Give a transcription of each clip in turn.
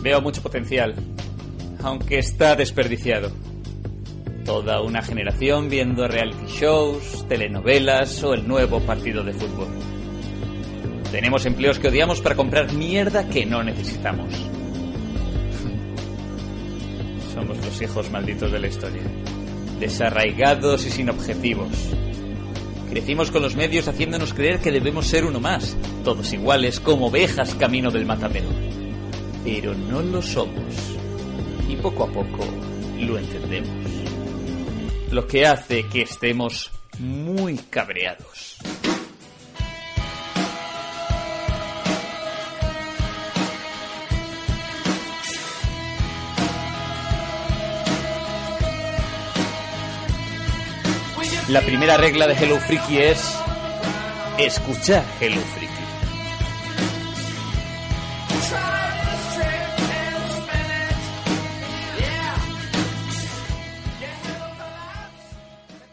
Veo mucho potencial, aunque está desperdiciado. Toda una generación viendo reality shows, telenovelas o el nuevo partido de fútbol. Tenemos empleos que odiamos para comprar mierda que no necesitamos. Somos los hijos malditos de la historia. Desarraigados y sin objetivos. Crecimos con los medios haciéndonos creer que debemos ser uno más, todos iguales como ovejas camino del matadero. Pero no lo somos. Y poco a poco lo entendemos. Lo que hace que estemos muy cabreados. La primera regla de Hello Freaky es escuchar Hello Freaky.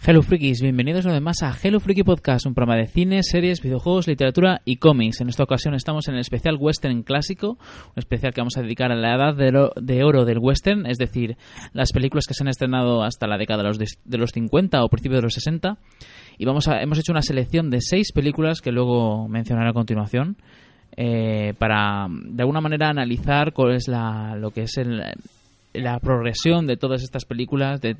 Hello Freakies, bienvenidos una vez más a Hello Freaky Podcast, un programa de cine, series, videojuegos, literatura y cómics. En esta ocasión estamos en el especial western clásico, un especial que vamos a dedicar a la edad de, oro del western, es decir, las películas que se han estrenado hasta la década de los, de los 50 o principios de los 60. Y vamos a, hemos hecho una selección de seis películas que luego mencionaré a continuación. Eh, para de alguna manera analizar cuál es la, lo que es el, la progresión de todas estas películas, de,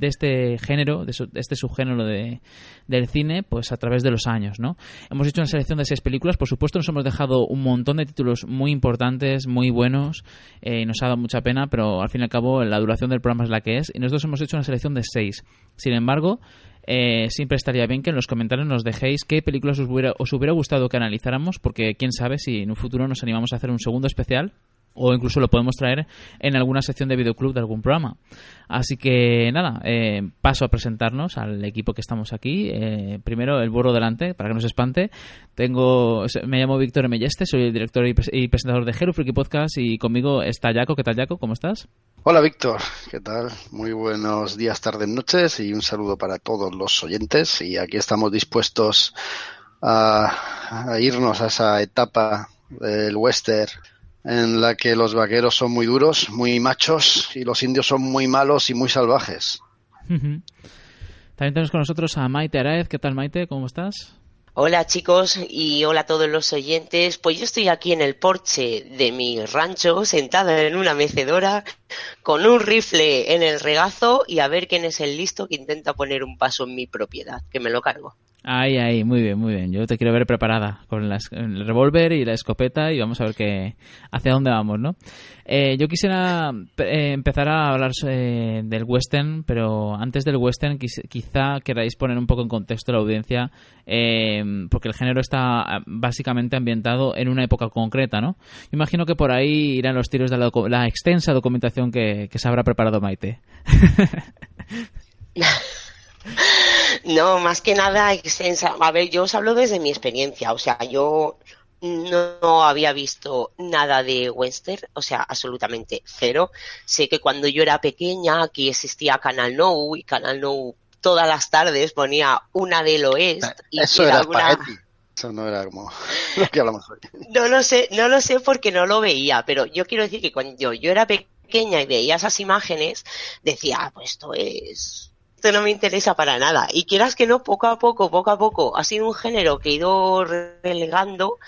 este género, de, este subgénero de, del cine, pues a través de los años, ¿no? Hemos hecho una selección de seis películas, por supuesto nos hemos dejado un montón de títulos muy importantes, muy buenos, eh, y nos ha dado mucha pena, pero al fin y al cabo la duración del programa es la que es, y nosotros hemos hecho una selección de seis. Sin embargo, eh, siempre estaría bien que en los comentarios nos dejéis qué películas os hubiera, os hubiera gustado que analizáramos, porque quién sabe si en un futuro nos animamos a hacer un segundo especial o incluso lo podemos traer en alguna sección de videoclub de algún programa. Así que nada, eh, paso a presentarnos al equipo que estamos aquí. Eh, primero el burro delante, para que no se espante. Tengo, me llamo Víctor Melleste, soy el director y, presentador de Hero Freaky Podcast y conmigo está Jaco. ¿Qué tal, Jaco? ¿Cómo estás? Hola, Víctor. ¿Qué tal? Muy buenos días, tardes, noches y un saludo para todos los oyentes. Y aquí estamos dispuestos a, a irnos a esa etapa del western en la que los vaqueros son muy duros, muy machos y los indios son muy malos y muy salvajes. También tenemos con nosotros a Maite Araez. ¿Qué tal, Maite? ¿Cómo estás? Hola chicos y hola a todos los oyentes. Pues yo estoy aquí en el porche de mi rancho, sentada en una mecedora, con un rifle en el regazo y a ver quién es el listo que intenta poner un paso en mi propiedad, que me lo cargo. Ahí, ahí, muy bien, muy bien. Yo te quiero ver preparada con el revólver y la escopeta y vamos a ver qué, hacia dónde vamos, ¿no? Eh, yo quisiera eh, empezar a hablar eh, del western, pero antes del western quizá queráis poner un poco en contexto la audiencia, porque el género está ah, básicamente ambientado en una época concreta, ¿no? Yo imagino que por ahí irán los tiros de la, la extensa documentación que, que se habrá preparado Maite. No, más que nada extensa. A ver, yo os hablo desde mi experiencia. O sea, yo no había visto nada de western, o sea, absolutamente cero. Sé que cuando yo era pequeña aquí existía Canal No y Canal No todas las tardes ponía una del oeste. Y Eso era alguna... Eso no era como lo que hablamos hoy. No lo sé, no lo sé porque no lo veía, pero yo quiero decir que cuando yo, yo era pequeña y veía esas imágenes, decía, ah, pues esto es esto no me interesa para nada. Y quieras que no, poco a poco, poco a poco, ha sido un género que he ido relegando.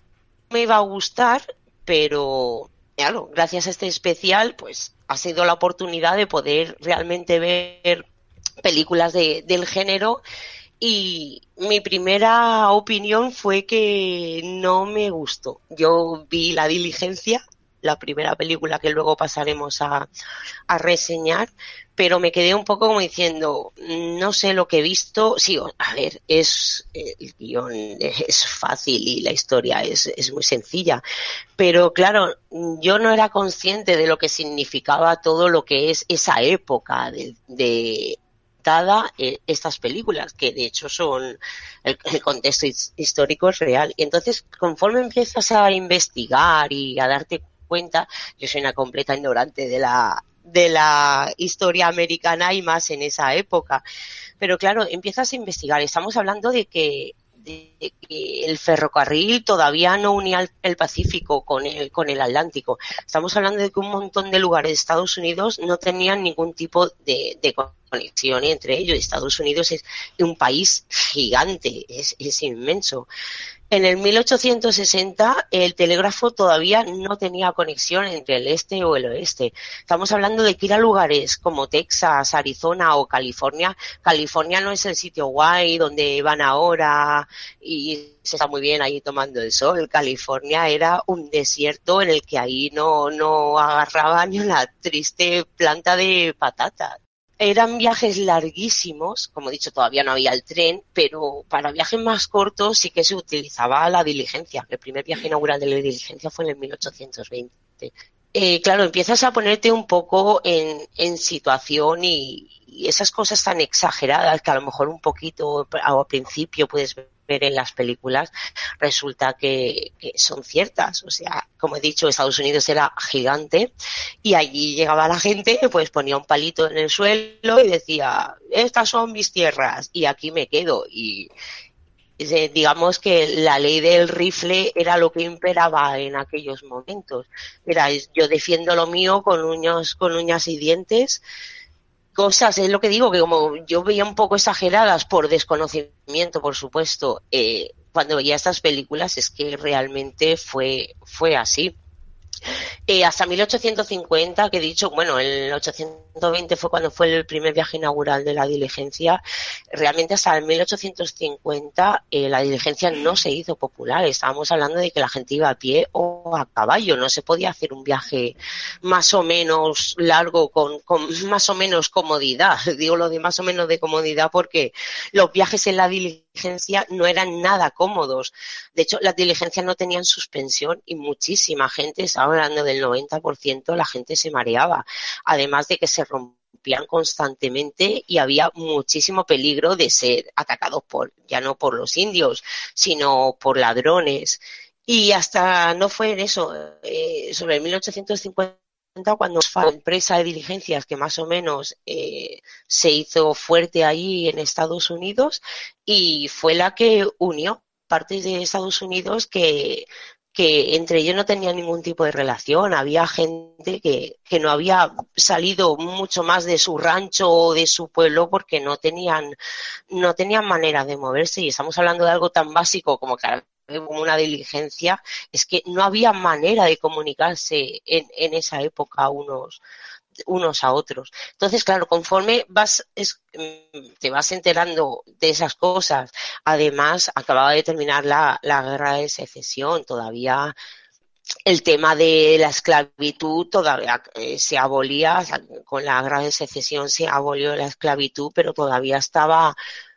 Me iba a gustar, pero claro, gracias a este especial, pues ha sido la oportunidad de poder realmente ver películas de, del género y mi primera opinión fue que no me gustó. Yo vi La Diligencia, la primera película que luego pasaremos a, a reseñar, pero me quedé un poco como diciendo, no sé lo que he visto, sí, a ver, es, el guion es fácil y la historia es, es muy sencilla, pero claro, yo no era consciente de lo que significaba todo lo que es esa época de, de eh, estas películas, que de hecho son el, contexto histórico es real. Entonces, conforme empiezas a investigar y a darte cuenta, yo soy una completa ignorante de la de la historia americana y más en esa época. Pero claro, empiezas a investigar. Estamos hablando de que de que el ferrocarril todavía no unía el Pacífico con el, con el Atlántico. Estamos hablando de que un montón de lugares de Estados Unidos no tenían ningún tipo de, de conexión entre ellos. Estados Unidos es un país gigante, es, es inmenso. En el 1860 el telégrafo todavía no tenía conexión entre el este o el oeste. Estamos hablando de que ir a lugares como Texas, Arizona o California. California no es el sitio guay donde van ahora y se está muy bien ahí tomando el sol. California era un desierto en el que ahí no, no agarraba ni una triste planta de patatas eran viajes larguísimos, como he dicho, todavía no había el tren, pero para viajes más cortos sí que se utilizaba la diligencia. El primer viaje inaugural de la diligencia fue en el 1820. Eh, claro, empiezas a ponerte un poco en, en situación y, esas cosas tan exageradas que a lo mejor un poquito al principio puedes ver en las películas resulta que, son ciertas. O sea, como he dicho, Estados Unidos era gigante y allí llegaba la gente, pues ponía un palito en el suelo y decía, estas son mis tierras y aquí me quedo. Y, digamos que la ley del rifle era lo que imperaba en aquellos momentos. Era yo defiendo lo mío con uñas, con uñas y dientes cosas, es lo que digo, que como yo veía un poco exageradas por desconocimiento, por supuesto, eh, cuando veía estas películas es que realmente fue, fue así. Eh, hasta 1850, que he dicho, bueno, el 820 fue cuando fue el primer viaje inaugural de la diligencia. Realmente hasta el 1850 eh, la diligencia no se hizo popular. Estábamos hablando de que la gente iba a pie o a caballo. No se podía hacer un viaje más o menos largo con, con más o menos comodidad. Digo lo de más o menos de comodidad porque los viajes en la diligencia no eran nada cómodos. De hecho, las diligencias no tenían suspensión y muchísima gente, estaba hablando del 90%, la gente se mareaba. Además de que se rompían constantemente y había muchísimo peligro de ser atacados por, ya no por los indios, sino por ladrones. Y hasta no fue en eso, eh, sobre el 1850 cuando la empresa de diligencias que más o menos eh, se hizo fuerte ahí en Estados Unidos y fue la que unió partes de Estados Unidos que que entre ellos no tenía ningún tipo de relación. Había gente que, que no había salido mucho más de su rancho o de su pueblo porque no tenían, no tenían manera de moverse. Y estamos hablando de algo tan básico como como una diligencia, es que no había manera de comunicarse en, en esa época unos, unos a otros. Entonces, claro, conforme vas, mm, te vas enterando de esas cosas, además acababa de terminar la, la guerra de secesión, todavía el tema de la esclavitud todavía eh, se abolía, con la de secesión se abolió la esclavitud, pero todavía estaba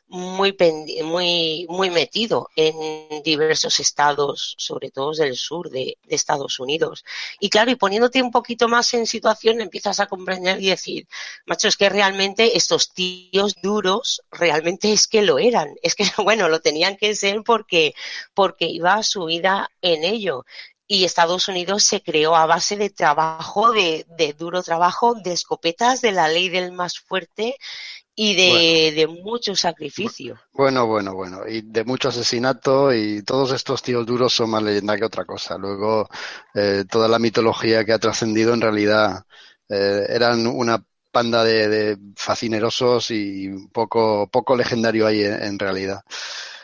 muy, muy, muy metido en diversos estados, sobre todo del sur de, Estados Unidos. Y claro, y poniéndote un poquito más en situación, empiezas a comprender y decir, macho, es que realmente estos tíos duros, realmente es que lo eran. Es que, bueno, lo tenían que ser porque, porque iba su vida en ello y Estados Unidos se creó a base de trabajo, de, de, duro trabajo, de escopetas, de la ley del más fuerte y de, bueno. de mucho sacrificio. Bueno, bueno, bueno, y de mucho asesinato y todos estos tíos duros son más leyenda que otra cosa. Luego, eh, toda la mitología que ha trascendido en realidad eh, eran una panda de, de, fascinerosos y poco, poco legendario ahí en, en, realidad.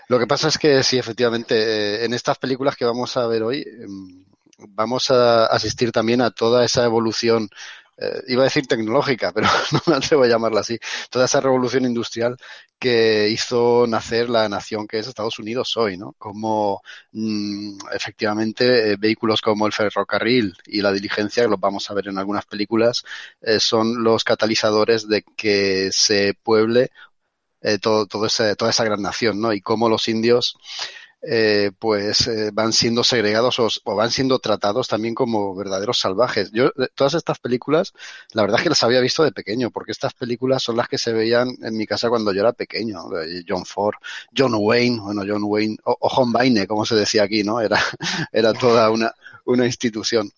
Lo que pasa es que sí, efectivamente, eh, en estas películas que vamos a ver hoy, em, vamos a asistir también a toda esa evolución eh, iba a decir tecnológica, pero no me atrevo a llamarla así, toda esa revolución industrial que hizo nacer la nación que es Estados Unidos hoy, ¿no? Como mmm, efectivamente eh, vehículos como el ferrocarril y la diligencia, que los vamos a ver en algunas películas, eh, son los catalizadores de que se pueble toda esa gran nación, ¿no? Y cómo los indios eh, pues eh, van siendo segregados o, van siendo tratados también como verdaderos salvajes. Yo todas estas películas, la verdad es que las había visto de pequeño, porque estas películas son las que se veían en mi casa cuando yo era pequeño. John Ford, John Wayne, bueno, John Wayne, o, o John Wayne, como se decía aquí, ¿no? Era, era toda una, una institución.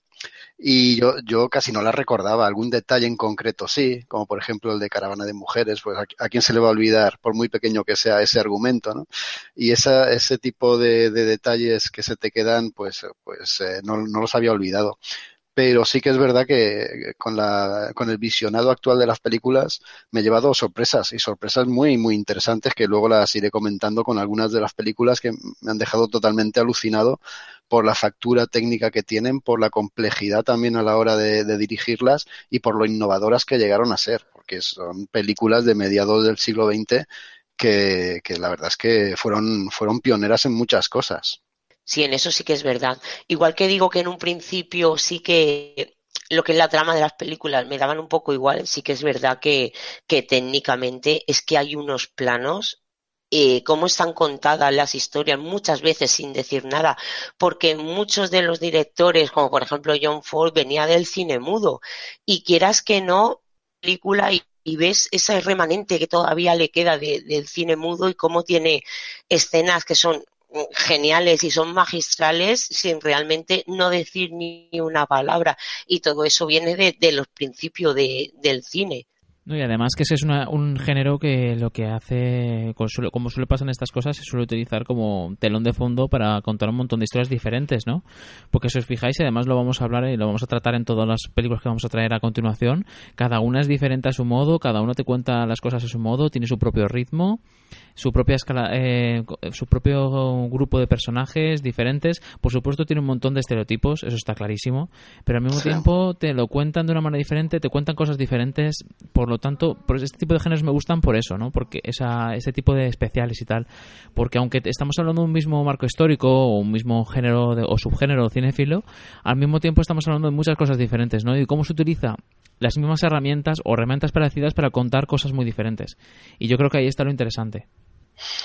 Y yo, yo casi no la recordaba. Algún detalle en concreto sí, como por ejemplo el de Caravana de Mujeres, pues a, quién se le va a olvidar, por muy pequeño que sea ese argumento, ¿no? Y esa, ese tipo de, de detalles que se te quedan, pues, pues eh, no, no los había olvidado pero sí que es verdad que con, la, con el visionado actual de las películas me he llevado sorpresas y sorpresas muy, muy interesantes que luego las iré comentando con algunas de las películas que me han dejado totalmente alucinado por la factura técnica que tienen, por la complejidad también a la hora de, dirigirlas y por lo innovadoras que llegaron a ser, porque son películas de mediados del siglo XX que, que la verdad es que fueron, fueron pioneras en muchas cosas. Sí, en eso sí que es verdad. Igual que digo que en un principio sí que lo que es la trama de las películas me daban un poco igual, sí que es verdad que, que técnicamente es que hay unos planos eh, cómo están contadas las historias muchas veces sin decir nada, porque muchos de los directores, como por ejemplo John Ford, venía del cine mudo y quieras que no, película y, ves ese remanente que todavía le queda del cine mudo y cómo tiene escenas que son geniales y son magistrales sin realmente no decir ni una palabra. Y todo eso viene de, los principios del cine. No, y además que ese es un género que lo que hace, como suele pasar en estas cosas, se suele utilizar como telón de fondo para contar un montón de historias diferentes, ¿no? Porque si os fijáis, y además lo vamos a hablar y lo vamos a tratar en todas las películas que vamos a traer a continuación, cada una es diferente a su modo, cada uno te cuenta las cosas a su modo, tiene su propio ritmo, su propia escala, eh, su propio grupo de personajes diferentes. Por supuesto tiene un montón de estereotipos, eso está clarísimo, pero al mismo tiempo te lo cuentan de una manera diferente, te cuentan cosas diferentes, por lo tanto, pues este tipo de géneros me gustan por eso, ¿no? Porque esa, ese tipo de especiales y tal, porque aunque estamos hablando de un mismo marco histórico o un mismo género o subgénero cinéfilo, al mismo tiempo estamos hablando de muchas cosas diferentes, ¿no? Y cómo se utiliza las mismas herramientas o herramientas parecidas para contar cosas muy diferentes. Y yo creo que ahí está lo interesante.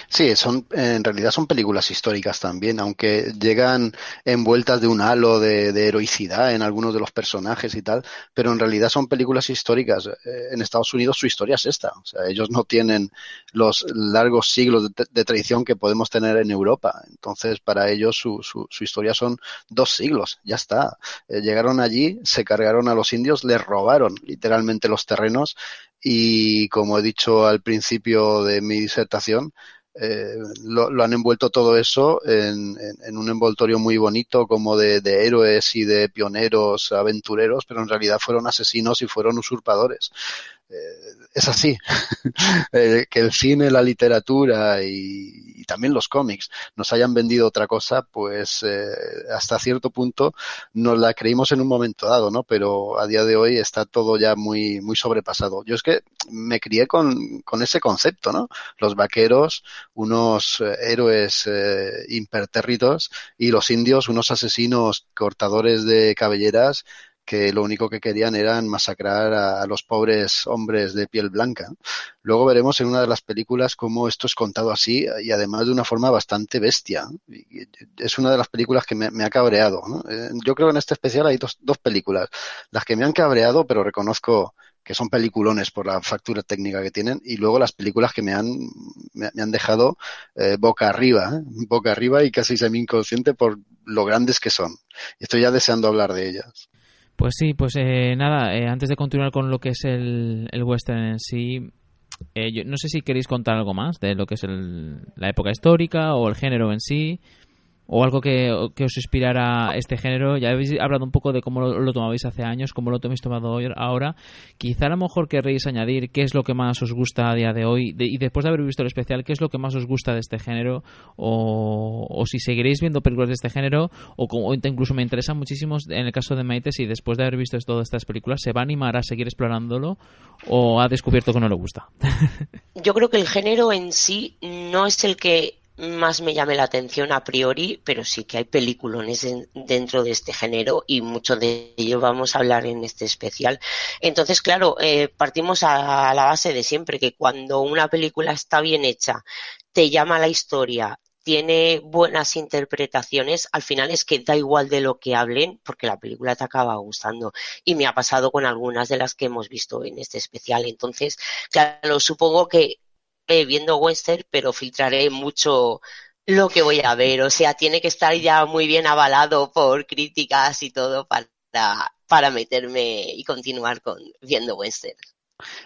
Sí, son, en realidad son películas históricas también, aunque llegan envueltas de un halo de, heroicidad en algunos de los personajes y tal, pero en realidad son películas históricas. Eh, en Estados Unidos su historia es esta, o sea, ellos no tienen los largos siglos de, tradición que podemos tener en Europa, entonces para ellos su, su, historia son dos siglos, ya está. Eh, llegaron allí, se cargaron a los indios, les robaron literalmente los terrenos y como he dicho al principio de mi disertación, eh, lo, han envuelto todo eso en, un envoltorio muy bonito como de, héroes y de pioneros aventureros, pero en realidad fueron asesinos y fueron usurpadores. Eh, es así, eh, que el cine, la literatura y, también los cómics nos hayan vendido otra cosa, pues eh, hasta cierto punto nos la creímos en un momento dado, ¿no? Pero a día de hoy está todo ya muy, muy sobrepasado. Yo es que me crié con, con ese concepto, ¿no? Los vaqueros, unos héroes impertérritos y los indios, unos asesinos cortadores de cabelleras que lo único que querían eran masacrar a, los pobres hombres de piel blanca. Luego veremos en una de las películas cómo esto es contado así y además de una forma bastante bestia. Es una de las películas que me, ha cabreado. Eh, yo creo que en este especial hay dos, películas. Las que me han cabreado, pero reconozco que son peliculones por la factura técnica que tienen, y luego las películas que me han, me, han dejado eh, boca arriba, ¿eh? boca arriba y casi semi inconsciente por lo grandes que son. Estoy ya deseando hablar de ellas. Pues sí, pues eh, nada, eh, antes de continuar con lo que es el, el western en sí, eh, yo no sé si queréis contar algo más de lo que es la época histórica o el género en sí o algo que, os inspirara este género. Ya habéis hablado un poco de cómo lo, tomabais hace años, cómo lo habéis tomado hoy, ahora. Quizá a lo mejor querréis añadir qué es lo que más os gusta a día de hoy y después de haber visto el especial, qué es lo que más os gusta de este género o, si seguiréis viendo películas de este género o, incluso me interesa muchísimo en el caso de Maite si después de haber visto todas estas películas se va a animar a seguir explorándolo o ha descubierto que no le gusta. Yo creo que el género en sí no es el que más me llame la atención a priori, pero sí que hay peliculones dentro de este género y mucho de ello vamos a hablar en este especial. Entonces, claro, eh, partimos a, la base de siempre, que cuando una película está bien hecha, te llama la historia, tiene buenas interpretaciones, al final es que da igual de lo que hablen, porque la película te acaba gustando. Y me ha pasado con algunas de las que hemos visto en este especial. Entonces, claro, supongo que viendo western, pero filtraré mucho lo que voy a ver. O sea, tiene que estar ya muy bien avalado por críticas y todo para para meterme y continuar con viendo westerns.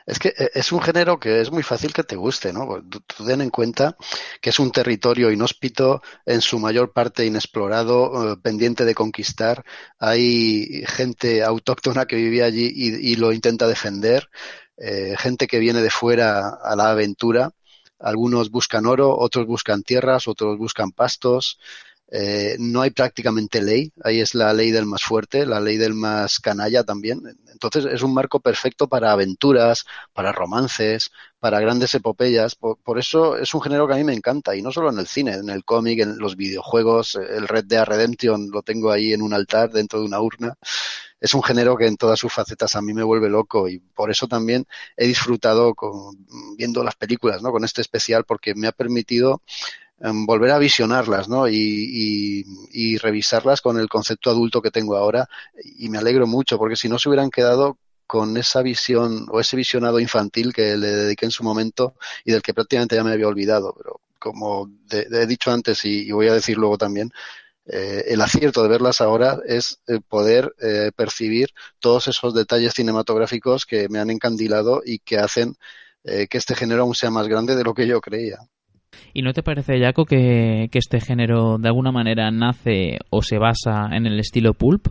Es que eh, es un género que es muy fácil que te guste, ¿no? Tú, ten en cuenta que es un territorio inhóspito, en su mayor parte inexplorado, eh, pendiente de conquistar. Hay gente autóctona que vivía allí y, lo intenta defender, eh, gente que viene de fuera a la aventura. Algunos buscan oro, otros buscan tierras, otros buscan pastos. Eh, no hay prácticamente ley, ahí es la ley del más fuerte, la ley del más canalla también. Entonces es un marco perfecto para aventuras, para romances, para grandes epopeyas. Por, eso es un género que a mí me encanta, y no solo en el cine, en el cómic, en los videojuegos, el Red Dead Redemption lo tengo ahí en un altar dentro de una urna. Es un género que en todas sus facetas a mí me vuelve loco y por eso también he disfrutado viendo las películas, ¿no? Con este especial porque me ha permitido volver a visionarlas ¿no? Y, y, revisarlas con el concepto adulto que tengo ahora y me alegro mucho porque si no se hubieran quedado con esa visión o ese visionado infantil que le dediqué en su momento y del que prácticamente ya me había olvidado. Pero como he dicho antes y, voy a decir luego también, eh, el acierto de verlas ahora es eh, poder eh, percibir todos esos detalles cinematográficos que me han encandilado y que hacen que este género aún sea más grande de lo que yo creía. ¿Y no te parece, Jaco, que, que este género de alguna manera nace o se basa en el estilo pulp?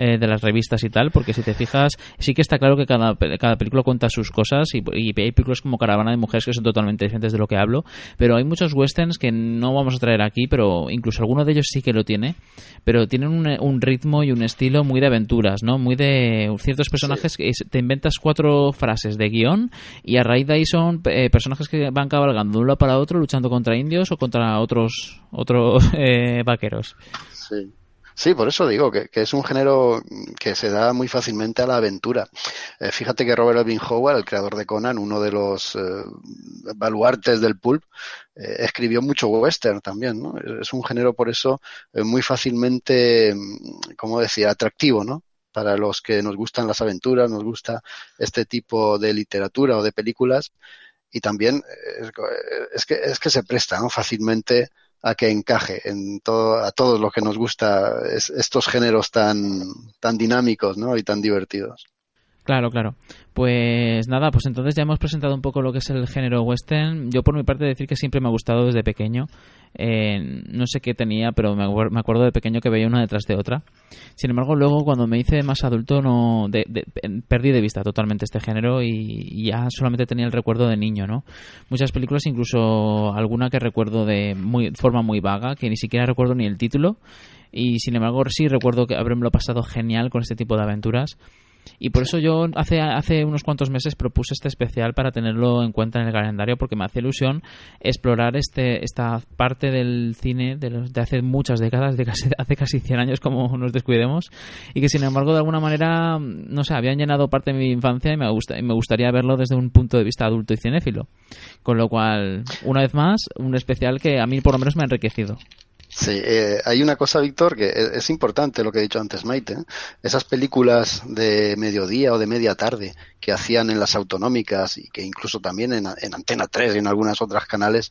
Eh, de las revistas y tal, porque si te fijas, sí que está claro que cada, cada película cuenta sus cosas y, hay películas como Caravana de Mujeres que son totalmente diferentes de lo que hablo, pero hay muchos westerns que no vamos a traer aquí, pero incluso alguno de ellos sí que lo tiene, pero tienen un, un ritmo y un estilo muy de aventuras, ¿no? Muy de ciertos personajes que te inventas cuatro frases de guion y a raíz de ahí son eh, personajes que van cabalgando de un lado para otro luchando contra indios o contra otros otros eh, vaqueros. Sí. Sí, por eso digo que, es un género que se da muy fácilmente a la aventura. Eh, fíjate que Robert Alvin Howard, el creador de Conan, uno de los eh, baluartes del pulp, eh, escribió mucho western también, ¿no? Es un género por eso muy fácilmente, como decía, atractivo, ¿no? Para los que nos gustan las aventuras, nos gusta este tipo de literatura o de películas y también es que, es que se presta, ¿no? Fácilmente a que encaje en todo, a todos los que nos gusta estos géneros tan, tan dinámicos ¿no? y tan divertidos. Claro, claro. Pues nada, pues entonces ya hemos presentado un poco lo que es el género western. Yo por mi parte decir que siempre me ha gustado desde pequeño. Eh, no sé qué tenía, pero me, acuerdo de pequeño que veía una detrás de otra. Sin embargo, luego cuando me hice más adulto no perdí de vista totalmente este género y, ya solamente tenía el recuerdo de niño, ¿no? Muchas películas, incluso alguna que recuerdo de muy, forma muy vaga, que ni siquiera recuerdo ni el título. Y sin embargo, sí recuerdo que haberme pasado genial con este tipo de aventuras. Y por eso yo hace, hace unos cuantos meses propuse este especial para tenerlo en cuenta en el calendario porque me hace ilusión explorar este, esta parte del cine de, de hace muchas décadas, de casi, hace casi 100 años como nos descuidemos y que sin embargo de alguna manera, no sé, habían llenado parte de mi infancia y me, gusta, y me gustaría verlo desde un punto de vista adulto y cinéfilo. Con lo cual, una vez más, un especial que a mí por lo menos me ha enriquecido. Sí, eh, hay una cosa, Víctor, que es, importante lo que he dicho antes, Maite. ¿eh? Esas películas de mediodía o de media tarde que hacían en las autonómicas y que incluso también en, Antena 3 y en algunas otras canales,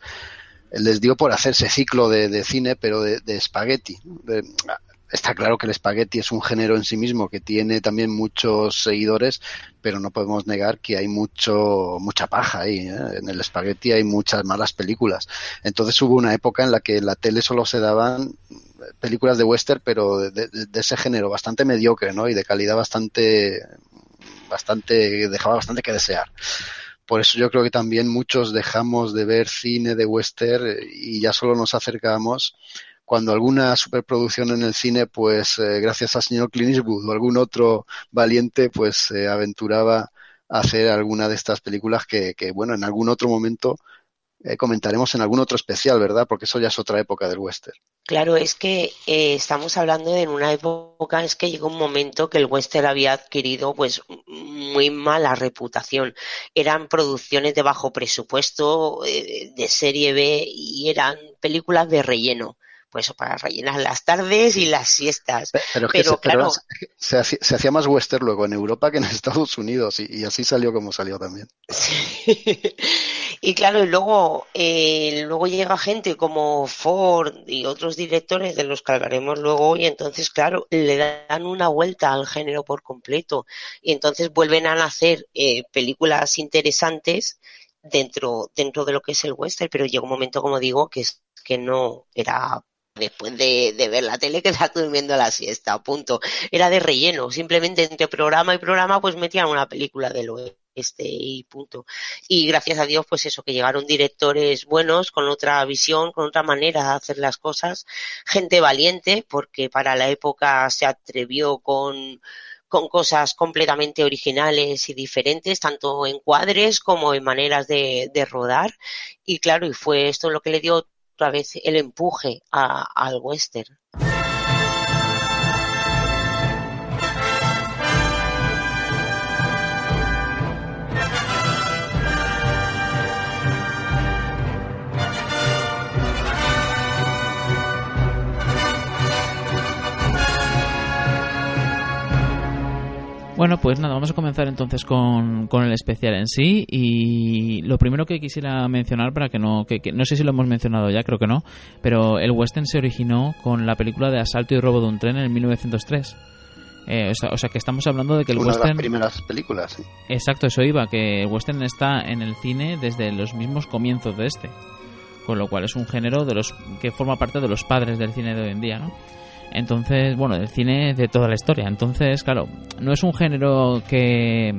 eh, les dio por hacerse ciclo de, cine, pero de, de espagueti. Está claro que el espagueti es un género en sí mismo que tiene también muchos seguidores, pero no podemos negar que hay mucho mucha paja ahí. ¿eh? En el espagueti hay muchas malas películas. Entonces hubo una época en la que en la tele solo se daban películas de western, pero de, ese género bastante mediocre, ¿no? Y de calidad bastante, bastante, dejaba bastante que desear por eso yo creo que también muchos dejamos de ver cine de western y ya solo nos acercamos cuando alguna superproducción en el cine, pues eh, gracias al señor Clint Eastwood o algún otro valiente, pues se aventuraba a hacer alguna de estas películas que, bueno, en algún otro momento eh, comentaremos en algún otro especial, ¿verdad? Porque eso ya es otra época del western. Claro, es que eh, estamos hablando de una época, es que llegó un momento que el western había adquirido pues muy mala reputación. Eran producciones de bajo presupuesto, de serie B y eran películas de relleno pues para rellenar las tardes y las siestas. Pero, claro, se, hacía, más western luego en Europa que en Estados Unidos y, así salió como salió también. y claro, y luego, eh, luego llega gente como Ford y otros directores de los que hablaremos luego y entonces, claro, le dan una vuelta al género por completo y entonces vuelven a nacer eh, películas interesantes dentro, dentro de lo que es el western, pero llega un momento, como digo, que es que no era después de, ver la tele que durmiendo la siesta, punto. Era de relleno, simplemente entre programa y programa pues metían una película del oeste y punto. Y gracias a Dios pues eso, que llegaron directores buenos, con otra visión, con otra manera de hacer las cosas, gente valiente, porque para la época se atrevió con cosas completamente originales y diferentes, tanto en cuadres como en maneras de rodar. Y claro, y fue esto lo que le dio otra vez el empuje a, al western. Bueno, pues nada, vamos a comenzar entonces con, con, el especial en sí y lo primero que quisiera mencionar para que no, que, no sé si lo hemos mencionado ya, creo que no, pero el western se originó con la película de Asalto y Robo de un tren en el 1903. Eh, o, sea, que estamos hablando de que el Una western... De las primeras películas, sí. Exacto, eso iba, que el western está en el cine desde los mismos comienzos de este. Con lo cual es un género de los que forma parte de los padres del cine de hoy en día, ¿no? Entonces, bueno, el cine de toda la historia. Entonces, claro, no es un género que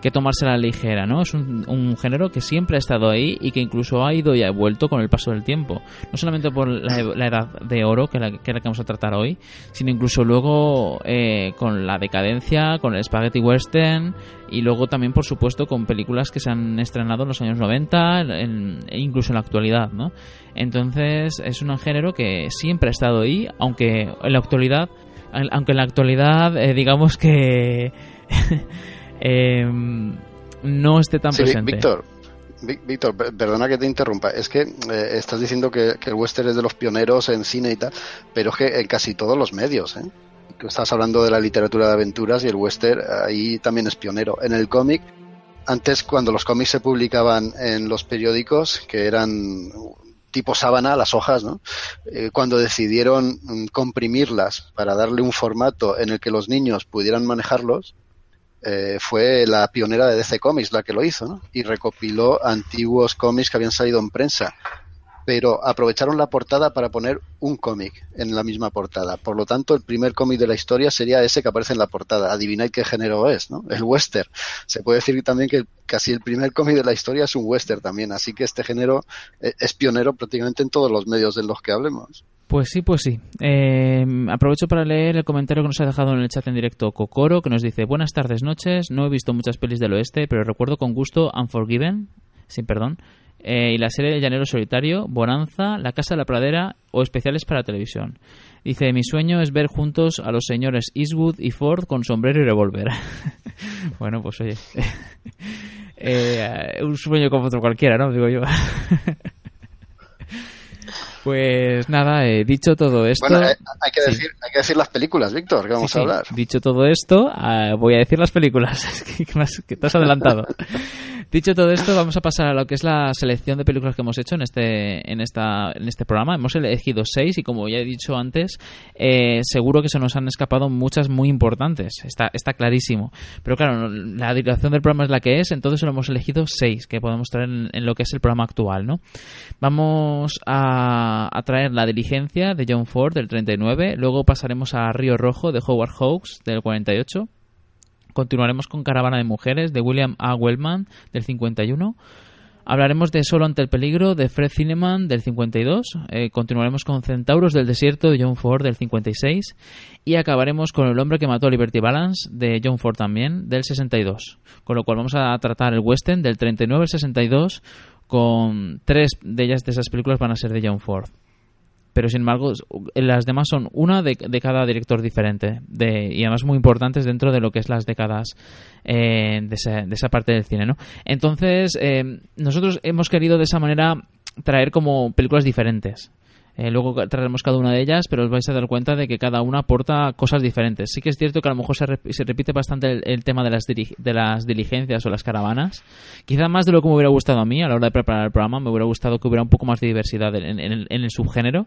que tomarse la ligera, ¿no? Es un, género que siempre ha estado ahí y que incluso ha ido y ha vuelto con el paso del tiempo. No solamente por la, edad de oro, que, la, que la que vamos a tratar hoy, sino incluso luego eh, con la decadencia, con el spaghetti western y luego también, por supuesto, con películas que se han estrenado en los años 90 e incluso en la actualidad, ¿no? Entonces es un género que siempre ha estado ahí, aunque en la actualidad, aunque en la actualidad eh, digamos que Em, no esté tan presente. Víctor, Víctor, perdona que te interrumpa. Es que eh, estás diciendo que, el western es de los pioneros en cine y tal, pero es que en casi todos los medios. ¿eh? Estás hablando de la literatura de aventuras y el western ahí también es pionero. En el cómic, antes cuando los cómics se publicaban en los periódicos, que eran tipo sábana, las hojas, ¿no? Eh, cuando decidieron mm, comprimirlas para darle un formato en el que los niños pudieran manejarlos, eh, fue la pionera de DC Comics la que lo hizo, ¿no? Y recopiló antiguos cómics que habían salido en prensa. Pero aprovecharon la portada para poner un cómic en la misma portada. Por lo tanto, el primer cómic de la historia sería ese que aparece en la portada. Adivinad qué género es, ¿no? El western. Se puede decir también que casi el primer cómic de la historia es un western también. Así que este género eh, es pionero prácticamente en todos los medios de los que hablemos. Pues sí, pues sí. Eh, aprovecho para leer el comentario que nos ha dejado en el chat en directo Kokoro, que nos dice, buenas tardes, noches, no he visto muchas pelis del oeste, pero recuerdo con gusto Unforgiven, sin perdón, eh, y la serie de Llanero Solitario, Bonanza, La Casa de la Pradera o especiales para televisión. Dice, mi sueño es ver juntos a los señores Eastwood y Ford con sombrero y revólver. bueno, pues oye, eh, un sueño como otro cualquiera, ¿no? Digo yo. Pues nada, he dicho todo esto. Bueno, eh, hay, que decir, hay que decir las películas, Víctor, que vamos a hablar. Dicho todo esto, ah, voy a decir las películas. que, te has adelantado. Dicho todo esto, vamos a pasar a lo que es la selección de películas que hemos hecho en este, en esta, en este programa. Hemos elegido seis y como ya he dicho antes, eh, seguro que se nos han escapado muchas muy importantes. Está, está clarísimo. Pero claro, la duración del programa es la que es, entonces solo hemos elegido seis que podemos traer en, lo que es el programa actual, ¿no? Vamos a, a, traer La diligencia de John Ford del 39, luego pasaremos a Río Rojo de Howard Hawks del 48 Continuaremos con Caravana de Mujeres de William A. Wellman del 51. Hablaremos de Solo ante el peligro de Fred Zinnemann del 52. Eh, continuaremos con Centauros del desierto de John Ford del 56. Y acabaremos con El hombre que mató a Liberty Balance de John Ford también del 62. Con lo cual vamos a tratar el western del 39 al 62 con tres de ellas de esas películas van a ser de John Ford pero sin embargo las demás son una de, cada director diferente de, y además muy importantes dentro de lo que es las décadas eh, de, esa, parte del cine, ¿no? Entonces, eh, nosotros hemos querido de esa manera traer como películas diferentes. Eh, luego traeremos cada una de ellas, pero os vais a dar cuenta de que cada una aporta cosas diferentes. Sí que es cierto que a lo mejor se, se repite bastante el, tema de las, de las diligencias o las caravanas. Quizá más de lo que me hubiera gustado a mí a la hora de preparar el programa. Me hubiera gustado que hubiera un poco más de diversidad en, el subgénero.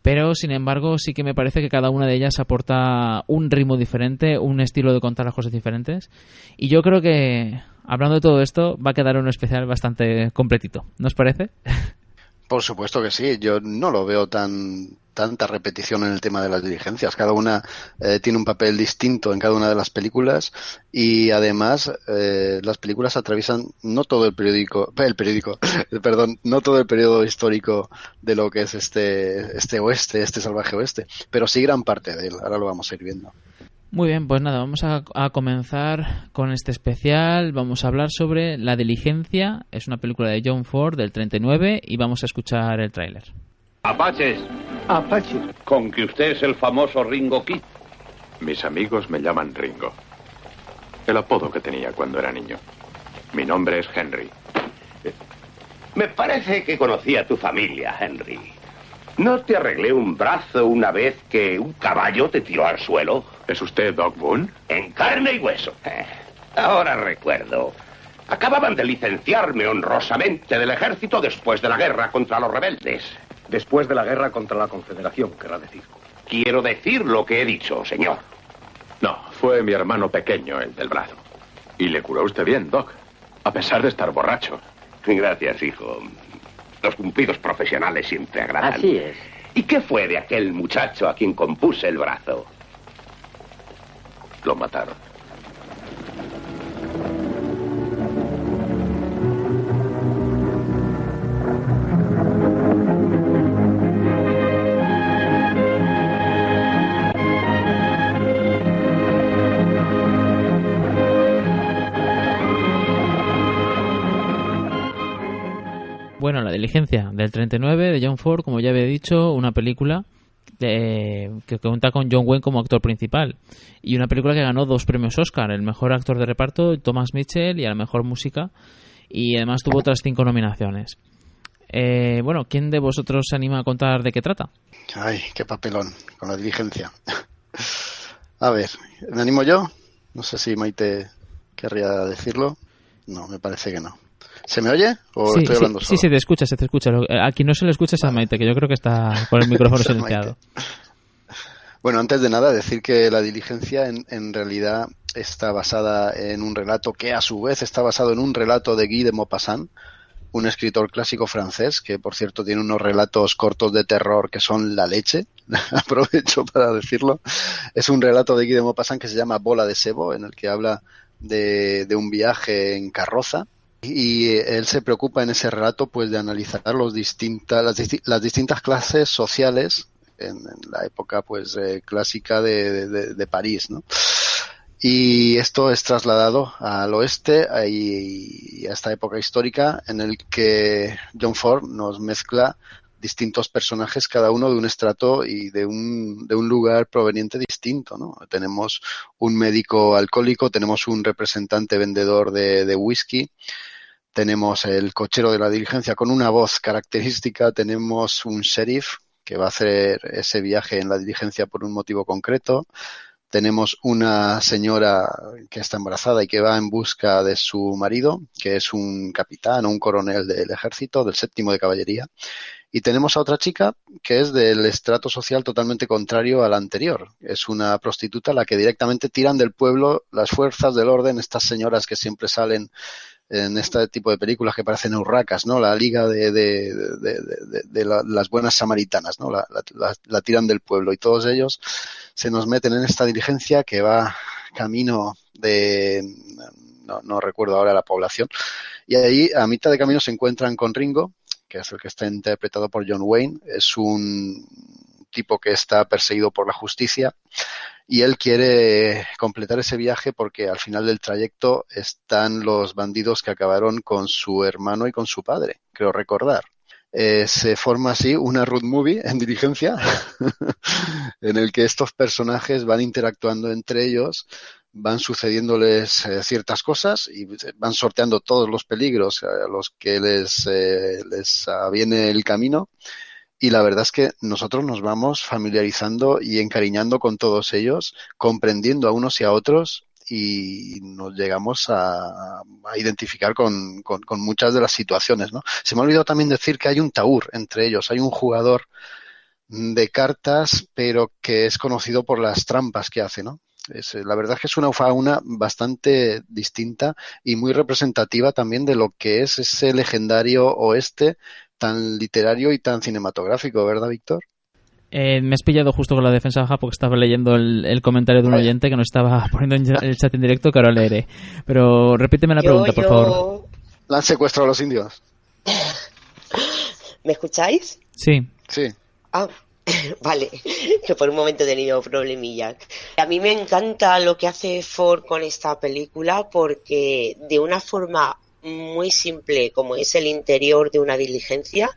Pero, sin embargo, sí que me parece que cada una de ellas aporta un ritmo diferente, un estilo de contar las cosas diferentes. Y yo creo que, hablando de todo esto, va a quedar un especial bastante completito. ¿No parece? Por supuesto que sí. Yo no lo veo tan tanta repetición en el tema de las diligencias. Cada una eh, tiene un papel distinto en cada una de las películas y además eh, las películas atraviesan no todo el periódico, el periódico, perdón, no todo el periodo histórico de lo que es este este oeste, este salvaje oeste, pero sí gran parte de él. Ahora lo vamos a ir viendo. Muy bien, pues nada, vamos a, comenzar con este especial. Vamos a hablar sobre La Diligencia. Es una película de John Ford del 39 y vamos a escuchar el tráiler. Apaches. Apaches. Con que usted es el famoso Ringo Kid. Mis amigos me llaman Ringo. El apodo que tenía cuando era niño. Mi nombre es Henry. Me parece que conocí a tu familia, Henry. ¿No te arreglé un brazo una vez que un caballo te tiró al suelo? ¿Es usted Doc Boone? En carne y hueso. Eh, ahora recuerdo. Acababan de licenciarme honrosamente del ejército después de la guerra contra los rebeldes. Después de la guerra contra la Confederación, querrá decir. Quiero decir lo que he dicho, señor. No, fue mi hermano pequeño el del brazo. Y le curó usted bien, Doc, a pesar de estar borracho. Gracias, hijo. Los cumplidos profesionales siempre agradan. Así es. ¿Y qué fue de aquel muchacho a quien compuse el brazo? Lo mataron. Diligencia del 39 de John Ford, como ya había dicho, una película que cuenta con John Wayne como actor principal y una película que ganó dos premios Oscar, el mejor actor de reparto Thomas Mitchell y a la mejor música y además tuvo otras cinco nominaciones. Eh, bueno, ¿quién de vosotros se anima a contar de qué trata? Ay, qué papelón, con la diligencia. a ver, ¿me animo yo? No sé si Maite querría decirlo. No, me parece que no. ¿Se me oye? ¿O sí, estoy hablando sí, Sí, se te escucha, se te escucha. Aquí no se le escucha a Maite, que yo creo que está con el micrófono silenciado. Bueno, antes de nada, decir que la diligencia en, en, realidad está basada en un relato que a su vez está basado en un relato de Guy de Maupassant, un escritor clásico francés que, por cierto, tiene unos relatos cortos de terror que son la leche. Aprovecho para decirlo. Es un relato de Guy de Maupassant que se llama Bola de Sebo, en el que habla de, de un viaje en carroza y él se preocupa en ese relato pues de analizar los distintas, las, distintas clases sociales en, la época pues eh, clásica de, París, ¿no? Y esto es trasladado al oeste y a esta época histórica en el que John Ford nos mezcla distintos personajes, cada uno de un estrato y de un, de un lugar proveniente distinto, ¿no? Tenemos un médico alcohólico, tenemos un representante vendedor de, de whisky, tenemos el cochero de la diligencia con una voz característica, tenemos un sheriff que va a hacer ese viaje en la diligencia por un motivo concreto, tenemos una señora que está embarazada y que va en busca de su marido, que es un capitán o un coronel del ejército, del séptimo de caballería. Y tenemos a otra chica que es del estrato social totalmente contrario al anterior. Es una prostituta a la que directamente tiran del pueblo las fuerzas del orden, estas señoras que siempre salen en este tipo de películas que parecen urracas, ¿no? La liga de, de, de, las buenas samaritanas, ¿no? La, la, tiran del pueblo y todos ellos se nos meten en esta diligencia que va camino de, no, no recuerdo ahora la población, y ahí a mitad de camino se encuentran con Ringo, que es el que está interpretado por John Wayne, es un tipo que está perseguido por la justicia y él quiere completar ese viaje porque al final del trayecto están los bandidos que acabaron con su hermano y con su padre, creo recordar. Eh, se forma así una road movie en diligencia en el que estos personajes van interactuando entre ellos, van sucediéndoles eh, ciertas cosas y van sorteando todos los peligros a los que les, eh, les viene el camino y la verdad es que nosotros nos vamos familiarizando y encariñando con todos ellos, comprendiendo a unos y a otros y nos llegamos a, a identificar con, con, muchas de las situaciones. ¿no? Se me ha olvidado también decir que hay un taur entre ellos, hay un jugador de cartas, pero que es conocido por las trampas que hace, ¿no? Es, la verdad es que es una fauna bastante distinta y muy representativa también de lo que es ese legendario oeste tan literario y tan cinematográfico, ¿verdad, Víctor? Eh, me has pillado justo con la defensa baja porque estaba leyendo el, el comentario de un oyente que nos estaba poniendo en el chat en directo que ahora leeré. Pero repíteme la Yo- pregunta, por yo- favor. ¿La han secuestrado los indios? ¿Me escucháis? Sí. Sí. Ah, vale, que por un momento he tenido problemillas. A mí me encanta lo que hace Ford con esta película porque de una forma muy simple como es el interior de una diligencia,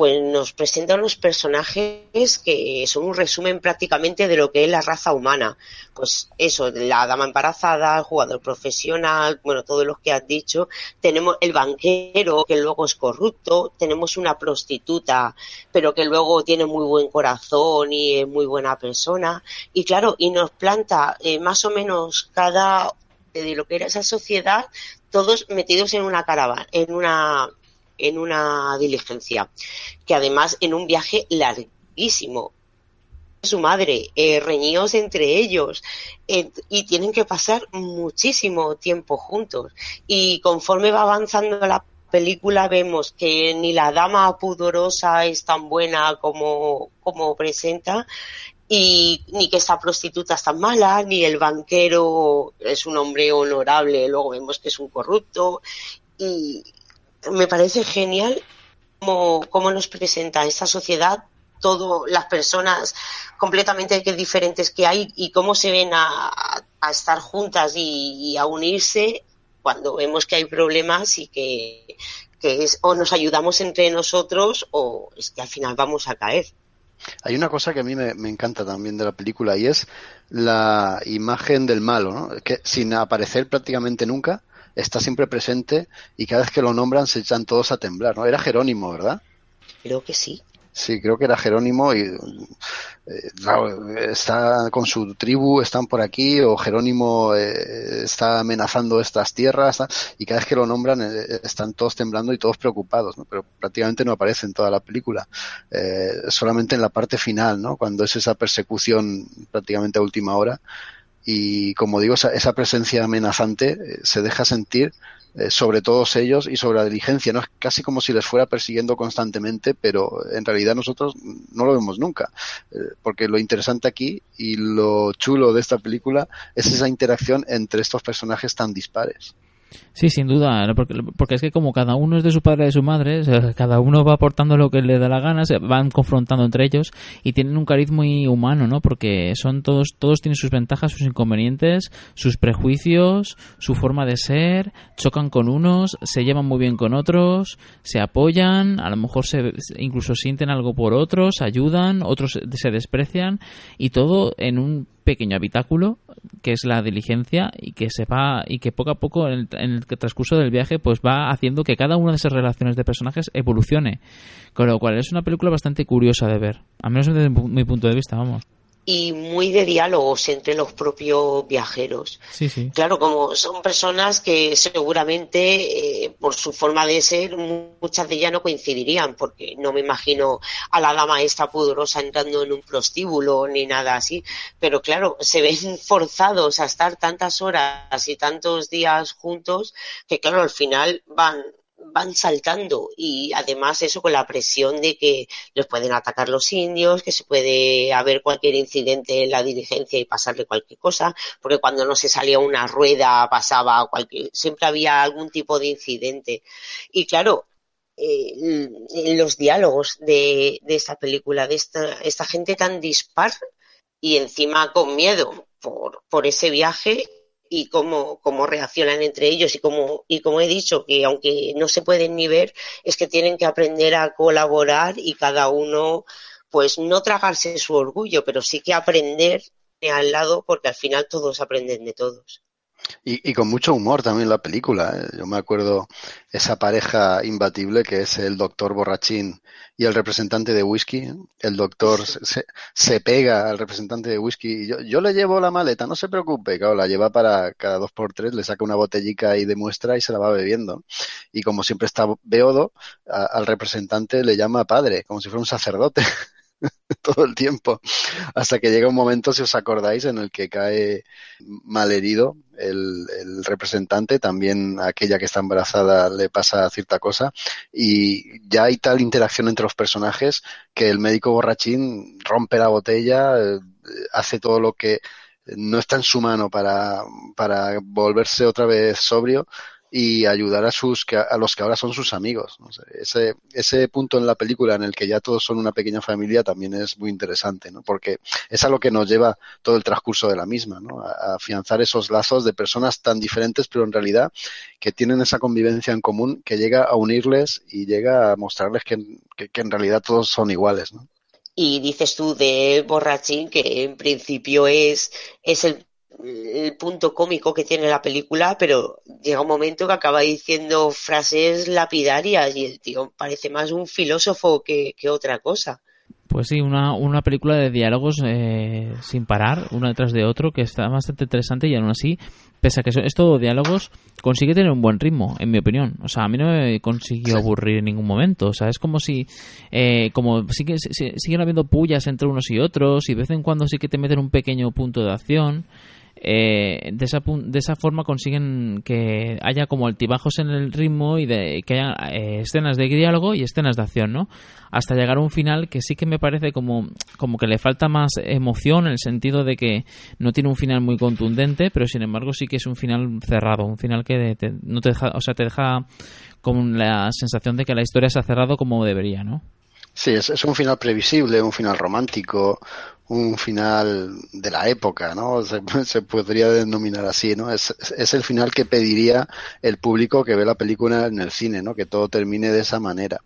pues nos presenta unos personajes que son un resumen prácticamente de lo que es la raza humana. Pues eso, la dama embarazada, el jugador profesional, bueno, todos los que has dicho. Tenemos el banquero que luego es corrupto, tenemos una prostituta, pero que luego tiene muy buen corazón y es muy buena persona. Y claro, y nos planta eh, más o menos cada de lo que era esa sociedad, todos metidos en una caravana, en una en una diligencia, que además en un viaje larguísimo. Su madre, eh, reñidos entre ellos, y tienen que pasar muchísimo tiempo juntos. Y conforme va avanzando la película vemos que ni la dama pudorosa es tan buena como, como presenta, y ni que esta prostituta es tan mala, ni el banquero es un hombre honorable, luego vemos que es un corrupto, y me parece genial cómo, cómo nos presenta esta sociedad todas las personas completamente diferentes que hay y cómo se ven a, a estar juntas y, y, a unirse cuando vemos que hay problemas y que, que es o nos ayudamos entre nosotros o es que al final vamos a caer. Hay una cosa que a mí me, encanta también de la película y es la imagen del malo, ¿no? que sin aparecer prácticamente nunca está siempre presente y cada vez que lo nombran se echan todos a temblar, ¿no? Era Jerónimo, ¿verdad? Creo que sí. Sí, creo que era Jerónimo y eh, está con su tribu, están por aquí, o Jerónimo eh, está amenazando estas tierras, y cada vez que lo nombran eh, están todos temblando y todos preocupados, pero prácticamente no aparece en toda la película, eh, solamente en la parte final, ¿no? cuando es esa persecución prácticamente a última hora, y como digo, esa, esa presencia amenazante eh, se deja sentir sobre todos ellos y sobre la diligencia, ¿no? Es casi como si les fuera persiguiendo constantemente, pero en realidad nosotros no lo vemos nunca. Eh, porque lo interesante aquí y lo chulo de esta película es esa interacción entre estos personajes tan dispares. Sí, sin duda, porque, porque, es que como cada uno es de su padre y de su madre, cada uno va aportando lo que le da la gana, se van confrontando entre ellos y tienen un cariz muy humano, ¿no? Porque son todos, todos tienen sus ventajas, sus inconvenientes, sus prejuicios, su forma de ser, chocan con unos, se llevan muy bien con otros, se apoyan, a lo mejor se, incluso sienten algo por otros, ayudan, otros se desprecian y todo en un pequeño habitáculo que es la diligencia y que se va y que poco a poco en el, en el, transcurso del viaje pues va haciendo que cada una de esas relaciones de personajes evolucione. Con lo cual es una película bastante curiosa de ver al menos desde mi punto de vista vamos y muy de diálogos entre los propios viajeros. Sí, sí. Claro, como son personas que seguramente eh, por su forma de ser muchas de ellas no coincidirían, porque no me imagino a la dama esta pudorosa entrando en un prostíbulo ni nada así, pero claro, se ven forzados a estar tantas horas y tantos días juntos que claro, al final van van saltando y además eso con la presión de que los pueden atacar los indios, que se puede haber cualquier incidente en la diligencia y pasarle cualquier cosa, porque cuando no se salía una rueda pasaba cualquier, siempre había algún tipo de incidente. Y claro, eh, los diálogos de, de esta película, de esta, esta gente tan dispar y encima con miedo por, por ese viaje y cómo, cómo reaccionan entre ellos y como, y como he dicho, que aunque no se pueden ni ver, es que tienen que aprender a colaborar y cada uno, pues no tragarse su orgullo, pero sí que aprender al lado porque al final todos aprenden de todos. Y, con mucho humor también la película. ¿eh? Yo me acuerdo esa pareja imbatible que es el doctor borrachín y el representante de whisky. El doctor se, se pega al representante de whisky y yo, yo, le llevo la maleta, no se preocupe. Claro, la lleva para cada dos por tres, le saca una botellica y demuestra y se la va bebiendo. Y como siempre está beodo, al representante le llama padre, como si fuera un sacerdote. todo el tiempo, hasta que llega un momento, si os acordáis, en el que cae malherido el, el representante, también aquella que está embarazada le pasa cierta cosa, y ya hay tal interacción entre los personajes que el médico borrachín rompe la botella, eh, hace todo lo que no está en su mano para, para volverse otra vez sobrio y ayudar a sus a los que ahora son sus amigos. ese, ese punto en la película en el que ya todos son una pequeña familia también es muy interesante, ¿no? porque es a lo que nos lleva todo el transcurso de la misma, ¿no? a, afianzar esos lazos de personas tan diferentes, pero en realidad que tienen esa convivencia en común que llega a unirles y llega a mostrarles que, que en realidad todos son iguales. ¿no? Y dices tú de Borrachín que en principio es, es el el punto cómico que tiene la película, pero llega un momento que acaba diciendo frases lapidarias y el tío parece más un filósofo que, otra cosa. Pues sí, una, una película de diálogos eh, sin parar, uno detrás de otro, que está bastante interesante y aún así, pese a que es todo diálogos, consigue tener un buen ritmo, en mi opinión. O sea, a mí no me consiguió aburrir en ningún momento. O sea, es como si, eh, como sigue, siguen habiendo pullas entre unos y otros y de vez en cuando sí que te meten un pequeño punto de acción eh, de, esa, de esa forma consiguen que haya como altibajos en el ritmo y de que haya eh, escenas de diálogo y escenas de acción, ¿no? Hasta llegar a un final que sí que me parece como, como que le falta más emoción en el sentido de que no tiene un final muy contundente, pero sin embargo sí que es un final cerrado, un final que no te deja, o sea, te deja con la sensación de que la historia se ha cerrado como debería, ¿no? Sí, es, un final previsible, un final romántico, un final de la época, ¿no? Se, podría denominar así, ¿no? Es, el final que pediría el público que ve la película en el cine, ¿no? Que todo termine de esa manera.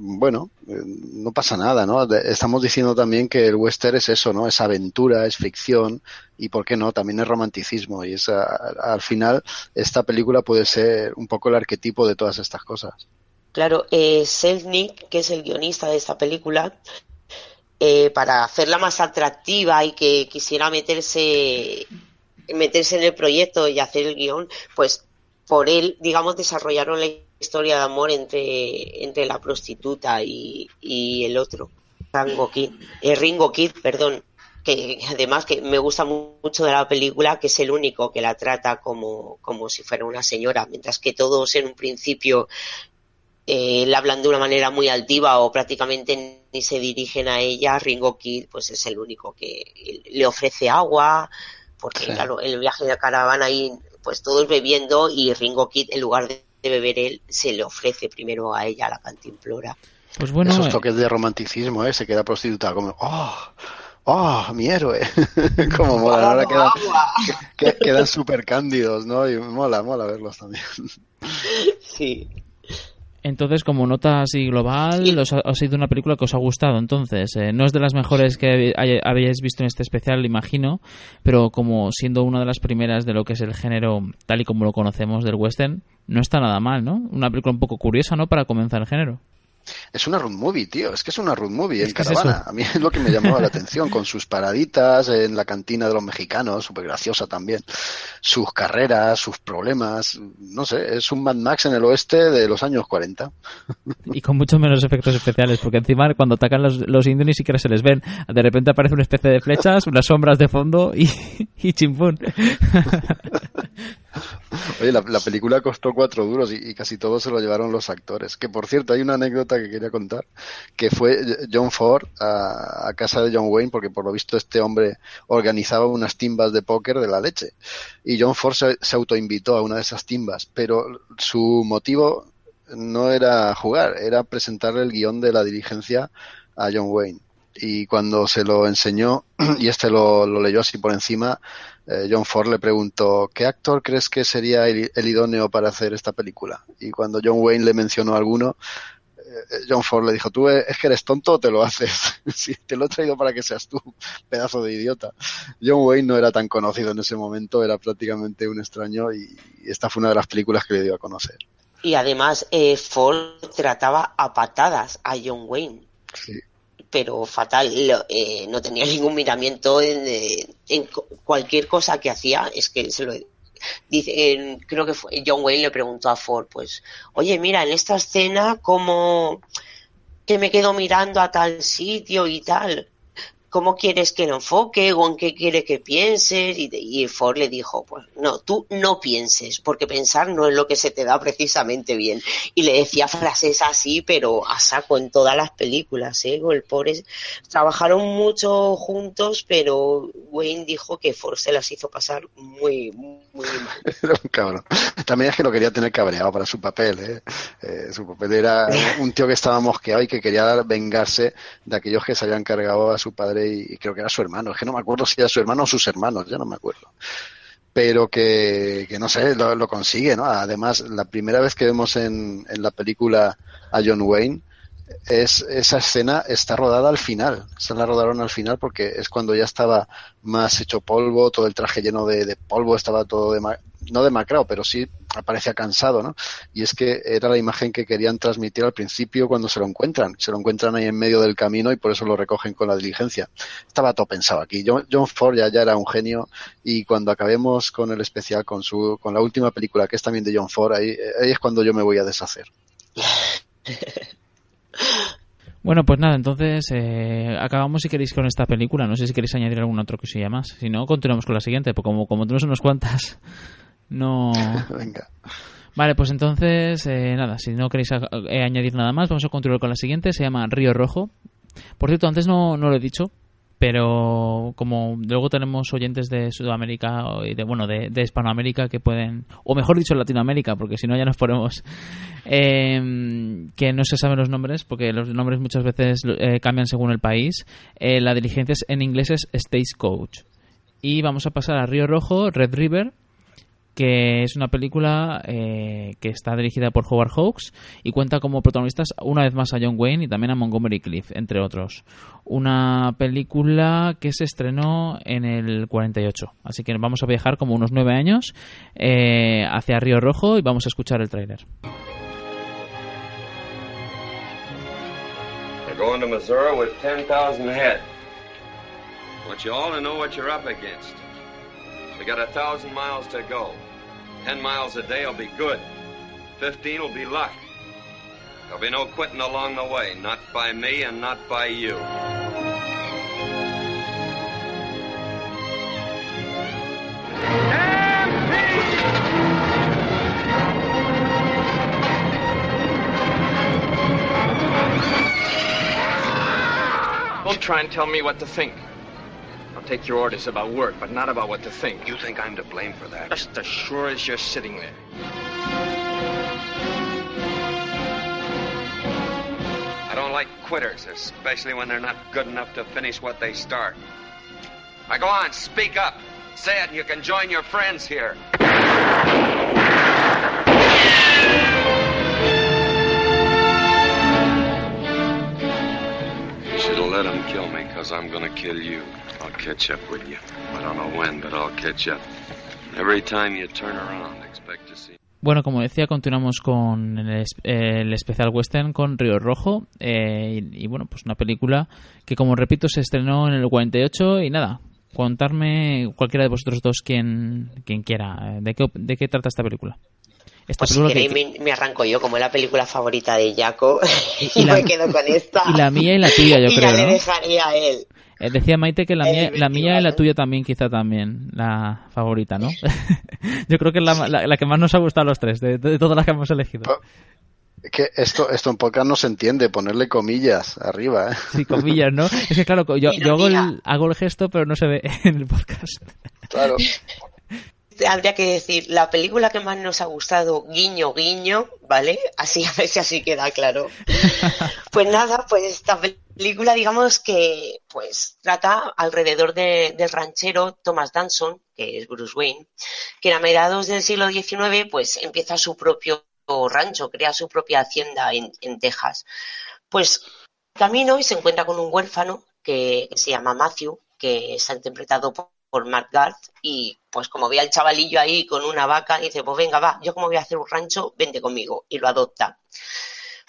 Bueno, eh, no pasa nada, ¿no? Estamos diciendo también que el western es eso, ¿no? Es aventura, es ficción y, ¿por qué no? También es romanticismo y al final esta película puede ser un poco el arquetipo de todas estas cosas. Claro, eh, Selznick, que es el guionista de esta película, eh, para hacerla más atractiva y que quisiera meterse, meterse en el proyecto y hacer el guion, pues por él, digamos, desarrollaron la historia de amor entre, entre la prostituta y, y el otro, Ringo Kid, eh, Ringo Kid, perdón, que además que me gusta mucho de la película, que es el único que la trata como, como si fuera una señora, mientras que todos en un principio eh, le hablan de una manera muy altiva o prácticamente ni se dirigen a ella, Ringo Kid pues es el único que le ofrece agua, porque claro, en el viaje de caravana ahí pues todos bebiendo y Ringo Kid en lugar de beber él se le ofrece primero a ella la cantimplora. Pues bueno, esos eh, toques de romanticismo, ¿eh? se queda prostituta como ¡oh! ¡Oh, mi héroe! como mola, ahora quedan, quedan súper cándidos, ¿no? Y mola, mola verlos también. sí. Entonces, como nota así global, os ha, sido una película que os ha gustado. Entonces, eh, no es de las mejores que habéis visto en este especial, imagino, pero como siendo una de las primeras de lo que es el género tal y como lo conocemos del western, no está nada mal, ¿no? Una película un poco curiosa, ¿no? Para comenzar el género. Es una road movie, tío. Es que es una road movie en caravana. a mí es lo que me llamó la atención, con sus paraditas en la cantina de los mexicanos, súper graciosa también. Sus carreras, sus problemas. No sé, es un Mad Max en el oeste de los años 40. Y con muchos menos efectos especiales, porque encima cuando atacan los, los indios ni siquiera se les ven. De repente aparece una especie de flechas, unas sombras de fondo y, y chimpún. Oye, la, película costó cuatro duros y, casi todo se lo llevaron los actores. Que por cierto, hay una anécdota que quería contar, que fue John Ford a, casa de John Wayne, porque por lo visto este hombre organizaba unas timbas de póker de la leche. Y John Ford se, se autoinvitó a una de esas timbas, pero su motivo no era jugar, era presentarle el guion de la dirigencia a John Wayne. Y cuando se lo enseñó, y este lo leyó así por encima, eh, John Ford le preguntó, ¿qué actor crees que sería el, idóneo para hacer esta película? Y cuando John Wayne le mencionó alguno, eh, John Ford le dijo, tú es que eres tonto o te lo haces. si te lo he traído para que seas tú, pedazo de idiota. John Wayne no era tan conocido en ese momento, era prácticamente un extraño y esta fue una de las películas que le dio a conocer. Y además eh, Ford trataba a patadas a John Wayne. Sí. Pero fatal, eh, no tenía ningún miramiento en, en, cualquier cosa que hacía, es que se lo dice, creo que fue, John Wayne le preguntó a Ford, pues, oye, mira, en esta escena, ¿cómo que me quedo mirando a tal sitio y tal? Cómo quieres que lo enfoque o en qué quiere que pienses. Y, Ford le dijo, pues no, tú no pienses, porque pensar no es lo que se te da precisamente bien. Y le decía frases así, pero a saco en todas las películas, ¿eh? El pobre, trabajaron mucho juntos, pero Wayne dijo que Ford se las hizo pasar muy, muy mal. Era un cabrón. También es que lo quería tener cabreado para su papel, ¿eh? eh su papel era un tío que estaba mosqueado y que quería vengarse de aquellos que se habían cargado a su padre y, creo que era su hermano. Es que no me acuerdo si era su hermano o sus hermanos, ya no me acuerdo. Pero que, que no sé, lo, consigue, ¿no? Además, la primera vez que vemos en, en la película a John Wayne, es, esa escena está rodada al final. Se la rodaron al final porque es cuando ya estaba más hecho polvo, todo el traje lleno de, polvo, estaba todo de, no demacrado, pero sí aparecía cansado, ¿no? Y es que era la imagen que querían transmitir al principio cuando se lo encuentran. Se lo encuentran ahí en medio del camino y por eso lo recogen con la diligencia. Estaba todo pensado aquí. John, Ford ya, ya era un genio y cuando acabemos con el especial, con su, con la última película que es también de John Ford, ahí, ahí es cuando yo me voy a deshacer. Bueno, pues nada, entonces eh, acabamos si queréis con esta película. No sé si queréis añadir algún otro que se llama más. Si no, continuamos con la siguiente, porque como, como tenemos unas cuantas, no... Venga. Vale, pues entonces, eh, nada, si no queréis eh, añadir nada más, vamos a continuar con la siguiente. Se llama Río Rojo. Por cierto, antes no, no lo he dicho, pero como luego tenemos oyentes de Sudamérica y de bueno de, Hispanoamérica que pueden o mejor dicho Latinoamérica porque si no ya nos ponemos em, que no se saben los nombres porque los nombres muchas veces eh, cambian según el país eh, la diligencia en inglés es Stagecoach. Y vamos a pasar a Río Rojo Red River que es una película eh, que está dirigida por Howard Hawks y cuenta como protagonistas una vez más a John Wayne y también a Montgomery Cliff, entre otros. Una película que se estrenó en el 48, así que vamos a viajar como unos nueve años eh, hacia Río Rojo y vamos a escuchar el tráiler. Missouri with 10,000 head. Want you all to know what you're up against. We got a thousand miles to go. Ten miles a day will be good. Fifteen will be luck. There'll be no quitting along the way, not by me and not by you. Don't try and tell me what to think. I'll take your orders about work, but not about what to think. You think I'm to blame for that? Just as sure as you're sitting there. I don't like quitters, especially when they're not good enough to finish what they start. Now go on, speak up. Say it and you can join your friends here. Bueno, como decía, continuamos con el, especial western con Río Rojo. Eh, y, bueno, pues una película que, como repito, se estrenó en el 48. Y nada, contarme cualquiera de vosotros dos quien, quien quiera. ¿De qué, ¿De qué trata esta película? Pues si queréis me, arranco yo, como es la película favorita de Jaco, y, me quedo con esta. Y la mía y la tuya, yo y creo. Ya le dejaría a él. Eh, decía Maite que la mía, la mía y la tuya también, quizá también, la favorita, ¿no? yo creo que es la, la, que más nos ha gustado a los tres, de, todas las que hemos elegido. Es que esto, esto en podcast no se entiende, ponerle comillas arriba, ¿eh? Sí, comillas, ¿no? Es que claro, yo, yo hago, el, hago el gesto, pero no se ve en el podcast. Claro. Habría que decir la película que más nos ha gustado, guiño, guiño, ¿vale? Así a ver si así queda claro. pues nada, pues esta película, digamos que pues trata alrededor de, del ranchero Thomas Danson, que es Bruce Wayne, que a mediados del siglo XIX pues empieza su propio rancho, crea su propia hacienda en, en Texas. Pues camino y se encuentra con un huérfano que, se llama Matthew, que está interpretado por, por Mark Garth y pues como ve al chavalillo ahí con una vaca, dice, pues venga, va, yo como voy a hacer un rancho, vente conmigo y lo adopta.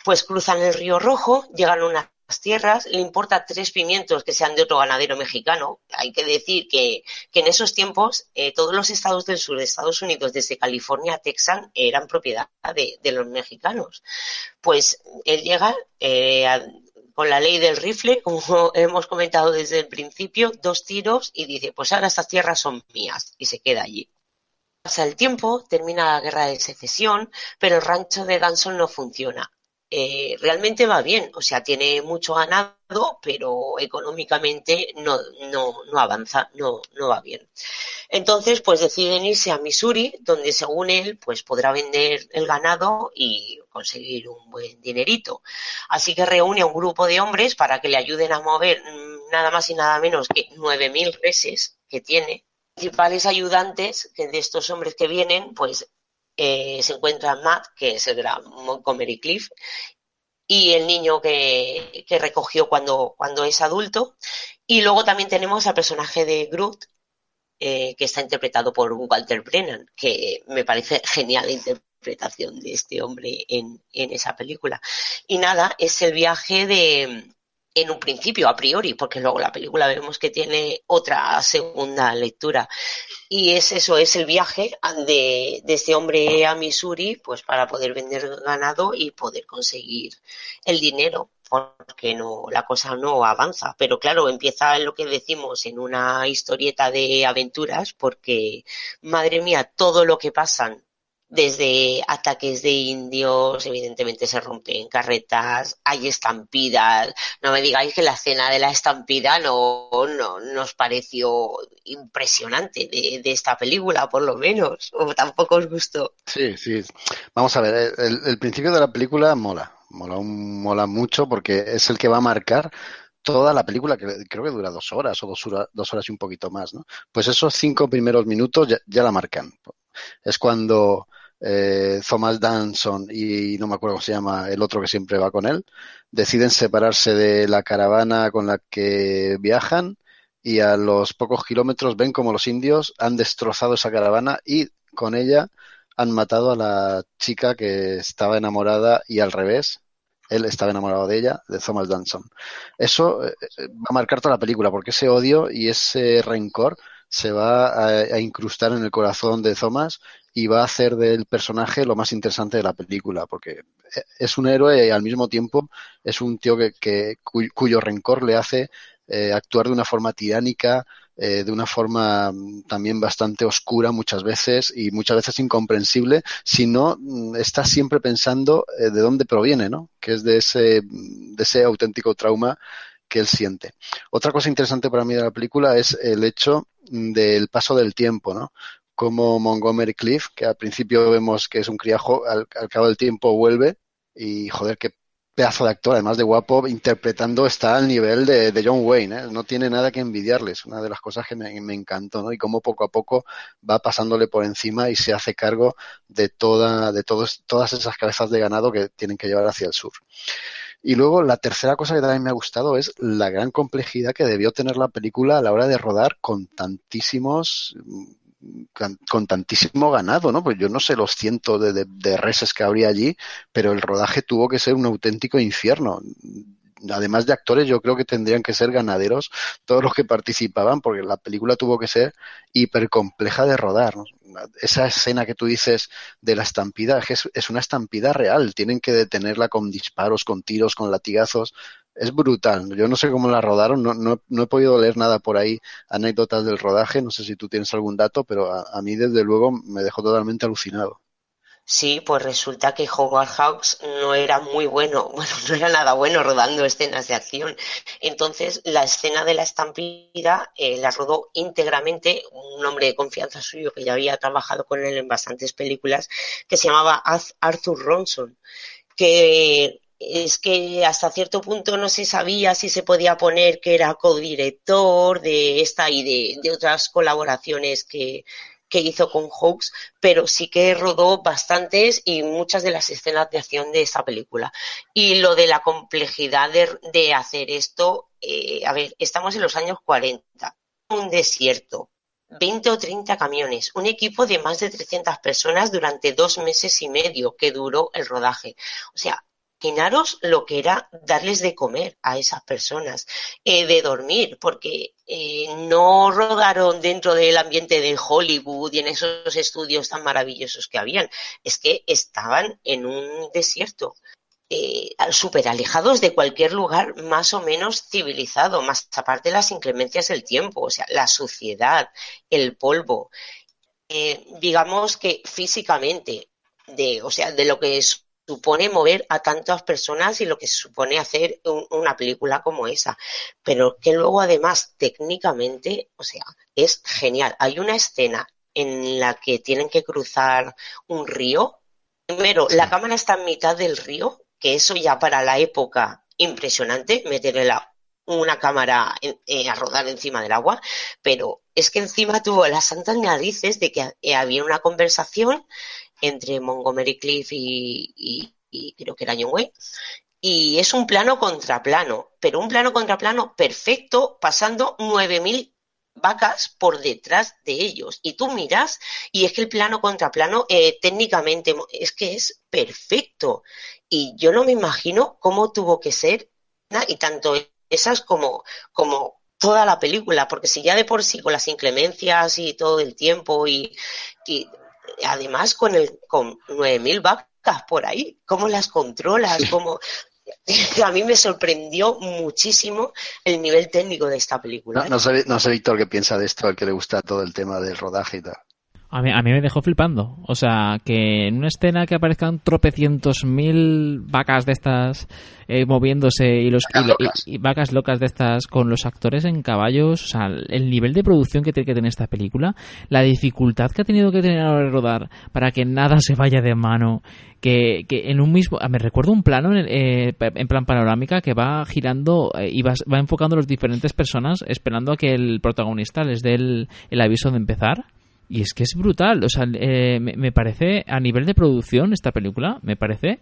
Pues cruzan el río Rojo, llegan a unas tierras, le importa tres pimientos que sean de otro ganadero mexicano. Hay que decir que, que en esos tiempos eh, todos los estados del sur de Estados Unidos, desde California a Texas, eran propiedad de, de los mexicanos. Pues él llega eh, a, con la ley del rifle, como hemos comentado desde el principio, dos tiros y dice, pues ahora estas tierras son mías y se queda allí. Pasa el tiempo, termina la guerra de secesión, pero el rancho de Danson no funciona. Eh, realmente va bien, o sea, tiene mucho ganado, pero económicamente no, no, no avanza, no, no va bien. Entonces, pues deciden irse a Missouri, donde según él, pues podrá vender el ganado y conseguir un buen dinerito. Así que reúne a un grupo de hombres para que le ayuden a mover nada más y nada menos que 9.000 reses que tiene. Principales ayudantes que de estos hombres que vienen, pues eh, se encuentra Matt, que es el gran Montgomery Cliff, y el niño que, que recogió cuando, cuando es adulto. Y luego también tenemos al personaje de Groot, eh, que está interpretado por Walter Brennan, que me parece genial la interpretación de este hombre en, en esa película. Y nada, es el viaje de, en un principio, a priori, porque luego la película vemos que tiene otra segunda lectura. Y es eso, es el viaje de, este hombre a Missouri, pues para poder vender ganado y poder conseguir el dinero porque no la cosa no avanza pero claro empieza lo que decimos en una historieta de aventuras porque madre mía todo lo que pasan desde ataques de indios, evidentemente se rompen carretas, hay estampidas. No me digáis que la escena de la estampida no, no nos pareció impresionante de, de esta película, por lo menos, o tampoco os gustó. Sí, sí. Vamos a ver, el, principio de la película mola, mola, mola mucho porque es el que va a marcar toda la película, que creo que dura dos horas o dos, horas, dos horas y un poquito más, ¿no? Pues esos cinco primeros minutos ya la marcan. Es cuando eh, Thomas Danson y no me acuerdo cómo se llama el otro que siempre va con él, deciden separarse de la caravana con la que viajan y a los pocos kilómetros ven como los indios han destrozado esa caravana y con ella han matado a la chica que estaba enamorada y al revés, él estaba enamorado de ella, de Thomas Danson. Eso eh, va a marcar toda la película porque ese odio y ese rencor se va a, a, incrustar en el corazón de Thomas y va a hacer del personaje lo más interesante de la película, porque es un héroe y al mismo tiempo es un tío que, que cuyo, rencor le hace eh, actuar de una forma tiránica, eh, de una forma mm, también bastante oscura muchas veces y muchas veces incomprensible, si no mm, está siempre pensando eh, de dónde proviene, ¿no? Que es de ese, de ese auténtico trauma que él siente. Otra cosa interesante para mí de la película es el hecho del paso del tiempo, ¿no? Como Montgomery Cliff, que al principio vemos que es un criajo, al, cabo del tiempo vuelve y joder, qué pedazo de actor, además de guapo, interpretando está al nivel de, John Wayne, ¿eh? no tiene nada que envidiarle, es una de las cosas que me, me, encantó, ¿no? Y cómo poco a poco va pasándole por encima y se hace cargo de toda, de todos, todas esas cabezas de ganado que tienen que llevar hacia el sur. Y luego la tercera cosa que también me ha gustado es la gran complejidad que debió tener la película a la hora de rodar con tantísimos con tantísimo ganado, ¿no? Pues yo no sé los cientos de, de, de, reses que habría allí, pero el rodaje tuvo que ser un auténtico infierno. Además de actores, yo creo que tendrían que ser ganaderos todos los que participaban, porque la película tuvo que ser hiper compleja de rodar. Esa escena que tú dices de la estampida es, es una estampida real. Tienen que detenerla con disparos, con tiros, con latigazos es brutal. Yo no sé cómo la rodaron, no, no, no, he podido leer nada por ahí, anécdotas del rodaje, no sé si tú tienes algún dato, pero a, a mí desde luego me dejó totalmente alucinado. Sí, pues resulta que Howard Hawks no era muy bueno, bueno, no era nada bueno rodando escenas de acción. Entonces, la escena de la estampida eh, la rodó íntegramente un hombre de confianza suyo que ya había trabajado con él en bastantes películas, que se llamaba Arthur Ronson, que es que hasta cierto punto no se sabía si se podía poner que era codirector de esta y de, de otras colaboraciones que, que hizo con Hawks, pero sí que rodó bastantes y muchas de las escenas de acción de esta película. Y lo de la complejidad de, hacer esto, eh, a ver, estamos en los años 40, un desierto, 20 o 30 camiones, un equipo de más de 300 personas durante dos meses y medio que duró el rodaje. O sea, imaginaros lo que era darles de comer a esas personas, eh, de dormir, porque eh, no rodaron dentro del ambiente de Hollywood y en esos estudios tan maravillosos que habían, es que estaban en un desierto. Eh, súper alejados de cualquier lugar más o menos civilizado, más aparte de las inclemencias del tiempo, o sea, la suciedad, el polvo. Eh, digamos que físicamente, de, o sea, de lo que es supone mover a tantas personas y lo que supone hacer una película como esa. Pero que luego además técnicamente, o sea, es genial. Hay una escena en la que tienen que cruzar un río. Primero, la cámara está en mitad del río, que eso ya para la época impresionante, meterle una cámara eh, a rodar encima del agua, pero es que encima tuvo las santas narices de que eh, había una conversación entre Montgomery Cliff y, creo que era John Wayne. Y es un plano contra plano, pero un plano contra plano perfecto, pasando 9.000 vacas por detrás de ellos. Y tú miras, y es que el plano contra plano, eh, técnicamente, es que es perfecto. Y yo no me imagino cómo tuvo que ser, y tanto esas como, como toda la película, porque si ya de por sí con las inclemencias y todo el tiempo y, y además con el con 9000 vacas por ahí, ¿cómo las controlas? ¿Cómo a mí me sorprendió muchísimo el nivel técnico de esta película. No, ¿eh? no, sé, Víctor, qué piensa de esto, al que le gusta todo el tema del rodaje y tal. A mí, a mí me dejó flipando. O sea, que en una escena que aparezcan tropecientos mil vacas de estas eh, moviéndose y, los, y, vacas locas de estas con los actores en caballos, o sea, el nivel de producción que tiene que tener esta película, la dificultad que ha tenido que tener a la hora de rodar para que nada se vaya de mano, que, que en un mismo... Me recuerdo un plano en, eh, en plan panorámica que va girando eh, y va, va enfocando a las diferentes personas esperando a que el protagonista les dé el aviso de empezar y es que es brutal. O sea, eh, me, parece, a nivel de producción, esta película, me parece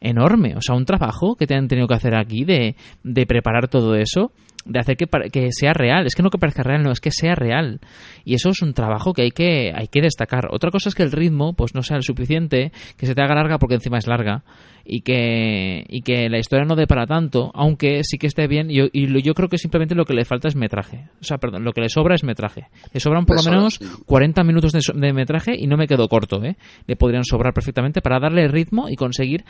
enorme. O sea, un trabajo que te han tenido que hacer aquí de, de preparar todo eso de hacer que, que sea real. Es que no que parezca real, no, es que sea real. Y eso es un trabajo que hay que, hay que destacar. Otra cosa es que el ritmo pues no sea el suficiente, que se te haga larga porque encima es larga y que, y que la historia no dé para tanto, aunque sí que esté bien. Y, y yo creo que simplemente lo que le falta es metraje. O sea, perdón, lo que le sobra es metraje. Le sobran por lo menos 40 minutos de, de metraje y no me quedo corto, ¿eh? Le podrían sobrar perfectamente para darle ritmo y conseguir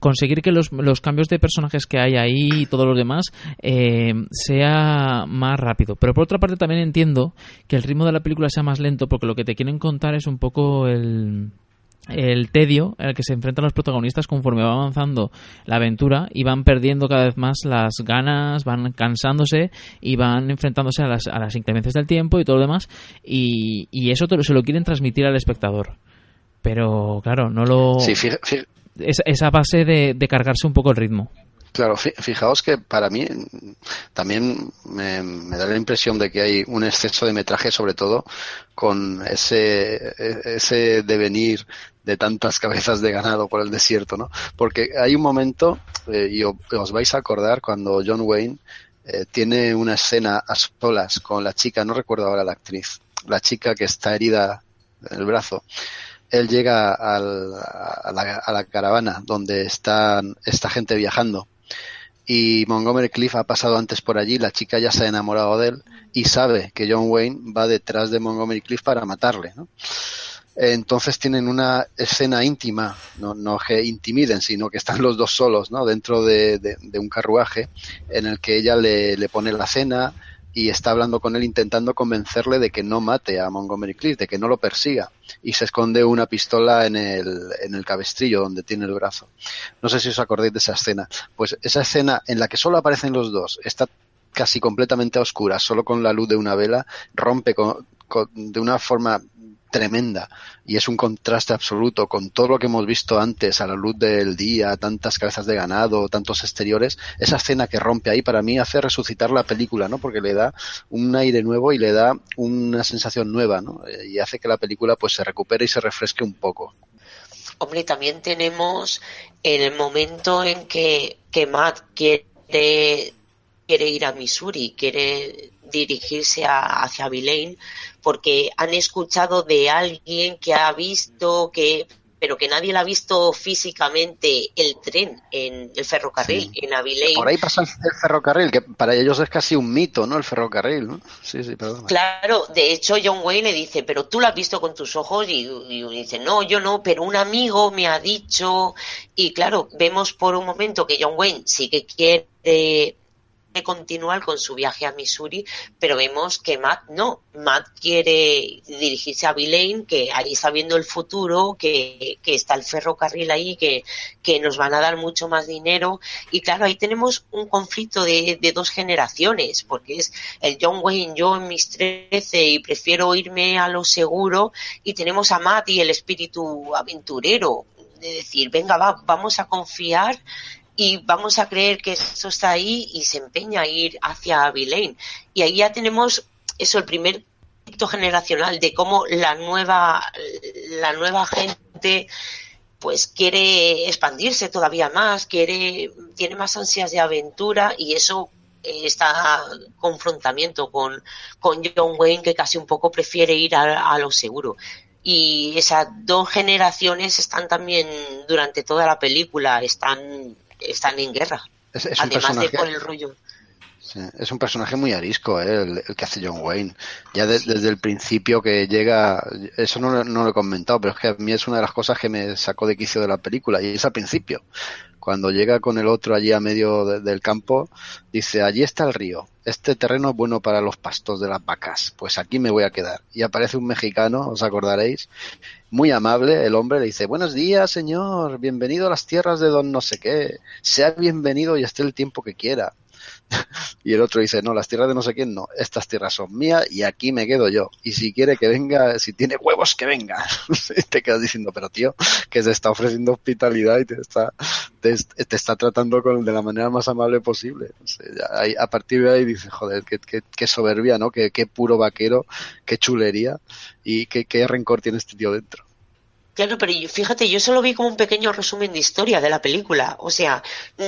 conseguir que los, los, cambios de personajes que hay ahí y todo lo demás eh, sea más rápido. Pero por otra parte también entiendo que el ritmo de la película sea más lento porque lo que te quieren contar es un poco el el tedio al que se enfrentan los protagonistas conforme va avanzando la aventura y van perdiendo cada vez más las ganas, van cansándose y van enfrentándose a las, a las inclemencias del tiempo y todo lo demás y, y eso se lo quieren transmitir al espectador pero claro, no lo esa, base de, cargarse un poco el ritmo. Claro, fijaos que para mí también me, da la impresión de que hay un exceso de metraje, sobre todo con ese, ese devenir de tantas cabezas de ganado por el desierto, ¿no? Porque hay un momento, eh, y os vais a acordar, cuando John Wayne eh, tiene una escena a solas con la chica, no recuerdo ahora la actriz, la chica que está herida en el brazo, él llega al, a, la, caravana donde está esta gente viajando y Montgomery Cliff ha pasado antes por allí, la chica ya se ha enamorado de él y sabe que John Wayne va detrás de Montgomery Cliff para matarle. Entonces tienen una escena íntima, no, no que intimiden, sino que están los dos solos ¿no? dentro de, de, un carruaje en el que ella le, le pone la cena, y está hablando con él intentando convencerle de que no mate a Montgomery Cliff, de que no lo persiga. Y se esconde una pistola en el, en el cabestrillo donde tiene el brazo. No sé si os acordáis de esa escena. Pues esa escena en la que solo aparecen los dos está casi completamente a oscuras, solo con la luz de una vela, rompe de una forma tremenda y es un contraste absoluto con todo lo que hemos visto antes a la luz del día, tantas cabezas de ganado, tantos exteriores, esa escena que rompe ahí para mí hace resucitar la película, ¿no? Porque le da un aire nuevo y le da una sensación nueva, ¿no? Y hace que la película pues se recupere y se refresque un poco. Hombre, también tenemos el momento en que, que Matt quiere, quiere ir a Missouri, quiere dirigirse a, hacia Villain porque han escuchado de alguien que ha visto que pero que nadie la ha visto físicamente el tren en el ferrocarril en Avilés. Por ahí pasa el ferrocarril, que para ellos es casi un mito, ¿no? El ferrocarril, ¿no? Sí, sí, perdón. Claro, de hecho John Wayne le dice, pero tú lo has visto con tus ojos y, y, dice, no, yo no, pero un amigo me ha dicho y claro, vemos por un momento que John Wayne sí que quiere continuar con su viaje a Missouri, pero vemos que Matt no. Matt quiere dirigirse a Villain, que ahí está viendo el futuro, que, está el ferrocarril ahí, que, que, nos van a dar mucho más dinero. Y claro, ahí tenemos un conflicto de, de dos generaciones, porque es el John Wayne, yo en mis trece y prefiero irme a lo seguro, y tenemos a Matt y el espíritu aventurero de decir, venga, va, vamos a confiar y vamos a creer que eso está ahí y se empeña a ir hacia Villain. Y ahí ya tenemos eso, el primer conflicto generacional de cómo la nueva, la nueva gente pues quiere expandirse todavía más, quiere, tiene más ansias de aventura y eso eh, está confrontamiento con, con John Wayne que casi un poco prefiere ir a lo seguro y esas dos generaciones están también durante toda la película están están en guerra. Es, Además de por el rollo. Es un personaje muy arisco, ¿eh? el, que hace John Wayne. Ya desde el principio que llega, eso no, no, lo he comentado, pero es que a mí es una de las cosas que me sacó de quicio de la película, y es al principio. Cuando llega con el otro allí a medio del campo, dice, allí está el río, este terreno es bueno para los pastos de las vacas, pues aquí me voy a quedar. Y aparece un mexicano, os acordaréis, muy amable, el hombre le dice, buenos días, señor, bienvenido a las tierras de don no sé qué, sea bienvenido y esté el tiempo que quiera. y el otro dice, no, las tierras de no sé quién no, estas tierras son mías y aquí me quedo yo. Y si quiere que venga, si tiene huevos, que venga. te quedas diciendo, pero tío, que se está ofreciendo hospitalidad y te está, te, está tratando con, de la manera más amable posible. a partir de ahí dice, joder, qué, qué, soberbia, ¿no? Qué, qué, puro vaquero, qué chulería y qué, qué rencor tiene este tío dentro. Claro, pero fíjate, yo solo vi como un pequeño resumen de historia de la película. O sea,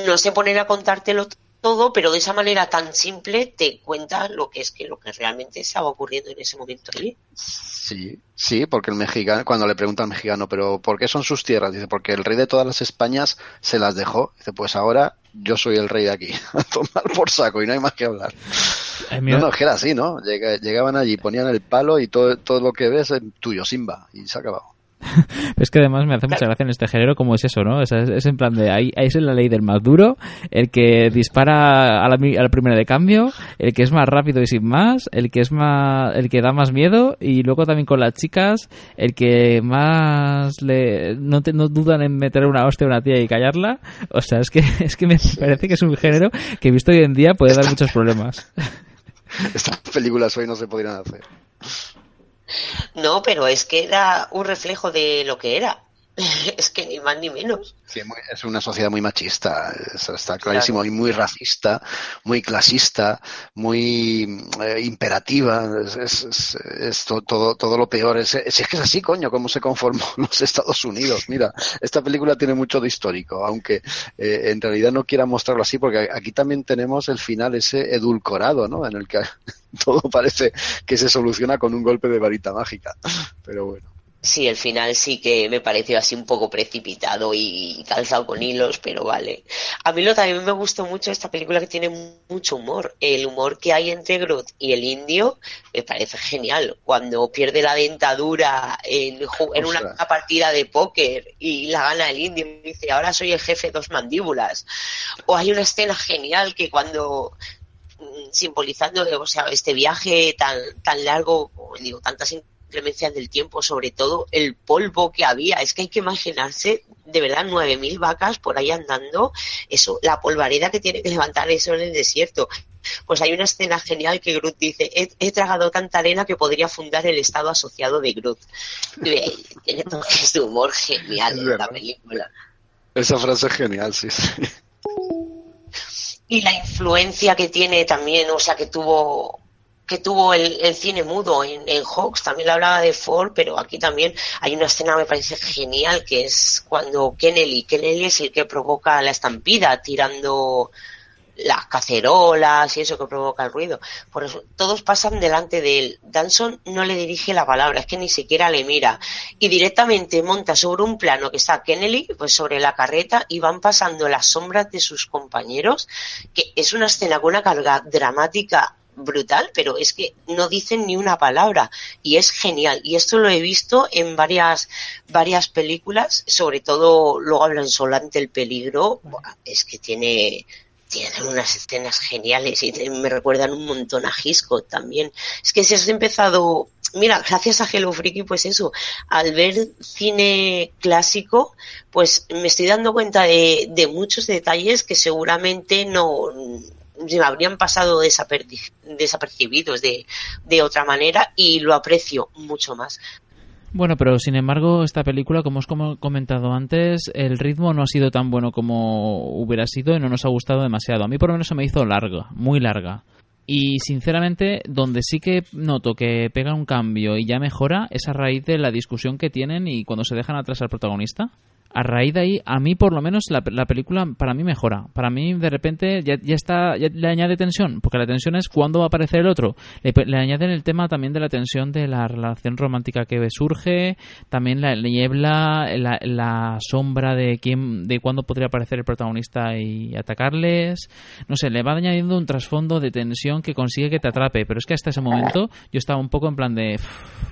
no sé poner a contártelo todo, pero de esa manera tan simple te cuenta lo que es que lo que realmente estaba ocurriendo en ese momento allí. Sí, sí, porque el mexicano, cuando le pregunta al mexicano, pero ¿por qué son sus tierras? Dice, porque el rey de todas las Españas se las dejó. Dice, pues ahora yo soy el rey de aquí, a tomar por saco y no hay más que hablar. No, no, que era así, ¿no? Llegaban allí, ponían el palo y todo, todo lo que ves es tuyo, Simba, y se ha acabado. es que además me hace mucha gracia en este género como es eso, ¿no? Es, es, en plan de ahí, ahí, es la ley del más duro, el que dispara a la, a la, primera de cambio, el que es más rápido y sin más, el que es más, el que da más miedo y luego también con las chicas, el que más le no, no dudan en meter una hostia a una tía y callarla. O sea, es que es que me parece que es un género que visto hoy en día puede dar muchos problemas. Estas películas hoy no se podrían hacer. No, pero es que era un reflejo de lo que era. es que ni más ni menos. Sí, es una sociedad muy machista, está clarísimo, y muy racista, muy clasista, muy eh, imperativa, es, es, todo, todo lo peor. Es, es, que es así, coño, cómo se conformó los Estados Unidos. Mira, esta película tiene mucho de histórico, aunque eh, en realidad no quiera mostrarlo así, porque aquí también tenemos el final ese edulcorado, ¿no? En el que todo parece que se soluciona con un golpe de varita mágica. Pero bueno. Sí, el final sí que me pareció así un poco precipitado y calzado con hilos, pero vale. A mí lo también me gustó mucho esta película que tiene mucho humor. El humor que hay entre Groot y el indio me parece genial. Cuando pierde la dentadura en, en una partida de póker y la gana el indio y dice, ahora soy el jefe de dos mandíbulas. O hay una escena genial que cuando mm, simbolizando o sea, este viaje tan, tan largo, digo, tantas inclemencias del tiempo, sobre todo el polvo que había. Es que hay que imaginarse, de verdad, 9.000 vacas por ahí andando, eso, la polvareda que tiene que levantar eso en el desierto. Pues hay una escena genial que Groot dice, he, tragado tanta arena que podría fundar el estado asociado de Groot. tiene toques de humor genial en la película. Esa frase es genial, sí, sí. Y la influencia que tiene también, o sea, que tuvo que tuvo el, cine mudo en, en, Hawks, también le hablaba de Ford, pero aquí también hay una escena que me parece genial, que es cuando Kennedy, Kennedy es el que provoca la estampida tirando las cacerolas y eso que provoca el ruido. Por eso todos pasan delante de él. Danson no le dirige la palabra, es que ni siquiera le mira. Y directamente monta sobre un plano que está Kennedy, pues sobre la carreta, y van pasando las sombras de sus compañeros, que es una escena con una carga dramática brutal, pero es que no dicen ni una palabra y es genial. Y esto lo he visto en varias, varias películas, sobre todo luego hablan solante el peligro, es que tiene, tienen unas escenas geniales y me recuerdan un montón a Hitchcock también. Es que si has empezado, mira, gracias a Hello Freaky, pues eso, al ver cine clásico, pues me estoy dando cuenta de, de muchos detalles que seguramente no me habrían pasado desapercibidos de, de otra manera y lo aprecio mucho más. Bueno, pero sin embargo, esta película, como os he comentado antes, el ritmo no ha sido tan bueno como hubiera sido y no nos ha gustado demasiado. A mí por lo menos se me hizo larga, muy larga. Y sinceramente, donde sí que noto que pega un cambio y ya mejora es a raíz de la discusión que tienen y cuando se dejan atrás al protagonista a raíz de ahí, a mí por lo menos la, película para mí mejora. Para mí de repente ya, ya está, ya le añade tensión, porque la tensión es cuándo va a aparecer el otro. Le, añaden el tema también de la tensión de la relación romántica que surge, también la niebla, la, sombra de quién, de cuándo podría aparecer el protagonista y atacarles. No sé, le va añadiendo un trasfondo de tensión que consigue que te atrape, pero es que hasta ese momento yo estaba un poco en plan de,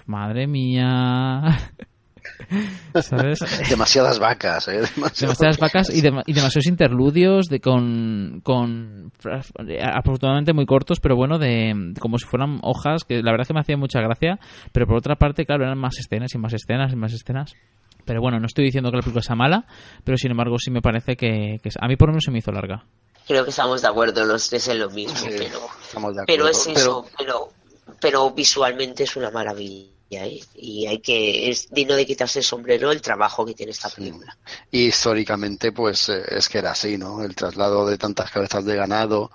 madre mía. Demasiadas vacas, ¿eh? Demasiadas, vacas y, demasiados interludios de con, con afortunadamente muy cortos, pero bueno, de como si fueran hojas, que la verdad es que me hacía mucha gracia, pero por otra parte, claro, eran más escenas y más escenas y más escenas. Pero bueno, no estoy diciendo que la película sea mala, pero sin embargo sí me parece que, a mí por lo menos se me hizo larga. Creo que estamos de acuerdo los tres en lo mismo, pero, pero es eso, pero, pero visualmente es una maravilla y hay que es digno de quitarse el sombrero el trabajo que tiene esta película. Y históricamente pues eh, es que era así no el traslado de tantas cabezas de ganado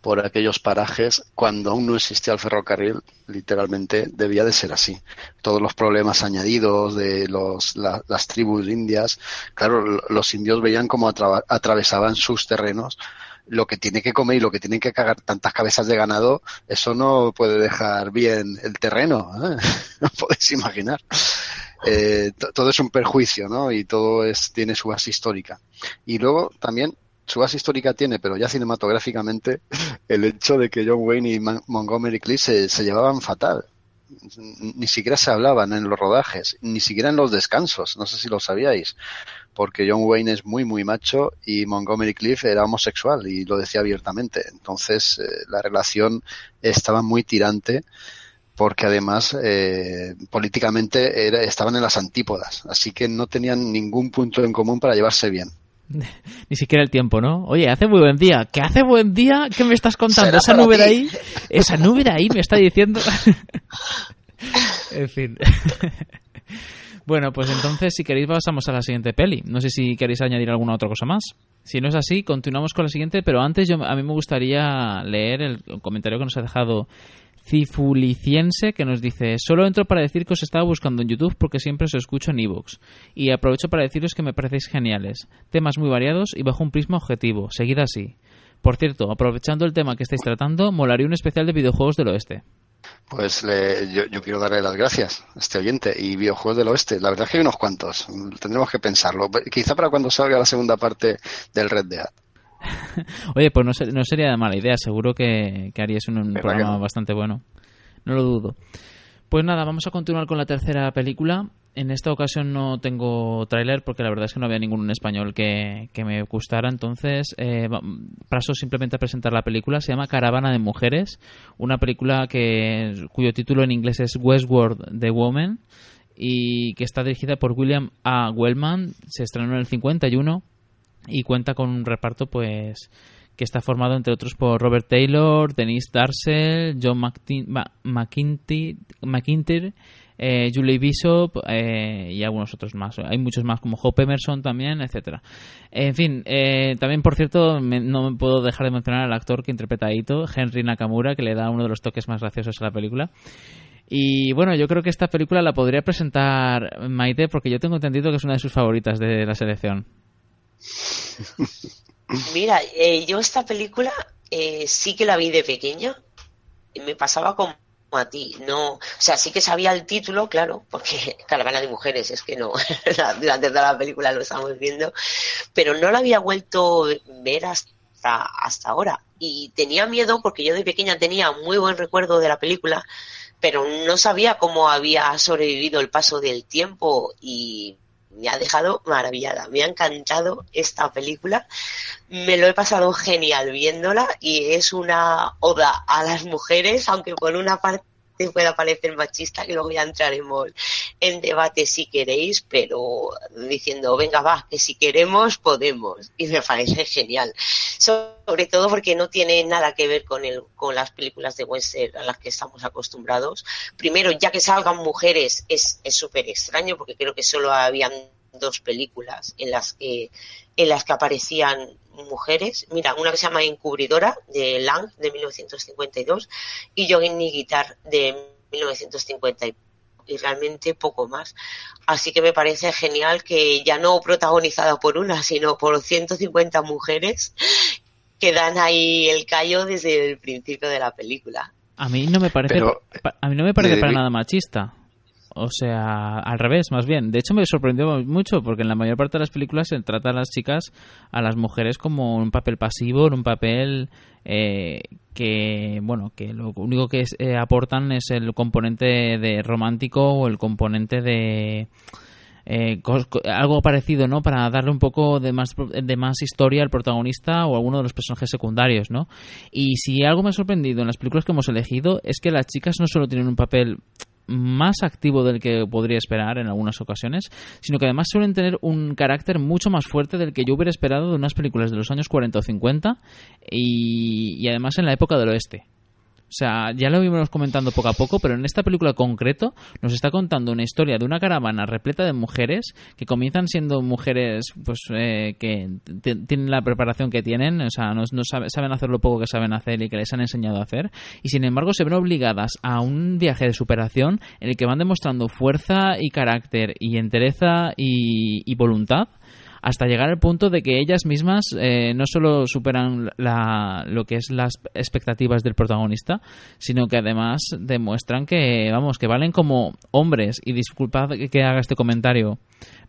por aquellos parajes cuando aún no existía el ferrocarril literalmente debía de ser así. Todos los problemas añadidos de los las tribus indias claro los indios veían cómo atravesaban sus terrenos lo que tiene que comer y lo que tienen que cagar tantas cabezas de ganado, eso no puede dejar bien el terreno, ¿eh? no podéis imaginar. Eh, todo es un perjuicio, ¿no? Y todo es, tiene su base histórica. Y luego también su base histórica tiene, pero ya cinematográficamente, el hecho de que John Wayne y Montgomery Cliff se llevaban fatal ni siquiera se hablaban en los rodajes, ni siquiera en los descansos, no sé si lo sabíais, porque John Wayne es muy, muy macho y Montgomery Cliff era homosexual y lo decía abiertamente. Entonces, eh, la relación estaba muy tirante porque además eh, políticamente era, estaban en las antípodas, así que no tenían ningún punto en común para llevarse bien. Ni siquiera el tiempo, ¿no? Oye, hace muy buen día. ¿Qué hace buen día? ¿Qué me estás contando? Esa nube de ahí, esa nube de ahí me está diciendo. en fin. Bueno, pues entonces, si queréis, pasamos a la siguiente peli. No sé si queréis añadir alguna otra cosa más. Si no es así, continuamos con la siguiente, pero antes yo, a mí me gustaría leer el comentario que nos ha dejado Cifuliciense que nos dice solo entro para decir que os estaba buscando en YouTube porque siempre os escucho en Evox y aprovecho para deciros que me parecéis geniales. Temas muy variados y bajo un prisma objetivo. Seguid así. Por cierto aprovechando el tema que estáis tratando molaría un especial de videojuegos del oeste pues yo, quiero darle las gracias a este oyente y videojuegos del oeste. La verdad es que hay unos cuantos. Tendremos que pensarlo. Quizá para cuando salga la segunda parte del Red Dead. Oye, pues no, no, sería de mala idea. Seguro que, que harías un, programa bastante bueno. No lo dudo. Pues nada, vamos a continuar con la tercera película. En esta ocasión no tengo tráiler porque la verdad es que no había ninguno en español que, me gustara. Entonces, eh, paso simplemente a presentar la película. Se llama Caravana de Mujeres. Una película que, cuyo título en inglés es Westworld The Woman y que está dirigida por William A. Wellman. Se estrenó en el 51 y cuenta con un reparto pues que está formado entre otros por Robert Taylor, Denise Darcel, John McIntyre, eh, Julie Bishop eh, y algunos otros más. Hay muchos más como Hope Emerson también, etcétera. En fin, eh, también por cierto no me puedo dejar de mencionar al actor que interpreta a Ito, Henry Nakamura, que le da uno de los toques más graciosos a la película. Y bueno, yo creo que esta película la podría presentar Maite porque yo tengo entendido que es una de sus favoritas de la selección. Mira, eh, yo esta película eh, sí que la vi de pequeña. Me pasaba como a ti. No, o sea, sí que sabía el título, claro, porque Caravana de Mujeres, es que no, durante toda la película lo estamos viendo, pero no la había vuelto a ver hasta, hasta ahora. Y tenía miedo porque yo de pequeña tenía muy buen recuerdo de la película, pero no sabía cómo había sobrevivido el paso del tiempo y me ha dejado maravillada. Me ha encantado esta película. Me lo he pasado genial viéndola y es una oda a las mujeres, aunque por una parte pueda parecer machista, que luego ya entraremos en debate si queréis, pero diciendo, venga, va, que si queremos, podemos. Y me parece genial. Sobre todo porque no tiene nada que ver con, el, con las películas de western a las que estamos acostumbrados. Primero, ya que salgan mujeres, es súper extraño, porque creo que solo habían dos películas en las que en las que aparecían mujeres. Mira, una que se llama Encubridora, de Lang, de 1952, y Jogging Guitar, de 1950 y realmente poco más. Así que me parece genial que ya no protagonizada por una, sino por 150 mujeres que dan ahí el callo desde el principio de la película. A mí no me parece, a mí no me parece para nada machista. O sea, al revés, más bien. De hecho, me sorprendió mucho porque en la mayor parte de las películas se trata a las chicas, a las mujeres, como un papel pasivo, un papel eh, que, bueno, que lo único que eh, aportan es el componente de romántico o el componente de. Eh, algo parecido, ¿no? Para darle un poco de más, de más historia al protagonista o a alguno de los personajes secundarios, ¿no? Y si algo me ha sorprendido en las películas que hemos elegido es que las chicas no solo tienen un papel más activo del que podría esperar en algunas ocasiones, sino que además suelen tener un carácter mucho más fuerte del que yo hubiera esperado de unas películas de los años 40 o 50 y, y además en la época del oeste. O sea, ya lo íbamos comentando poco a poco, pero en esta película concreto nos está contando una historia de una caravana repleta de mujeres que comienzan siendo mujeres pues eh, que tienen la preparación que tienen, o sea, no, saben hacer lo poco que saben hacer y que les han enseñado a hacer, y sin embargo se ven obligadas a un viaje de superación en el que van demostrando fuerza y carácter y entereza y voluntad hasta llegar al punto de que ellas mismas eh, no solo superan la, lo que es las expectativas del protagonista, sino que además demuestran que, vamos, que valen como hombres. Y disculpad que haga este comentario,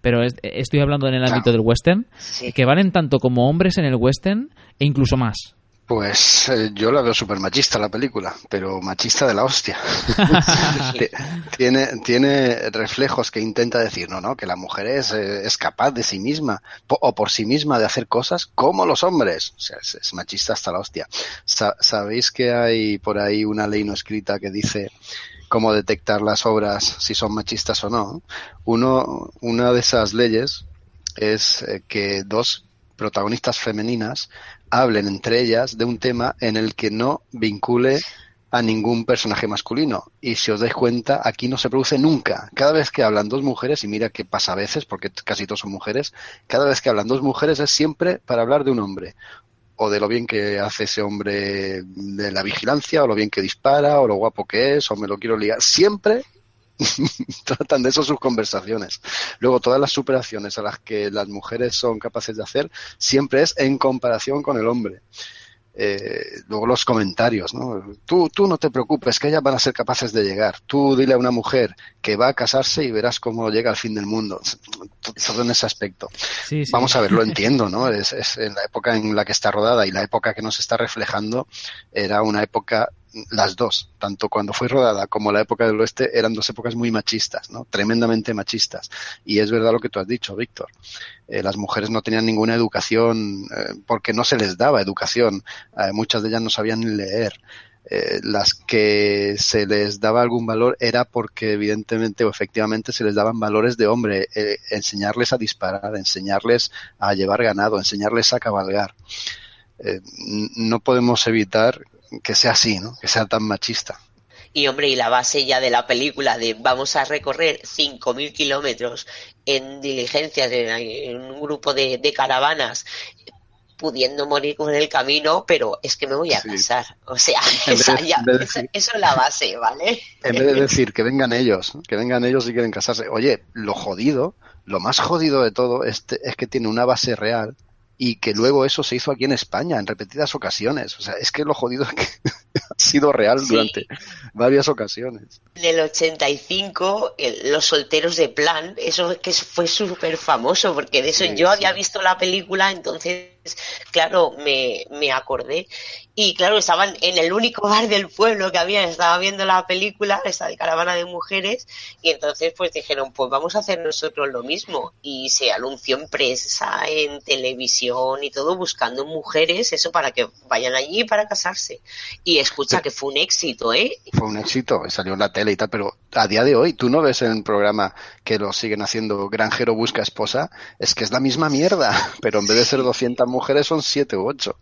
pero estoy hablando en el ámbito del western, que valen tanto como hombres en el western e incluso más. Pues eh, yo la veo súper machista la película, pero machista de la hostia. tiene, tiene reflejos que intenta decir, no, no, que la mujer es, eh, es capaz de sí misma o por sí misma de hacer cosas como los hombres. O sea, es, machista hasta la hostia. ¿Sabéis que hay por ahí una ley no escrita que dice cómo detectar las obras si son machistas o no? Uno, una de esas leyes es eh, que dos protagonistas femeninas hablen entre ellas de un tema en el que no vincule a ningún personaje masculino. Y si os dais cuenta, aquí no se produce nunca. Cada vez que hablan dos mujeres, y mira que pasa a veces, porque casi todos son mujeres, cada vez que hablan dos mujeres es siempre para hablar de un hombre. O de lo bien que hace ese hombre de la vigilancia, o lo bien que dispara, o lo guapo que es, o me lo quiero ligar. Siempre tratan de eso sus conversaciones. Luego, todas las superaciones a las que las mujeres son capaces de hacer siempre es en comparación con el hombre. Eh, luego los comentarios, ¿no? Tú, tú no te preocupes, que ellas van a ser capaces de llegar. Tú dile a una mujer que va a casarse y verás cómo llega al fin del mundo. Todo en ese aspecto. Vamos a ver, lo entiendo, ¿no? Es, es en la época en la que está rodada y la época que nos está reflejando era una época las dos, tanto cuando fue rodada como la época del oeste, eran dos épocas muy machistas, ¿no? Tremendamente machistas. Y es verdad lo que tú has dicho, Víctor. Eh, las mujeres no tenían ninguna educación eh, porque no se les daba educación. Eh, muchas de ellas no sabían leer. las que se les daba algún valor era porque evidentemente o efectivamente se les daban valores de hombre, enseñarles a disparar, enseñarles a llevar ganado, enseñarles a cabalgar. no podemos evitar que sea así, ¿no? Que sea tan machista. Y hombre, y la base ya de la película de vamos a recorrer 5.000 kilómetros en diligencias, en, un grupo de, caravanas, pudiendo morir con el camino, pero es que me voy a casar. O sea, esa, eso es la base, ¿vale? En vez de decir que vengan ellos, que vengan ellos y quieren casarse. Oye, lo jodido, lo más jodido de todo es, es que tiene una base real y que luego eso se hizo aquí en España en repetidas ocasiones. O sea, es que lo jodido es que ha sido real durante varias ocasiones. En el 85, Los solteros de plan, eso que fue súper famoso, porque de eso yo había visto la película, entonces, claro, me, me acordé. Y claro, estaban en el único bar del pueblo que había, estaba viendo la película, esta de Caravana de Mujeres, y entonces pues dijeron, pues vamos a hacer nosotros lo mismo. Y se anunció en prensa, en televisión y todo, buscando mujeres, eso para que vayan allí para casarse. Y escucha que fue un éxito, ¿eh? Fue un éxito, salió en la tele y tal, pero a día de hoy, tú no ves en el programa que lo siguen haciendo Granjero busca esposa, es que es la misma mierda, pero en vez de ser 200 mujeres son 7 u 8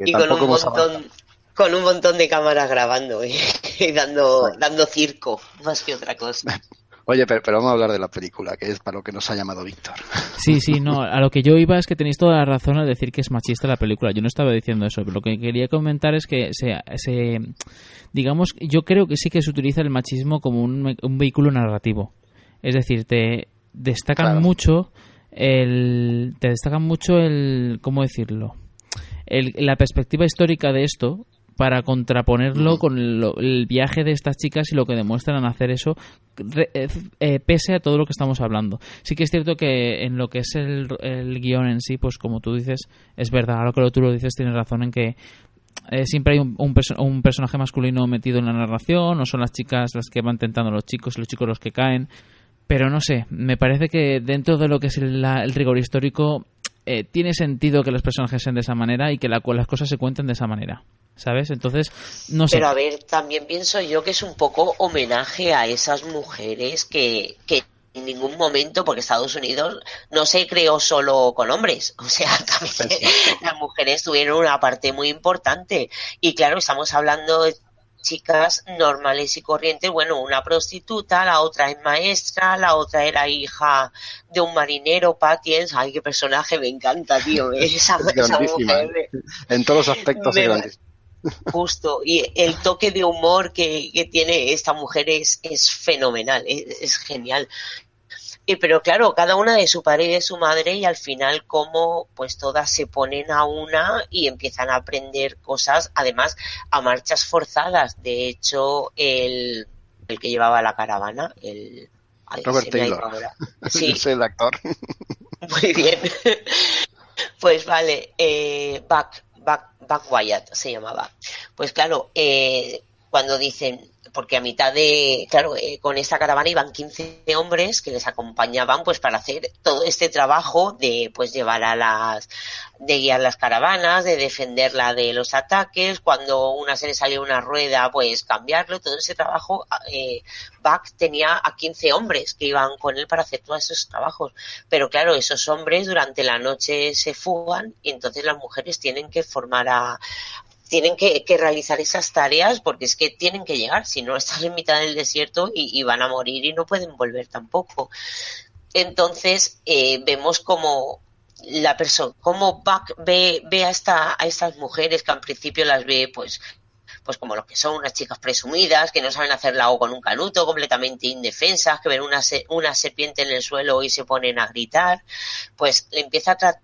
y con un, montón, con un montón de cámaras grabando ¿eh? y dando, dando circo, más que otra cosa. Oye, pero, vamos a hablar de la película, que es para lo que nos ha llamado Víctor. Sí, sí, no, a lo que yo iba es que tenéis toda la razón al decir que es machista la película. Yo no estaba diciendo eso, pero lo que quería comentar es que se, se digamos, yo creo que sí que se utiliza el machismo como un, un vehículo narrativo. Es decir, te destacan mucho el, te destacan mucho el, ¿cómo decirlo? la perspectiva histórica de esto para contraponerlo con el, viaje de estas chicas y lo que demuestran hacer eso, eh, eh, pese a todo lo que estamos hablando. Sí que es cierto que en lo que es el, guion en sí, pues como tú dices, es verdad, ahora que tú lo dices, tienes razón en que eh, siempre hay un, un, personaje masculino metido en la narración, no son las chicas las que van tentando a los chicos y los chicos los que caen. Pero no sé, me parece que dentro de lo que es el rigor histórico eh, tiene sentido que los personajes sean de esa manera y que las cosas se cuenten de esa manera. ¿Sabes? Entonces, no sé. Pero a ver, también pienso yo que es un poco homenaje a esas mujeres que, que en ningún momento, porque Estados Unidos no se creó solo con hombres, o sea, también las mujeres tuvieron una parte muy importante. Y claro, estamos hablando de chicas normales y corrientes, bueno, una prostituta, la otra es maestra, la otra era hija de un marinero, Patiens, ay, qué personaje, me encanta, tío, esa, mujer. ¿eh? en todos los aspectos Justo, y el toque de humor que, tiene esta mujer es, es fenomenal, es genial pero claro, cada una de su padre y de su madre y al final como pues todas se ponen a una y empiezan a aprender cosas, además a marchas forzadas. De hecho, el, el que llevaba la caravana, el... Robert Taylor. Sí. soy el actor. Muy bien. Pues vale, eh, Back, Back, Back Wyatt se llamaba. Pues claro, eh, cuando dicen, porque a mitad de, claro, eh, con esta caravana iban 15 hombres que les acompañaban pues para hacer todo este trabajo de pues llevar a las, de guiar las caravanas, de defenderla de los ataques, cuando una se le salió una rueda pues cambiarlo, todo ese trabajo, eh, Bach tenía a 15 hombres que iban con él para hacer todos esos trabajos, pero claro, esos hombres durante la noche se fugan y entonces las mujeres tienen que formar a, tienen que, realizar esas tareas porque es que tienen que llegar, si no están en mitad del desierto y, van a morir y no pueden volver tampoco. Entonces eh, vemos como la persona, como Buck ve, ve a, esta, a estas mujeres que al principio las ve pues pues como lo que son unas chicas presumidas, que no saben hacer la O con un canuto, completamente indefensas, que ven una, una serpiente en el suelo y se ponen a gritar, pues le empieza a tratar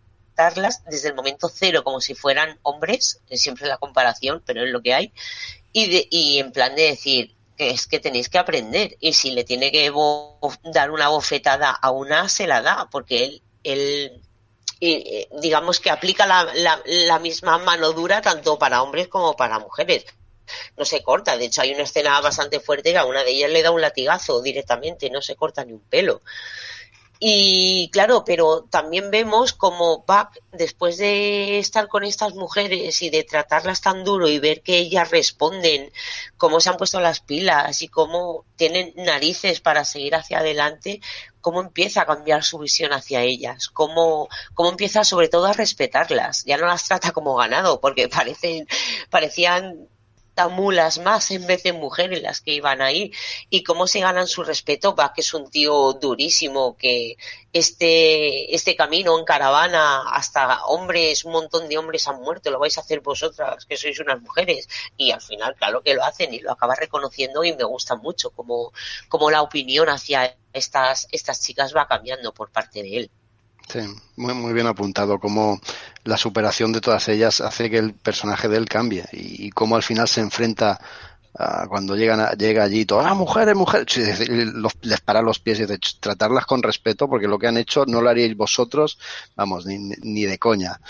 desde el momento cero como si fueran hombres, es siempre la comparación, pero es lo que hay, y, y en plan de decir que es que tenéis que aprender y si le tiene que dar una bofetada a una, se la da, porque él, él eh, digamos que aplica la, la, misma mano dura tanto para hombres como para mujeres no se corta. De hecho, hay una escena bastante fuerte que a una de ellas le da un latigazo directamente, no se corta ni un pelo. Y claro, pero también vemos como Buck, después de estar con estas mujeres y de tratarlas tan duro y ver que ellas responden, cómo se han puesto las pilas y cómo tienen narices para seguir hacia adelante, cómo empieza a cambiar su visión hacia ellas, cómo, cómo empieza sobre todo a respetarlas. Ya no las trata como ganado, porque parecen, parecían mulas más en vez de mujeres las que iban ahí. Y cómo se ganan su respeto va que es un tío durísimo que este este camino en caravana hasta hombres un montón de hombres han muerto lo vais a hacer vosotras que sois unas mujeres. Y al final claro que lo hacen y lo acaba reconociendo y me gusta mucho como como la opinión hacia estas estas chicas va cambiando por parte de él Sí, muy, muy bien apuntado, cómo la superación de todas ellas hace que el personaje de él cambie y, cómo al final se enfrenta cuando llegan llega allí todo, ah, mujeres, mujeres, les para los pies y dice, tratarlas con respeto porque lo que han hecho no lo haríais vosotros, vamos, ni, ni de coña.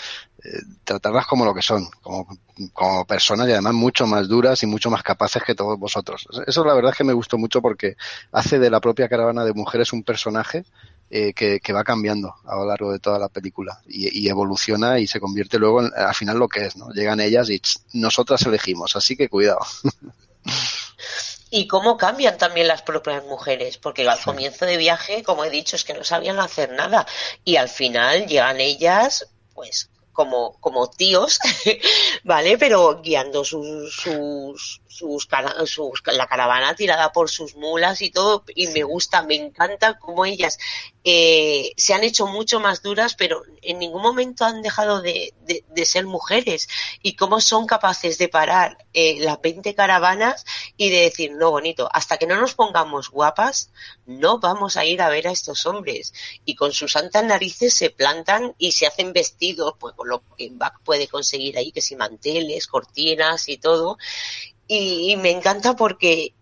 Eh, tratarlas como lo que son, como, como personas y además mucho más duras y mucho más capaces que todos vosotros. Eso la verdad es que me gustó mucho porque hace de la propia caravana de mujeres un personaje eh, que, va cambiando a lo largo de toda la película y, evoluciona y se convierte luego en, al final lo que es, ¿no? Llegan ellas y nosotras elegimos, así que cuidado. Y cómo cambian también las propias mujeres, porque al comienzo de viaje, como he dicho, es que no sabían hacer nada y al final llegan ellas, pues como, como tíos, ¿vale? Pero guiando sus, sus, sus, sus, la caravana tirada por sus mulas y todo, y me gusta, me encanta cómo ellas eh, se han hecho mucho más duras, pero en ningún momento han dejado de, de, ser mujeres, y cómo son capaces de parar eh, las 20 caravanas y de decir, no, bonito, hasta que no nos pongamos guapas, no vamos a ir a ver a estos hombres, y con sus santas narices se plantan y se hacen vestidos, pues con lo que Bach puede conseguir ahí, que si manteles, cortinas y todo, y, me encanta porque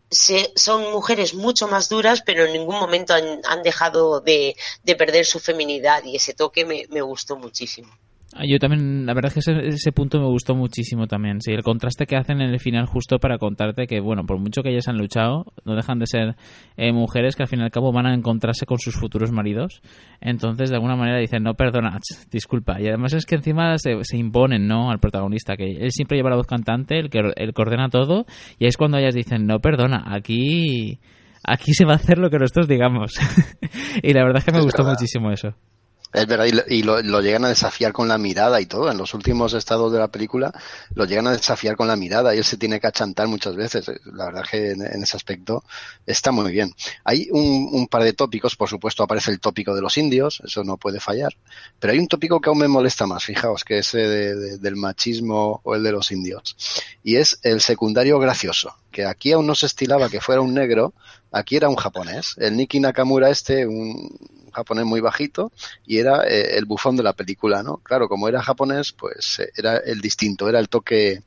son mujeres mucho más duras, pero en ningún momento han, dejado de, perder su feminidad y ese toque me gustó muchísimo. Ah, yo también, la verdad es que ese, punto me gustó muchísimo también. Sí, el contraste que hacen en el final justo para contarte que, bueno, por mucho que ellas han luchado, no dejan de ser eh, mujeres que al fin y al cabo van a encontrarse con sus futuros maridos. Entonces, de alguna manera dicen, no perdonad, disculpa. Y además es que encima se, imponen, ¿no? Al protagonista, que él siempre lleva la voz cantante, el que, el que ordena todo, y es cuando ellas dicen, no perdona, aquí, aquí se va a hacer lo que nosotros digamos. y la verdad es que me gustó muchísimo eso. Es verdad, y, lo, llegan a desafiar con la mirada y todo. En los últimos estados de la película lo llegan a desafiar con la mirada y él se tiene que achantar muchas veces. La verdad que en, ese aspecto está muy bien. Hay un, par de tópicos, por supuesto aparece el tópico de los indios, eso no puede fallar. Pero hay un tópico que aún me molesta más, fijaos, que es de, del machismo o el de los indios. Y es el secundario gracioso, que aquí aún no se estilaba que fuera un negro, aquí era un japonés. El Niki Nakamura este, un japonés muy bajito y era eh, el bufón de la película, ¿no? Claro, como era japonés, pues eh, era el distinto, era el toque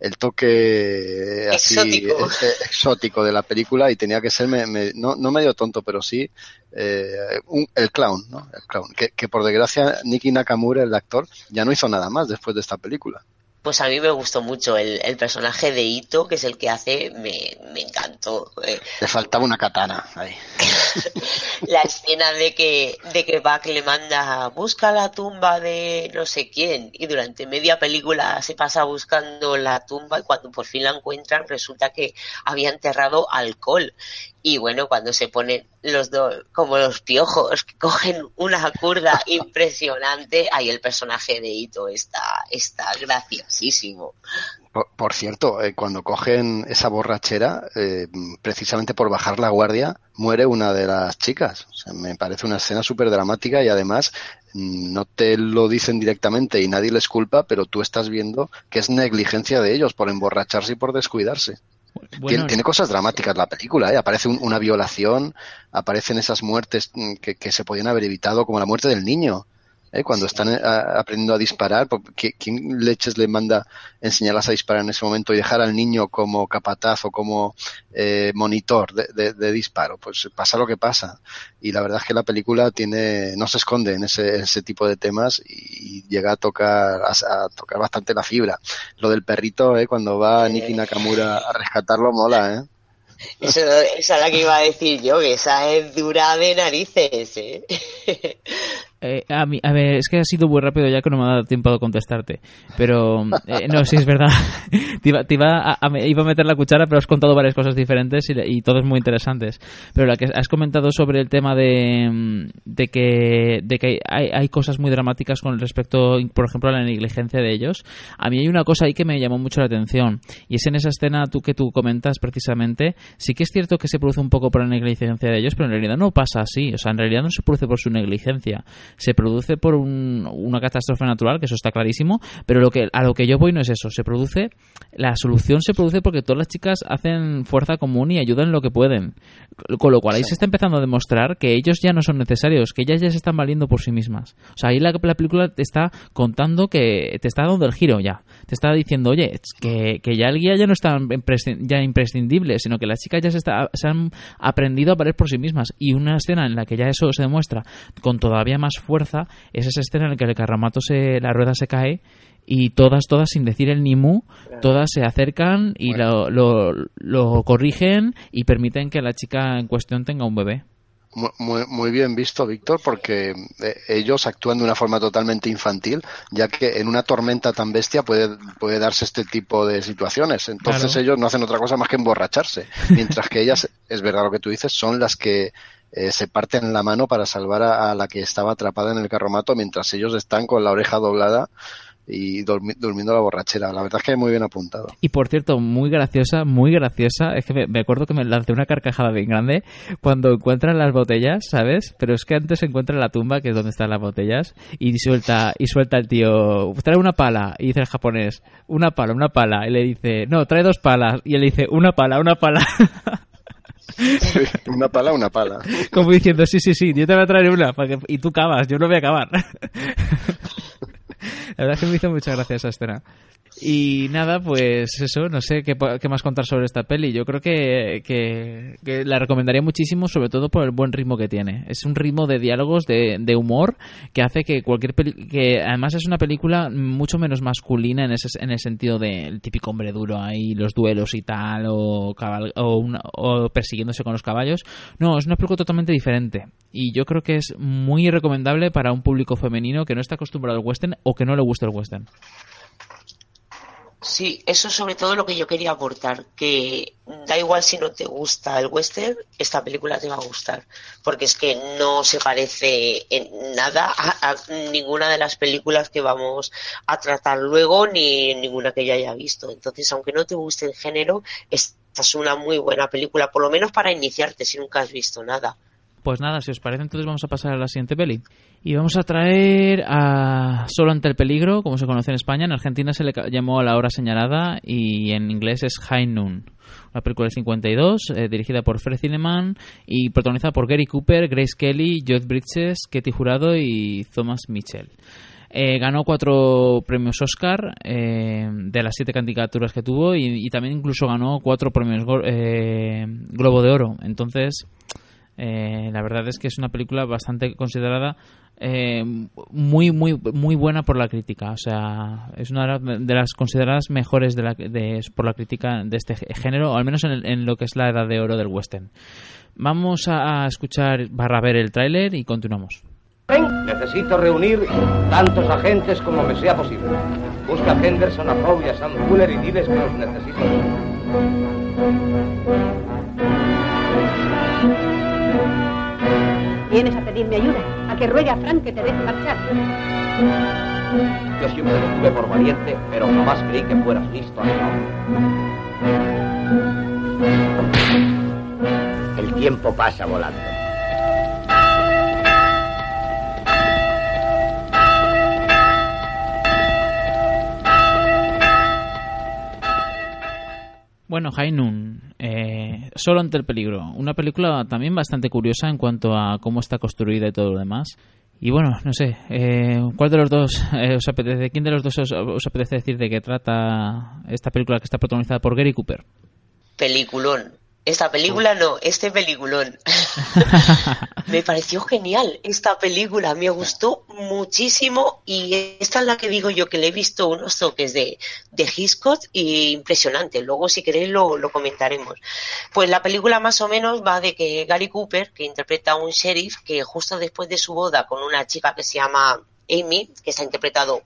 el toque así exótico. Eh, exótico de la película y tenía que ser no, no, medio tonto pero sí el clown no el clown que, que por desgracia Niki Nakamura el actor ya no hizo nada más después de esta película pues a mí me gustó mucho el, el personaje de Ito, que es el que hace, me, me encantó. Eh. Le faltaba una katana ahí. la escena de que, de que Buck le manda, busca la tumba de no sé quién, y durante media película se pasa buscando la tumba y cuando por fin la encuentran resulta que había enterrado alcohol. Y bueno, cuando se ponen los dos como los piojos, que cogen una curda impresionante, ahí el personaje de Ito está, está graciosísimo. Por, cierto, eh, cuando cogen esa borrachera, eh, precisamente por bajar la guardia, muere una de las chicas. me parece una escena súper dramática y además mm, no te lo dicen directamente y nadie les culpa, pero tú estás viendo que es negligencia de ellos por emborracharse y por descuidarse tiene, cosas dramáticas la película, ¿eh? aparece una violación, aparecen esas muertes que, que, se podían haber evitado, como la muerte del niño. ¿Eh? cuando están eh, aprendiendo a disparar, ¿quién leches le manda enseñarlas a disparar en ese momento y dejar al niño como capataz o como eh, monitor de, disparo? Pues pasa lo que pasa. Y la verdad es que la película tiene, no se esconde en ese, ese tipo de temas y, llega a tocar, a, tocar bastante la fibra. Lo del perrito, cuando va Niki Nakamura a rescatarlo, mola, ¿eh? Eso, esa es la que iba a decir yo, que esa es dura de narices, ¿eh? Eh, a, mí, a ver, es que ha sido muy rápido ya que no me ha dado tiempo de contestarte. Pero, eh, no, sí, es verdad. te iba, a, iba, a, meter la cuchara, pero has contado varias cosas diferentes y, y todas muy interesantes. Pero la que has comentado sobre el tema de, de que, de que hay, hay, cosas muy dramáticas con respecto, por ejemplo, a la negligencia de ellos. A mí hay una cosa ahí que me llamó mucho la atención. Y es en esa escena tú que tú comentas precisamente. Sí que es cierto que se produce un poco por la negligencia de ellos, pero en realidad no pasa así. O sea, en realidad no se produce por su negligencia se produce por un, una catástrofe natural, que eso está clarísimo, pero lo que, a lo que yo voy no es eso, se produce, la solución se produce porque todas las chicas hacen fuerza común y ayudan lo que pueden, con lo cual ahí se está empezando a demostrar que ellos ya no son necesarios, que ellas ya se están valiendo por sí mismas. O sea, ahí la, la película te está contando que te está dando el giro ya, te está diciendo, oye, que, que ya el guía ya no está ya imprescindible, sino que las chicas ya se, está, se han aprendido a valer por sí mismas y una escena en la que ya eso se demuestra con todavía más fuerza es esa escena en la que el carramato se, la rueda se cae y todas, todas, sin decir el ni mu, todas se acercan y lo, lo, corrigen y permiten que la chica en cuestión tenga un bebé. Muy, muy, bien visto, Víctor, porque eh, ellos actúan de una forma totalmente infantil, ya que en una tormenta tan bestia puede, puede darse este tipo de situaciones. Entonces ellos no hacen otra cosa más que emborracharse, mientras que ellas, es verdad lo que tú dices, son las que eh, se parten la mano para salvar a, la que estaba atrapada en el carromato mientras ellos están con la oreja doblada y durmiendo la borrachera. La verdad es que es muy bien apuntado. Y por cierto, muy graciosa, muy graciosa. Es que me, acuerdo que me lancé una carcajada bien grande cuando encuentran las botellas, ¿sabes? Pero es que antes se encuentra la tumba, que es donde están las botellas, y suelta, y suelta el tío, trae una pala, y dice el japonés, una pala, una pala, y le dice, no, trae dos palas, y él dice, una pala, una pala. una pala, una pala. Como diciendo, sí, sí, sí, yo te voy a traer una y tú cavas, yo no voy a acabar. La verdad es que me hizo mucha gracia esa escena. Y nada, pues eso, no sé qué, más contar sobre esta peli. Yo creo que, que, la recomendaría muchísimo, sobre todo por el buen ritmo que tiene. Es un ritmo de diálogos, de, de humor, que hace que cualquier peli que además es una película mucho menos masculina en, ese, en el sentido del típico hombre duro ahí, los duelos y tal, o, o, o persiguiéndose con los caballos. No, es una película totalmente diferente. Y yo creo que es muy recomendable para un público femenino que no está acostumbrado al western o que no le gusta el western. Sí, eso es sobre todo lo que yo quería aportar, que da igual si no te gusta el western, esta película te va a gustar, porque es que no se parece en nada a, ninguna de las películas que vamos a tratar luego, ni ninguna que yo haya visto. Entonces, aunque no te guste el género, esta es una muy buena película, por lo menos para iniciarte si nunca has visto nada. Pues nada, si os parece, entonces vamos a pasar a la siguiente peli. Y vamos a traer a Solo ante el peligro, como se conoce en España. En Argentina se le llamó a la hora señalada y en inglés es High Noon. Una película de 52, eh, dirigida por Fred Zinnemann y protagonizada por Gary Cooper, Grace Kelly, Joe Bridges, Katie Jurado y Thomas Mitchell. Eh, ganó cuatro premios Oscar eh, de las siete candidaturas que tuvo y, también incluso ganó cuatro premios Globo de Oro. Entonces, eh, la verdad es que es una película bastante considerada eh, muy muy muy buena por la crítica. O sea es una de las consideradas mejores de la, de, por la crítica de este género o al menos en, lo que es la edad de oro del western. Vamos a escuchar barra ver el tráiler y continuamos. Necesito reunir tantos agentes como me sea posible. Busca a Henderson, a Howe a Sam Fuller y diles que los necesito Vienes a pedirme ayuda, a que ruegue a Frank que te deje marchar. Yo siempre lo tuve por valiente, pero jamás creí que fueras listo El tiempo pasa volando. Bueno, Hainun, eh, solo ante el peligro. Una película también bastante curiosa en cuanto a cómo está construida y todo lo demás. Y bueno, no sé, eh, ¿cuál de los dos eh, os apetece? ¿Quién de los dos os, apetece decir de qué trata esta película que está protagonizada por Gary Cooper? Peliculón. Esta película no, este peliculón. me pareció genial esta película, me gustó muchísimo y esta es la que digo yo que le he visto unos toques de, de Hitchcock y impresionante. Luego si queréis lo, lo comentaremos. Pues la película más o menos va de que Gary Cooper, que interpreta a un sheriff, que justo después de su boda con una chica que se llama Amy, que se ha interpretado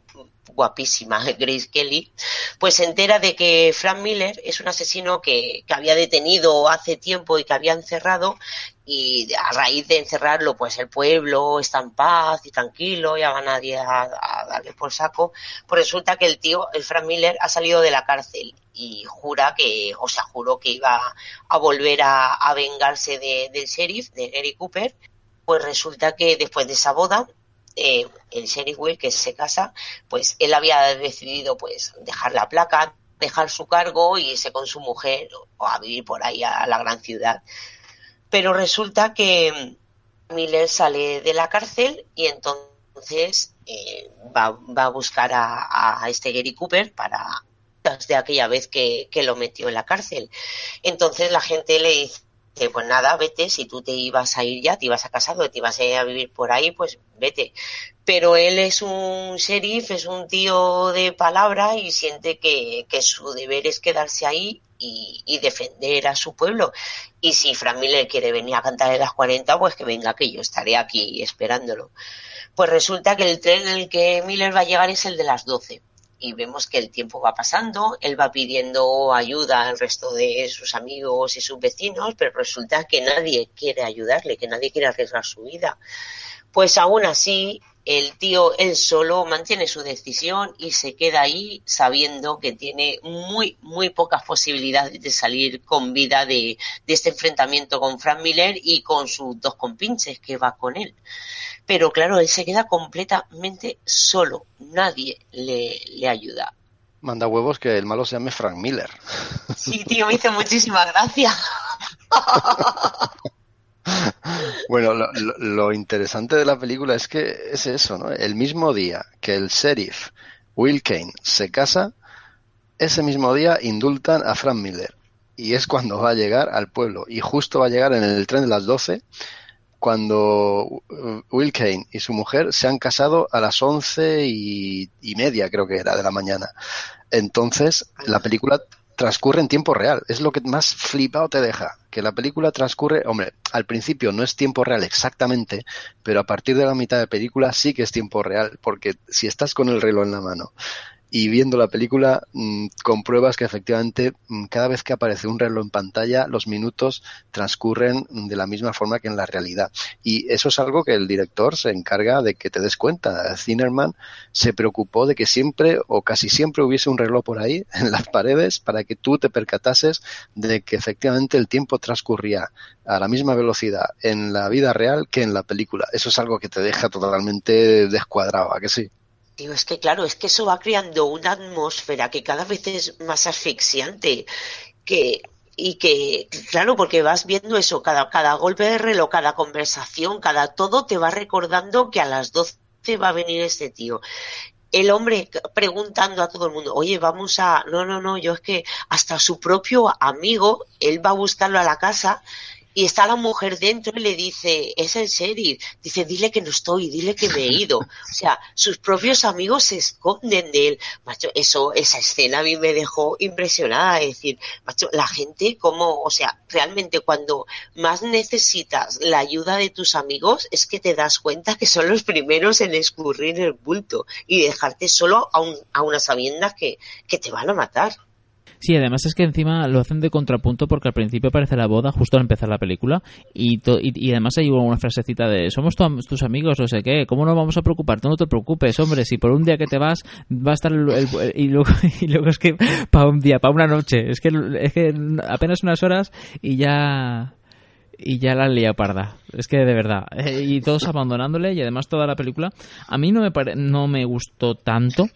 guapísima Grace Kelly, pues se entera de que Frank Miller es un asesino que, que, había detenido hace tiempo y que había encerrado y a raíz de encerrarlo pues el pueblo está en paz y tranquilo, ya va nadie a, darle por saco, pues resulta que el tío, el Frank Miller, ha salido de la cárcel y jura que, o sea, juró que iba a volver a, a vengarse de, del sheriff, de Gary Cooper, pues resulta que después de esa boda eh, el sheriff Will que se casa, pues él había decidido pues dejar la placa, dejar su cargo y irse con su mujer o a vivir por ahí a la gran ciudad. Pero resulta que Miller sale de la cárcel y entonces eh, va, va, a buscar a, este Gary Cooper para de aquella vez que lo metió en la cárcel. Entonces la gente le dice pues nada, vete, si tú te ibas a ir ya, te ibas a casar te ibas a ir a vivir por ahí, pues vete. Pero él es un sheriff, es un tío de palabra y siente que, que su deber es quedarse ahí y, y, defender a su pueblo. Y si Frank Miller quiere venir a cantar en las 40, pues que venga, que yo estaré aquí esperándolo. Pues resulta que el tren en el que Miller va a llegar es el de las 12 y vemos que el tiempo va pasando, él va pidiendo ayuda al resto de sus amigos y sus vecinos, pero resulta que nadie quiere ayudarle, que nadie quiere arriesgar su vida. Pues aún así, el tío él solo mantiene su decisión y se queda ahí sabiendo que tiene muy, muy pocas posibilidades de salir con vida de, de este enfrentamiento con Frank Miller y con sus dos compinches que va con él. Pero claro, él se queda completamente solo, nadie le, le ayuda. Manda huevos que el malo se llame Frank Miller. Sí, tío, me hizo muchísima gracia. Bueno, lo, lo, interesante de la película es que es eso, ¿no? El mismo día que el sheriff Will Kane se casa, ese mismo día indultan a Frank Miller. Y es cuando va a llegar al pueblo. Y justo va a llegar en el tren de las 12, cuando Will Kane y su mujer se han casado a las once y, y media, creo que era, de la mañana. Entonces, la película transcurre en tiempo real. Es lo que más flipado te deja. Que la película transcurre, hombre, al principio no es tiempo real exactamente, pero a partir de la mitad de película sí que es tiempo real, porque si estás con el reloj en la mano y viendo la película mmm, compruebas que efectivamente mmm, cada vez que aparece un reloj en pantalla los minutos transcurren de la misma forma que en la realidad. Y eso es algo que el director se encarga de que te des cuenta. Zinnerman se preocupó de que siempre o casi siempre hubiese un reloj por ahí en las paredes para que tú te percatases de que efectivamente el tiempo transcurría a la misma velocidad en la vida real que en la película. Eso es algo que te deja totalmente descuadrado ¿a que sí? Tío, es que claro, es que eso va creando una atmósfera que cada vez es más asfixiante, que y que, claro, porque vas viendo eso, cada, cada golpe de reloj, cada conversación, cada todo te va recordando que a las 12 va a venir este tío. El hombre preguntando a todo el mundo, oye, vamos a, no, no, no, yo es que hasta su propio amigo, él va a buscarlo a la casa y está la mujer dentro y le dice, es el sheriff, dice, dile que no estoy, dile que me he ido. O sea, sus propios amigos se esconden de él. Macho, eso, esa escena a mí me dejó impresionada, es decir, macho, la gente como, o sea, realmente cuando más necesitas la ayuda de tus amigos es que te das cuenta que son los primeros en escurrir el bulto y dejarte solo a, un, a unas sabiendas que, que te van a matar. Sí, además es que encima lo hacen de contrapunto porque al principio aparece la boda justo al empezar la película y, y, y, además hay una frasecita de somos tu, tus amigos, no sé qué, ¿cómo nos vamos a preocupar? Tú no te preocupes, hombre, si por un día que te vas va a estar el, y, luego, y luego es que para un día, para una noche, es que, es que apenas unas horas y ya y ya la lía parda. Es que de verdad. Eh, y todos abandonándole y además toda la película. A mí no me, pare... no me gustó tanto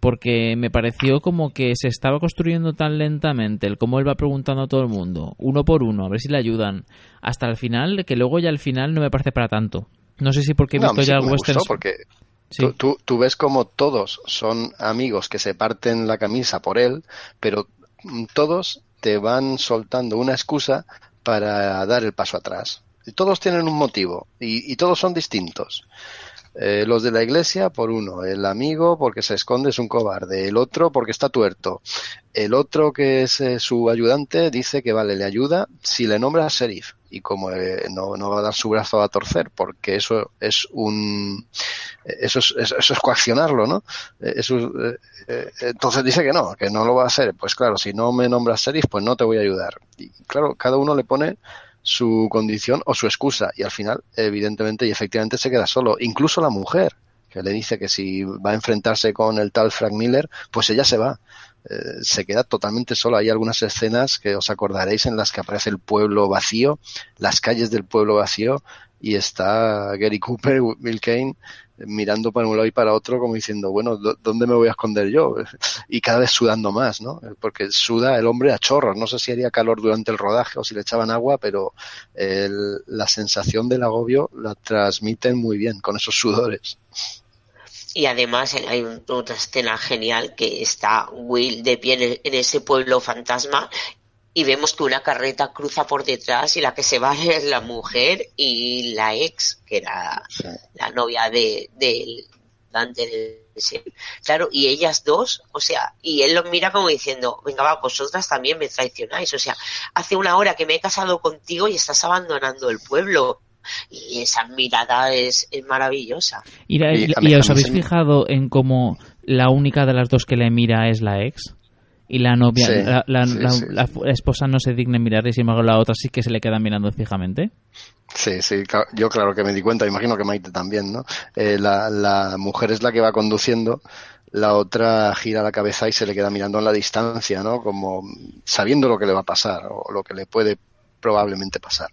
porque me pareció como que se estaba construyendo tan lentamente el cómo él va preguntando a todo el mundo, uno por uno, a ver si le ayudan, hasta el final, que luego ya al final no me parece para tanto. No sé si porque he no, visto sí ya el western. porque sí. tú, tú, tú, ves como todos son amigos que se parten la camisa por él, pero todos te van soltando una excusa para dar el paso atrás. Y todos tienen un motivo y, y todos son distintos. Eh, los de la iglesia, por uno. El amigo, porque se esconde, es un cobarde. El otro, porque está tuerto. El otro, que es eh, su ayudante, dice que vale, le ayuda si le nombra sheriff. Y como eh, no, no, va a dar su brazo a torcer, porque eso es un. Eso es, eso es coaccionarlo, ¿no? Eso, entonces dice que no, que no lo va a hacer. Pues claro, si no me nombras sheriff, pues no te voy a ayudar. Y claro, cada uno le pone su condición o su excusa. Y al final evidentemente y efectivamente se queda solo. Incluso la mujer que le dice que si va a enfrentarse con el tal Frank Miller pues ella se va. Eh, se queda totalmente sola. Hay algunas escenas que os acordaréis en las que aparece el pueblo vacío las calles del pueblo vacío y está Gary Cooper Bill Kane mirando para un lado y para otro como diciendo, bueno, ¿dónde me voy a esconder yo? Y cada vez sudando más, ¿no? Porque suda el hombre a chorros. No sé si haría calor durante el rodaje o si le echaban agua, pero la sensación del agobio la transmiten muy bien con esos sudores. Y además hay otra escena genial que está Will de pie en ese pueblo fantasma y vemos que una carreta cruza por detrás y la que se va es la mujer y la ex, que era la novia de, de Dante. Claro, y ellas dos, o sea, y él los mira como diciendo, venga, va, vosotras también me traicionáis, o sea, hace una hora que me he casado contigo y estás abandonando el pueblo. Y esa mirada es, maravillosa. ¿Y, y os habéis fijado en cómo la única de las dos que le mira es la ex? Y la novia, la, esposa no se digna mirar y sin embargo la otra sí que se le queda mirando fijamente. Sí, sí, yo claro que me di cuenta, imagino que Maite también, ¿no? Eh, la, mujer es la que va conduciendo, la otra gira la cabeza y se le queda mirando en la distancia, ¿no? Como sabiendo lo que le va a pasar o lo que le puede probablemente pasar.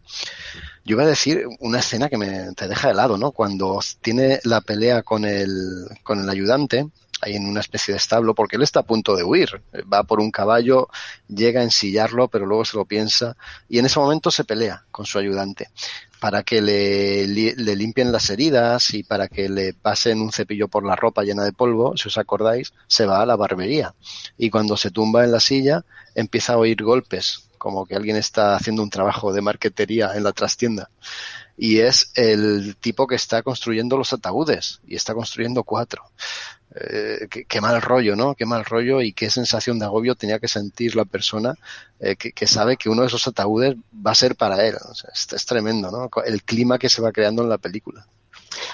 Yo iba a decir una escena que me te deja helado, ¿no? Cuando tiene la pelea con el, con el ayudante, ahí en una especie de establo, porque él está a punto de huir. Va por un caballo, llega a ensillarlo, pero luego se lo piensa y en ese momento se pelea con su ayudante para que le, le, limpien las heridas y para que le pasen un cepillo por la ropa llena de polvo, si os acordáis, se va a la barbería. Y cuando se tumba en la silla, empieza a oír golpes, como que alguien está haciendo un trabajo de marquetería en la trastienda y es el tipo que está construyendo los ataúdes y está construyendo cuatro. Eh, qué, mal rollo, ¿no? Qué mal rollo y qué sensación de agobio tenía que sentir la persona eh, que, sabe que uno de esos ataúdes va a ser para él. es, tremendo, ¿no? El clima que se va creando en la película.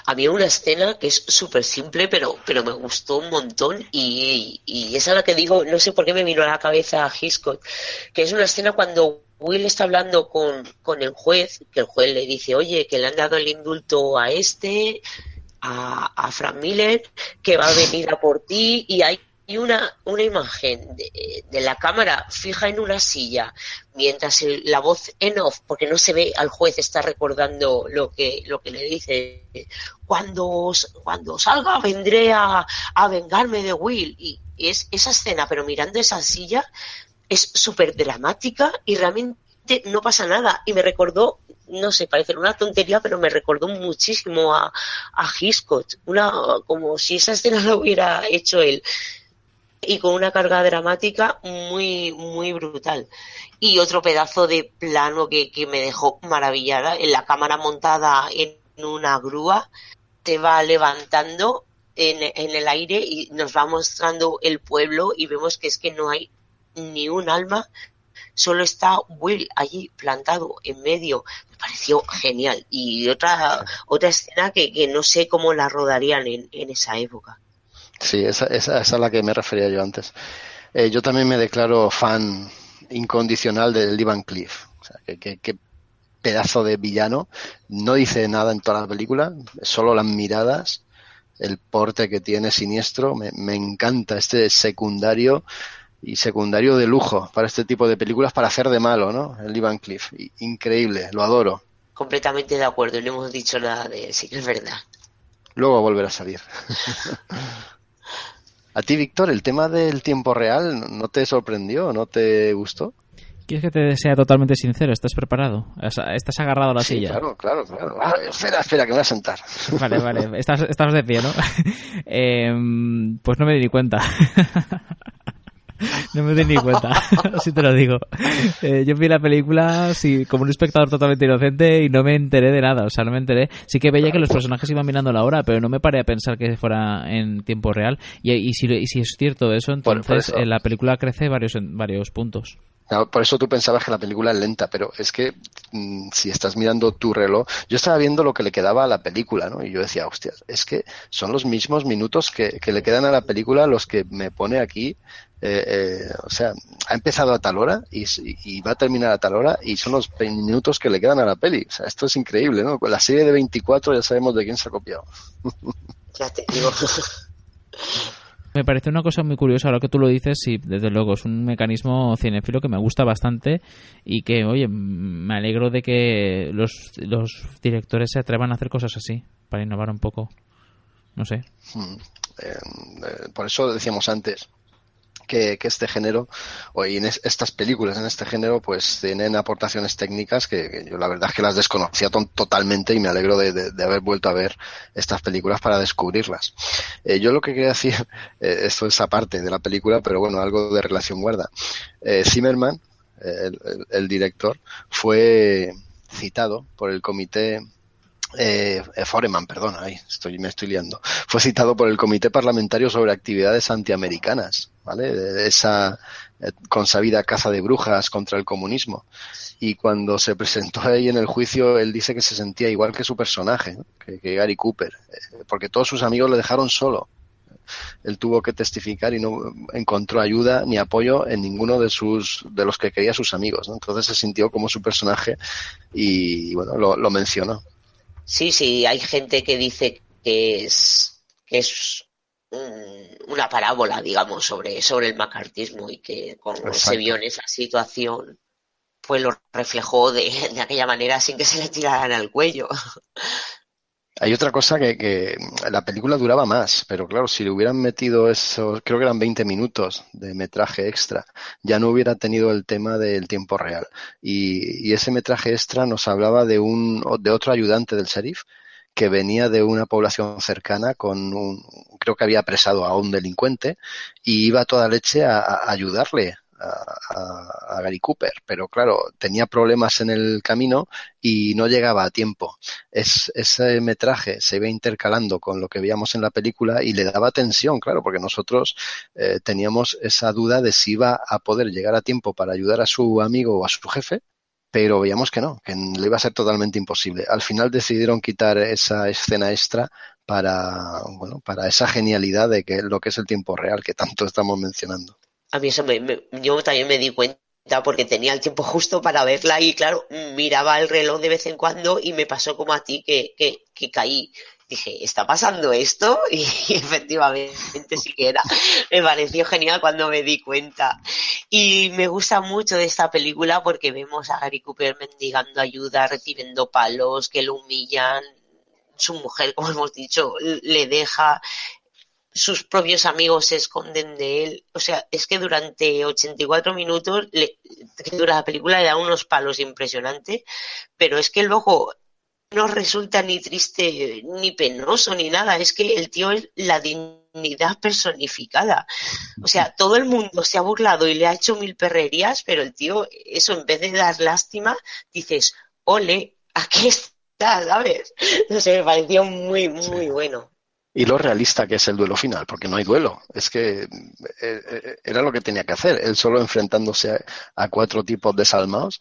Había una escena que es súper simple, pero, pero me gustó un montón y, y esa es la que digo, no sé por qué me vino a la cabeza a Hitchcock, que es una escena cuando Will está hablando con, con el juez, que el juez le dice, oye, que le han dado el indulto a este, a, Frank Miller, que va a venir a por ti, y hay una, una imagen de, la cámara fija en una silla, mientras la voz en off, porque no se ve al juez, está recordando lo que, lo que le dice, cuando, cuando salga vendré a, a vengarme de Will, y es esa escena, pero mirando esa silla, es súper dramática y realmente no pasa nada. Y me recordó, no sé, parece una tontería, pero me recordó muchísimo a, a una, como si esa escena la hubiera hecho él. Y con una carga dramática muy, muy brutal. Y otro pedazo de plano que, que me dejó maravillada, en la cámara montada en una grúa, te va levantando en, en, el aire y nos va mostrando el pueblo y vemos que es que no hay ni un alma, solo está Will allí plantado en medio. Me pareció genial. Y otra, otra escena que, que no sé cómo la rodarían en, en esa época. Sí, esa, esa, es a la que me refería yo antes. Eh, yo también me declaro fan incondicional de Lee Van Cliff. O sea, que, que, pedazo de villano. No dice nada en toda la película, solo las miradas, el porte que tiene siniestro. Me, me encanta este secundario y secundario de lujo para este tipo de películas para hacer de malo, ¿no? El Ivan Cliff. Increíble, lo adoro. Completamente de acuerdo, no hemos dicho nada de sí que es verdad. Luego volverá a salir. a ti, Víctor, el tema del tiempo real, ¿no te sorprendió? ¿No te gustó? ¿Quieres que te sea totalmente sincero? ¿Estás preparado? ¿Estás agarrado a la sí, silla? Claro, claro, claro. Ah, espera, espera, que me voy a sentar. Vale, vale. Estás, estás de pie, ¿no? eh, pues no me di cuenta. no me di ni cuenta, así te lo digo. Eh, yo vi la película sí, como un espectador totalmente inocente y no me enteré de nada, o sea, no me enteré. Sí que veía que los personajes iban mirando la hora, pero no me paré a pensar que fuera en tiempo real. Y, si, si, es cierto eso, entonces eh, la película crece varios, en varios puntos. Por eso tú pensabas que la película es lenta, pero es que mm, si estás mirando tu reloj, yo estaba viendo lo que le quedaba a la película, ¿no? Y yo decía, hostia, es que son los mismos minutos que, le quedan a la película los que me pone aquí. Eh, eh, o sea, ha empezado a tal hora y, va a terminar a tal hora y son los minutos que le quedan a la peli. O sea, esto es increíble, ¿no? Con la serie de 24 ya sabemos de quién se ha copiado. Ya te digo. Me parece una cosa muy curiosa ahora que tú lo dices y desde luego es un mecanismo cinéfilo que me gusta bastante y que, oye, me alegro de que los, los directores se atrevan a hacer cosas así para innovar un poco. No sé. Hmm. Eh, eh, por eso decíamos antes, que, este género, o en estas películas en este género, pues tienen aportaciones técnicas que, yo la verdad es que las desconocía totalmente y me alegro de, haber vuelto a ver estas películas para descubrirlas. Eh, yo lo que quería decir, eh, esto es aparte de la película, pero bueno, algo de relación guarda. Eh, Zimmerman, el director, fue citado por el comité eh, eh, Foreman, perdón, estoy, me estoy liando, fue citado por el Comité Parlamentario sobre Actividades Antiamericanas, ¿vale? Esa eh, consabida caza de brujas contra el comunismo. Y cuando se presentó ahí en el juicio, él dice que se sentía igual que su personaje, que, Gary Cooper, eh, porque todos sus amigos le dejaron solo. Él tuvo que testificar y no encontró ayuda ni apoyo en ninguno de sus de los que quería sus amigos. Entonces se sintió como su personaje y, bueno, lo mencionó. Sí, sí, hay gente que dice que es, que es una parábola, digamos, sobre, sobre el macartismo y que cuando se vio en esa situación, pues lo reflejó de, de aquella manera sin que se le tiraran al cuello. Hay otra cosa que, que, la película duraba más, pero claro, si le hubieran metido eso, creo que eran 20 minutos de metraje extra, ya no hubiera tenido el tema del tiempo real. Y, y ese metraje extra nos hablaba de un, de otro ayudante del sheriff que venía de una población cercana con un, creo que había apresado a un delincuente y iba toda leche a ayudarle a, Gary Cooper, pero claro, tenía problemas en el camino y no llegaba a tiempo. Es, ese metraje se iba intercalando con lo que veíamos en la película y le daba tensión, claro, porque nosotros eh, teníamos esa duda de si iba a poder llegar a tiempo para ayudar a su amigo o a su jefe, pero veíamos que no, que le iba a ser totalmente imposible. Al final decidieron quitar esa escena extra para, bueno, para esa genialidad de que lo que es el tiempo real que tanto estamos mencionando a mí eso me, yo también me di cuenta porque tenía el tiempo justo para verla y claro, miraba el reloj de vez en cuando y me pasó como a ti que, que, caí. Dije, ¿está pasando esto? Y, efectivamente sí que era. Me pareció genial cuando me di cuenta. Y me gusta mucho de esta película porque vemos a Gary Cooper mendigando ayuda, recibiendo palos, que lo humillan. Su mujer, como hemos dicho, le deja sus propios amigos se esconden de él. O sea, es que durante 84 minutos le, que dura la película le da unos palos impresionantes, pero es que luego no resulta ni triste ni penoso ni nada. Es que el tío es la dignidad personificada. O sea, todo el mundo se ha burlado y le ha hecho mil perrerías, pero el tío, eso en vez de dar lástima, dices, ole, aquí está, ¿sabes? No sé, me pareció muy, muy bueno y lo realista que es el duelo final, porque no hay duelo. Es que eh, eh, era lo que tenía que hacer. Él solo enfrentándose a, cuatro tipos desalmados,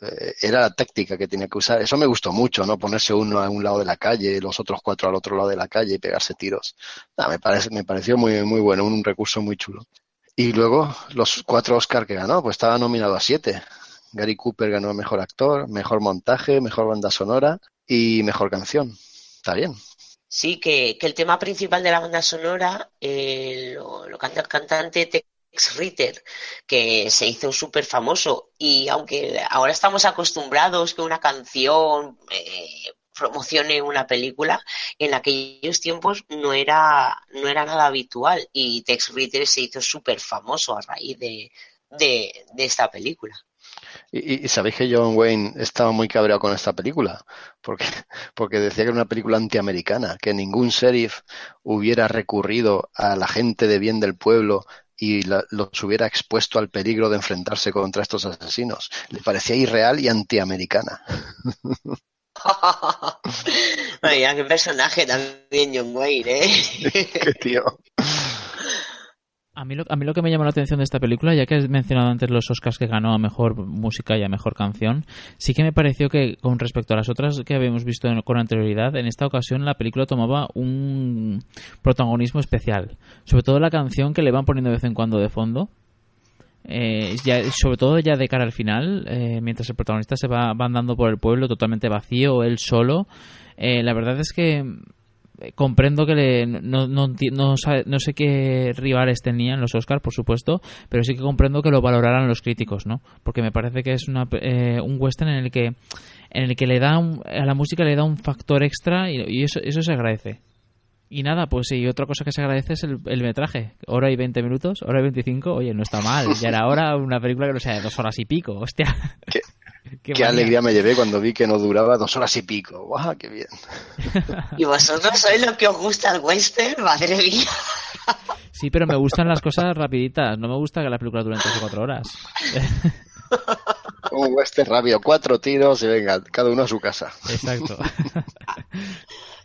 eh, era la táctica que tenía que usar. Eso me gustó mucho, ¿no? Ponerse uno a un lado de la calle los otros cuatro al otro lado de la calle y pegarse tiros. me, parece, me pareció muy, muy bueno, un recurso muy chulo. Y luego los cuatro Oscar que ganó, pues estaba nominado a siete. Gary Cooper ganó Mejor Actor, Mejor Montaje, Mejor Banda Sonora y Mejor Canción. Está bien. Sí, que, el tema principal de la banda sonora eh, lo, canta el cantante Tex Ritter, que se hizo súper famoso. Y aunque ahora estamos acostumbrados que una canción eh, promocione una película, en aquellos tiempos no era, no era nada habitual. Y Tex Ritter se hizo súper famoso a raíz de, de esta película. Y, sabéis que John Wayne estaba muy cabreado con esta película, porque, porque decía que era una película antiamericana, que ningún sheriff hubiera recurrido a la gente de bien del pueblo y los hubiera expuesto al peligro de enfrentarse contra estos asesinos. Le parecía irreal y antiamericana. Vaya, qué personaje también John Wayne, ¿eh? qué tío. A mí, lo, a mí lo que me llama la atención de esta película, ya que has mencionado antes los Oscars que ganó a Mejor Música y a Mejor Canción, sí que me pareció que con respecto a las otras que habíamos visto con anterioridad, en esta ocasión la película tomaba un protagonismo especial. Sobre todo la canción que le van poniendo de vez en cuando de fondo. Eh, sobre todo ya de cara al final, eh, mientras el protagonista se va, va andando por el pueblo totalmente vacío, él solo. Eh, la verdad es que comprendo que le, no, no, no, no, sé qué rivales tenían los Oscars, por supuesto, pero sí que comprendo que lo valoraran los críticos, ¿no? Porque me parece que es una, eh, un western en el que en el que le da a la música le da un factor extra y, eso, eso se agradece. Y nada, pues sí, otra cosa que se agradece es el, metraje. Hora y 20 minutos, hora y 25, oye, no está mal. Ya era hora una película que no sea de dos horas y pico, hostia. Qué, alegría me llevé cuando vi que no duraba dos horas y pico. ¡Guau, qué bien! ¿Y vosotros sois lo que os gusta el western? ¡Madre mía! Sí, pero me gustan las cosas rapiditas. No me gusta que la película dure tres o cuatro horas. Un western rápido. Cuatro tiros y venga, cada uno a su casa. Exacto.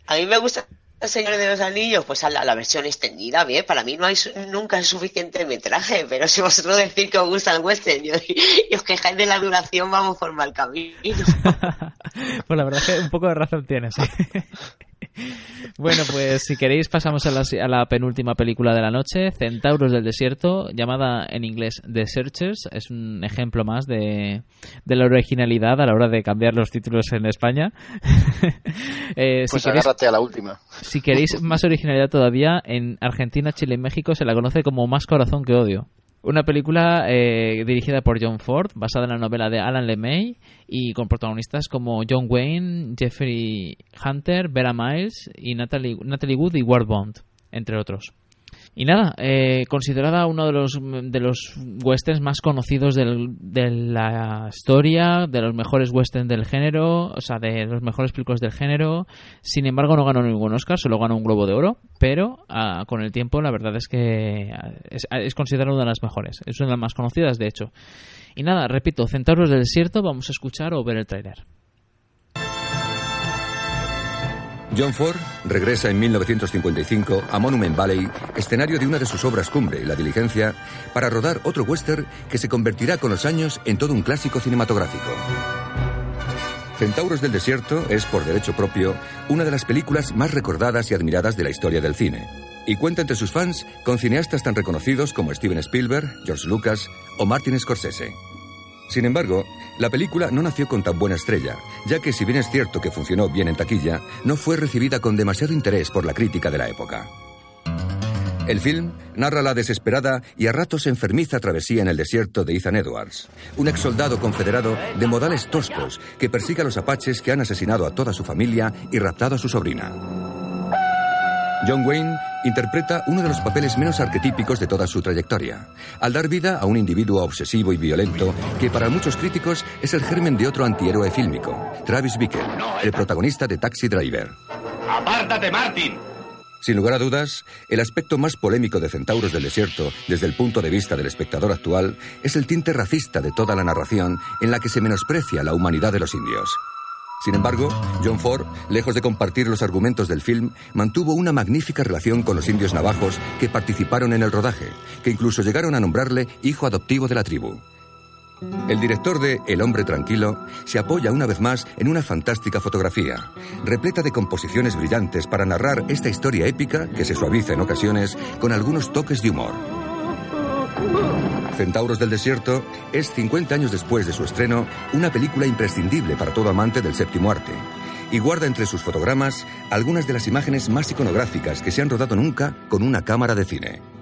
A mí me gusta el Señor de los Anillos, pues a la, versión extendida, bien, para mí no hay nunca suficiente metraje, pero si vosotros decís que os gusta el western y, os quejáis de la duración, vamos por mal camino. pues la verdad es que un poco de razón tienes. Bueno, pues si queréis pasamos a la, penúltima película de la noche, Centauros del Desierto, llamada en inglés The Searchers. Es un ejemplo más de, la originalidad a la hora de cambiar los títulos en España. eh, pues agárrate a la última. Si queréis más originalidad todavía, en Argentina, Chile y México se la conoce como Más Corazón que Odio. Una película eh, dirigida por John Ford, basada en la novela de Alan LeMay y con protagonistas como John Wayne, Jeffrey Hunter, Vera Miles y Natalie, Natalie Wood y Ward Bond, entre otros. Y nada, eh, considerada uno de los, de los westerns más conocidos de la historia, de los mejores westerns del género, o sea, de los mejores películas del género. Sin embargo, no ganó ningún Oscar, solo ganó un Globo de Oro, pero ah, con el tiempo la verdad es que es, es considerada una de las mejores. Es una de las más conocidas, de hecho. Y nada, repito, Centauros del Desierto, vamos a escuchar o ver el tráiler. John Ford regresa en 1955 a Monument Valley, escenario de una de sus obras cumbre, La Diligencia, para rodar otro western que se convertirá con los años en todo un clásico cinematográfico. Centauros del Desierto es, por derecho propio, una de las películas más recordadas y admiradas de la historia del cine. Y cuenta entre sus fans con cineastas tan reconocidos como Steven Spielberg, George Lucas o Martin Scorsese. Sin embargo, la película no nació con tan buena estrella, ya que si bien es cierto que funcionó bien en taquilla, no fue recibida con demasiado interés por la crítica de la época. El film narra la desesperada y a ratos enfermiza travesía en el desierto de Ethan Edwards, un ex soldado confederado de modales toscos que persigue a los apaches que han asesinado a toda su familia y raptado a su sobrina. John Wayne interpreta uno de los papeles menos arquetípicos de toda su trayectoria, al dar vida a un individuo obsesivo y violento que para muchos críticos es el germen de otro antihéroe fílmico, Travis Bickle, el protagonista de Taxi Driver. ¡Apártate, Martin! Sin lugar a dudas, el aspecto más polémico de Centauros del Desierto, desde el punto de vista del espectador actual, es el tinte racista de toda la narración en la que se menosprecia la humanidad de los indios. Sin embargo, John Ford, lejos de compartir los argumentos del film, mantuvo una magnífica relación con los indios navajos que participaron en el rodaje, que incluso llegaron a nombrarle hijo adoptivo de la tribu. El director de El hombre tranquilo se apoya una vez más en una fantástica fotografía, repleta de composiciones brillantes para narrar esta historia épica que se suaviza en ocasiones con algunos toques de humor. Centauros del Desierto es, 50 años después de su estreno, una película imprescindible para todo amante del séptimo arte, y guarda entre sus fotogramas algunas de las imágenes más iconográficas que se han rodado nunca con una cámara de cine.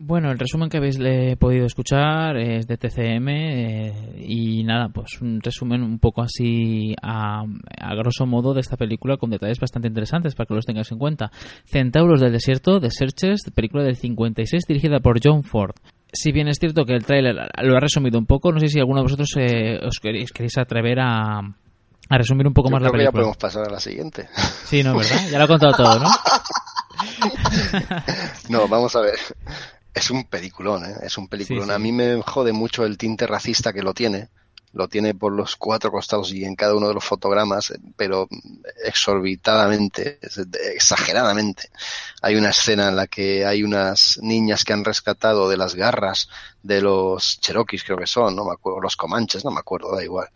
Bueno, el resumen que habéis podido escuchar es de TCM eh, y nada, pues un resumen un poco así a, grosso modo de esta película con detalles bastante interesantes para que los tengáis en cuenta. Centauros del Desierto, The Searchers, película del 56 dirigida por John Ford. Si bien es cierto que el tráiler lo ha resumido un poco, no sé si alguno de vosotros eh, os queréis, queréis atrever a, a resumir un poco más la película. ya podemos pasar a la siguiente. Sí, no, ¿verdad? Ya lo he contado todo, ¿no? no, vamos a ver. Es un peliculón, ¿eh? Es un peliculón. A mí me jode mucho el tinte racista que lo tiene. Lo tiene por los cuatro costados y en cada uno de los fotogramas, pero exorbitadamente, exageradamente. Hay una escena en la que hay unas niñas que han rescatado de las garras de los cherokees, creo que son, no me acuerdo, los comanches, no me acuerdo, da igual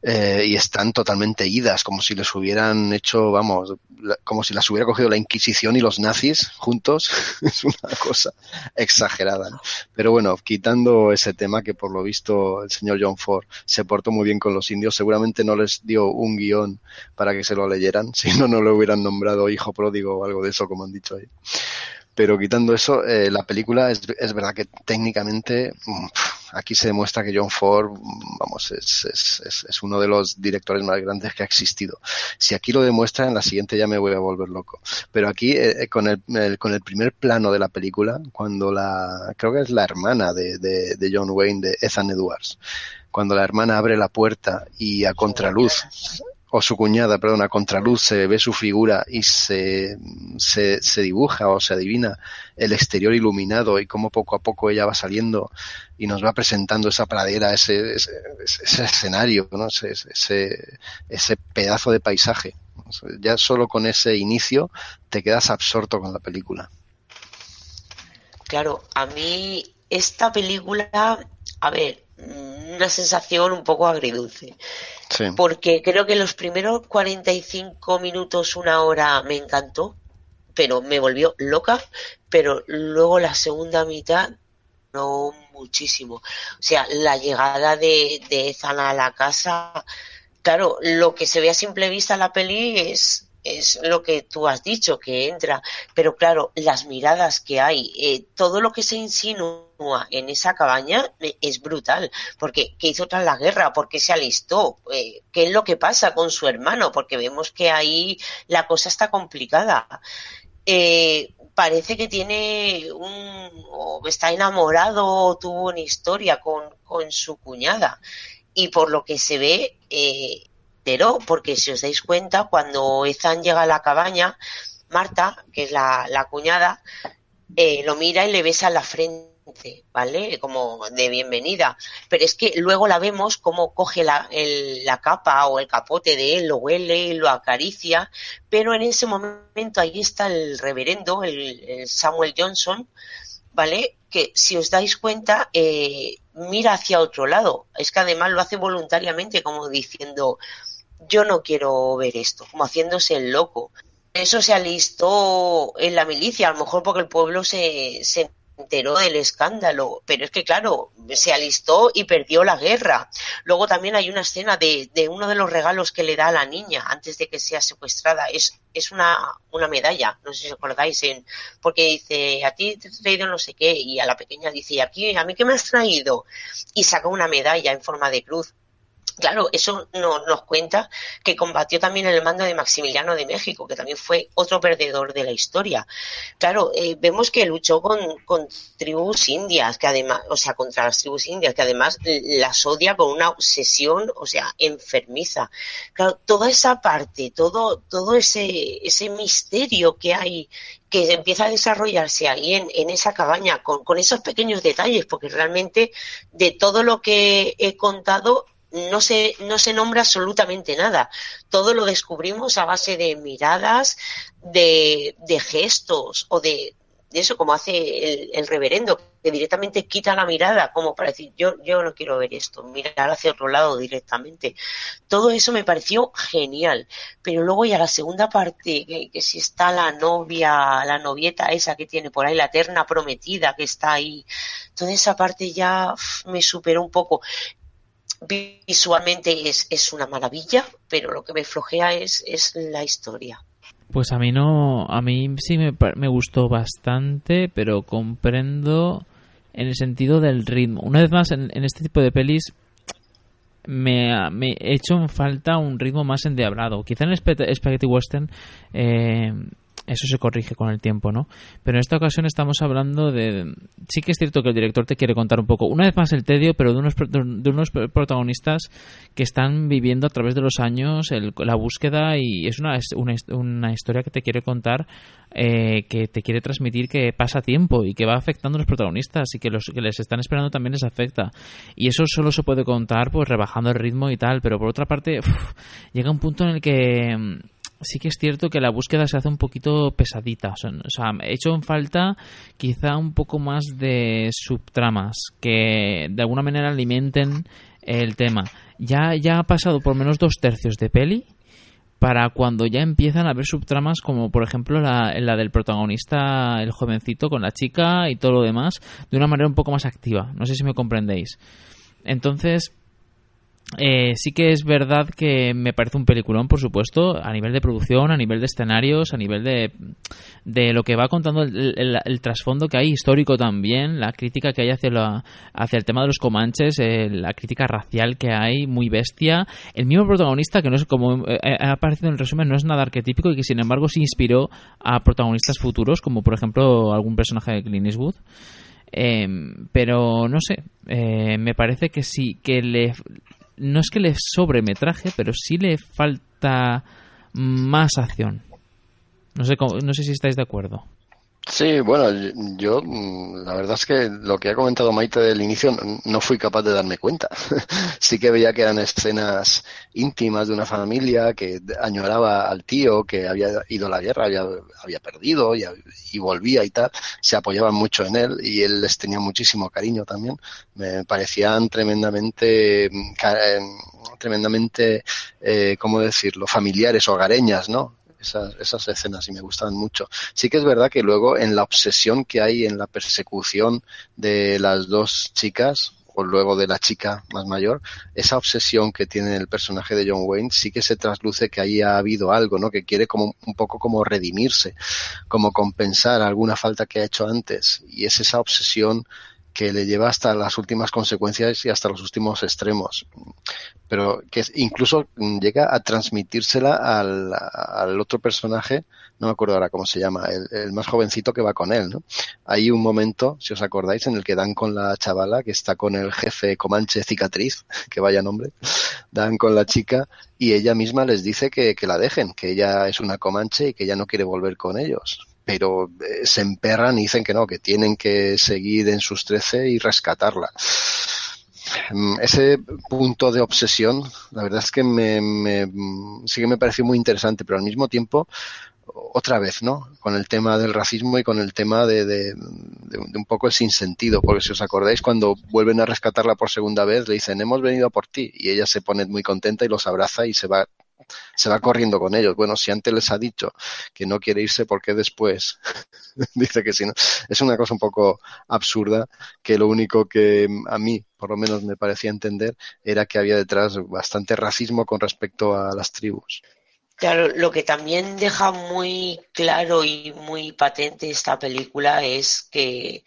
eh, y están totalmente idas, como si les hubieran hecho, vamos, como si las hubiera cogido la Inquisición y los nazis juntos. es una cosa exagerada. Pero bueno, quitando ese tema que por lo visto el señor John Ford se portó muy bien con los indios, seguramente no les dio un guion para que se lo leyeran, si no, no lo hubieran nombrado hijo pródigo o algo de eso, como han dicho ahí. Pero quitando eso, eh, la película es, es, verdad que técnicamente mm, aquí se demuestra que John Ford, vamos, es, es, es, uno de los directores más grandes que ha existido. Si aquí lo demuestra, en la siguiente ya me voy a volver loco. Pero aquí, eh, eh, con, el, con el primer plano de la película, cuando la, creo que es la hermana de, de, de John Wayne, de Ethan Edwards, cuando la hermana abre la puerta y a contraluz o su cuñada, perdón, a contraluz se ve su figura y se, se, se, dibuja o se adivina el exterior iluminado y cómo poco a poco ella va saliendo y nos va presentando esa pradera, ese, ese, ese escenario, ¿no? ese, ese, ese pedazo de paisaje. Ya solo con ese inicio te quedas absorto con la película. Claro, a mí esta película, a ver, una sensación un poco agridulce. Sí. Porque creo que los primeros 45 minutos, una hora me encantó, pero me volvió loca, pero luego la segunda mitad no muchísimo. O sea, la llegada de, de Zana a la casa, claro, lo que se ve a simple vista en la peli es es lo que tú has dicho, que entra, pero claro, las miradas que hay, eh, todo lo que se insinúa en esa cabaña eh, es brutal, porque ¿qué hizo tras la guerra? ¿Por qué se alistó? Eh, ¿Qué es lo que pasa con su hermano? Porque vemos que ahí la cosa está complicada. Parece que tiene un, o está enamorado o tuvo una historia con, con su cuñada. Y por lo que se ve, eh, porque si os dais cuenta, cuando Ethan llega a la cabaña, Marta, que es la, la cuñada, eh, lo mira y le besa la frente, ¿vale? Como de bienvenida. Pero es que luego la vemos como coge la, el, la capa o el capote de él, lo huele, lo acaricia, pero en ese momento ahí está el reverendo, el, el Samuel Johnson, ¿vale? Que si os dais cuenta, eh, mira hacia otro lado. Es que además lo hace voluntariamente, como diciendo, yo no quiero ver esto, como haciéndose el loco. Eso se alistó en la milicia, a lo mejor porque el pueblo se enteró del escándalo, pero es que claro, se alistó y perdió la guerra. Luego también hay una escena de, de, uno de los regalos que le da a la niña antes de que sea secuestrada. Es, es una, una medalla, no sé si os acordáis, en, porque dice, a ti te he traído no sé qué, y a la pequeña dice, aquí, a mí qué me has traído? Y saca una medalla en forma de cruz. Claro, eso no, nos cuenta que combatió también el mando de Maximiliano de México, que también fue otro perdedor de la historia. Claro, eh, vemos que luchó con, con, tribus indias, que además, o sea, contra las tribus indias, que además las odia con una obsesión, o sea, enfermiza. Claro, toda esa parte, todo, todo ese, ese misterio que hay que empieza a desarrollarse ahí en, en esa cabaña, con, con esos pequeños detalles, porque realmente de todo lo que he contado no se, no se nombra absolutamente nada. Todo lo descubrimos a base de miradas, de, de gestos o de, eso, como hace el, el, reverendo, que directamente quita la mirada, como para decir, yo, yo no quiero ver esto, mirar hacia otro lado directamente. Todo eso me pareció genial. Pero luego ya la segunda parte, que, que si está la novia, la novieta esa que tiene por ahí, la eterna prometida que está ahí, toda esa parte ya me superó un poco visualmente es, es una maravilla, pero lo que me flojea es, es la historia. Pues a mí no, a mí sí me, me gustó bastante, pero comprendo en el sentido del ritmo. Una vez más, en, este tipo de pelis me, me he hecho en falta un ritmo más endiablado. Quizá en Spaghetti Western eh, eso se corrige con el tiempo, ¿no? Pero en esta ocasión estamos hablando de... Sí que es cierto que el director te quiere contar un poco, una vez más el tedio, pero de unos, de unos protagonistas que están viviendo a través de los años la búsqueda y es una, una, una, historia que te quiere contar, eh, que te quiere transmitir que pasa tiempo y que va afectando a los protagonistas y que los que les están esperando también les afecta. Y eso solo se puede contar pues rebajando el ritmo y tal, pero por otra parte llega un punto en el que sí que es cierto que la búsqueda se hace un poquito pesadita. O sea, he hecho en falta quizá un poco más de subtramas que de alguna manera alimenten el tema. Ya, ya ha pasado por menos dos tercios de peli para cuando ya empiezan a haber subtramas como por ejemplo la, la del protagonista, el jovencito con la chica y todo lo demás, de una manera un poco más activa. No sé si me comprendéis. Entonces, eh, sí que es verdad que me parece un peliculón, por supuesto, a nivel de producción, a nivel de escenarios, a nivel de, de lo que va contando el, trasfondo que hay histórico también, la crítica que hay hacia, la, hacia el tema de los comanches, eh, la crítica racial que hay, muy bestia. El mismo protagonista, que no es como eh, ha aparecido en el resumen, no es nada arquetípico y que sin embargo se inspiró a protagonistas futuros, como por ejemplo algún personaje de Clint Eastwood. pero no sé, me parece que sí, que le, no es que le sobremetraje, pero sí le falta más acción. No sé, no sé si estáis de acuerdo. Sí, bueno, yo la verdad es que lo que ha comentado Maite del inicio no fui capaz de darme cuenta. sí que veía que eran escenas íntimas de una familia que añoraba al tío que había ido a la guerra, había, perdido y, volvía y tal. Se apoyaban mucho en él y él les tenía muchísimo cariño también. Me parecían tremendamente, eh, tremendamente, eh, ¿cómo decirlo?, familiares, hogareñas, ¿no? Esas, esas escenas y me gustaban mucho. Sí que es verdad que luego en la obsesión que hay en la persecución de las dos chicas, o luego de la chica más mayor, esa obsesión que tiene el personaje de John Wayne sí que se trasluce que ahí ha habido algo, ¿no? Que quiere como un poco como redimirse, como compensar alguna falta que ha hecho antes. Y es esa obsesión que le lleva hasta las últimas consecuencias y hasta los últimos extremos. Pero que incluso llega a transmitírsela al, al otro personaje, no me acuerdo ahora cómo se llama, el, más jovencito que va con él, ¿no? Hay un momento, si os acordáis, en el que dan con la chavala que está con el jefe Comanche Cicatriz, que vaya nombre, dan con la chica y ella misma les dice que, que la dejen, que ella es una Comanche y que ella no quiere volver con ellos pero eh, se emperran y dicen que no, que tienen que seguir en sus trece y rescatarla. Mm, ese punto de obsesión, la verdad es que me, sí que me pareció muy interesante, pero al mismo tiempo, otra vez, ¿no? Con el tema del racismo y con el tema de, de, un poco el sinsentido, porque si os acordáis, cuando vuelven a rescatarla por segunda vez, le dicen, hemos venido por ti, y ella se pone muy contenta y los abraza y se va se va corriendo con ellos. Bueno, si antes les ha dicho que no quiere irse, ¿por qué después dice que sí? No? Es una cosa un poco absurda que lo único que a mí, por lo menos, me parecía entender era que había detrás bastante racismo con respecto a las tribus. Claro, lo que también deja muy claro y muy patente esta película es que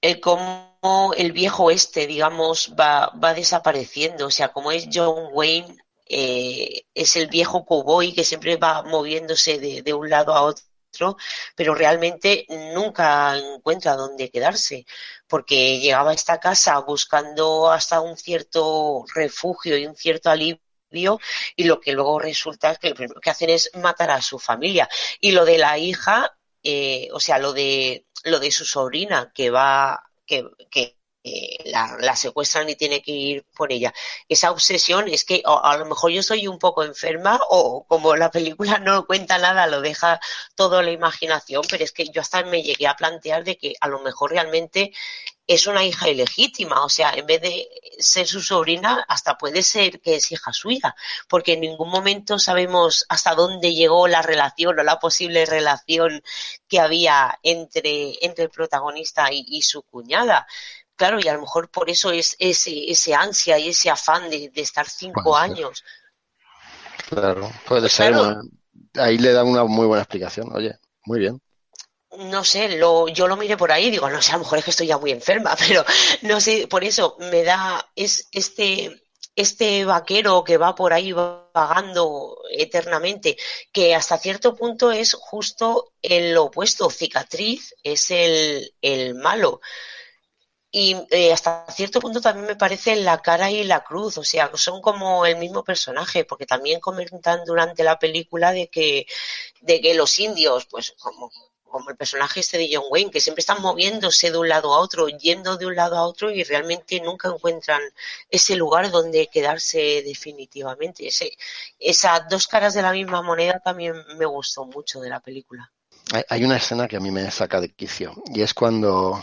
el cómo el viejo este, digamos, va, va desapareciendo. O sea, como es John Wayne, eh, es el viejo cowboy que siempre va moviéndose de, un lado a otro, pero realmente nunca encuentra dónde quedarse, porque llegaba a esta casa buscando hasta un cierto refugio y un cierto alivio y lo que luego resulta es que lo primero que hacen es matar a su familia. Y lo de la hija, eh, o sea, lo de, lo de su sobrina que va, que, que la, secuestran y tiene que ir por ella. Esa obsesión es que a lo mejor yo soy un poco enferma o como la película no cuenta nada, lo deja todo la imaginación, pero es que yo hasta me llegué a plantear de que a lo mejor realmente es una hija ilegítima, o sea, en vez de ser su sobrina, hasta puede ser que es hija suya, porque en ningún momento sabemos hasta dónde llegó la relación o la posible relación que había entre, entre el protagonista y su cuñada. Claro, y a lo mejor por eso es ese, ese ansia y ese afán de, estar cinco años. Claro, puede ser. ahí le da una muy buena explicación. Oye, muy bien. No sé, lo, yo lo miré por ahí, digo, no sé, a lo mejor es que estoy ya muy enferma, pero no sé, por eso me da es este este vaquero que va por ahí vagando eternamente, que hasta cierto punto es justo el opuesto. Cicatriz es el, el malo. Y eh, hasta cierto punto también me parece la cara y la cruz, o sea, son como el mismo personaje, porque también comentan durante la película de que, de que los indios, pues como como el personaje este de John Wayne, que siempre están moviéndose de un lado a otro, yendo de un lado a otro y realmente nunca encuentran ese lugar donde quedarse definitivamente. Ese, esas dos caras de la misma moneda también me gustó mucho de la película. Hay una escena que a mí me saca de quicio y es cuando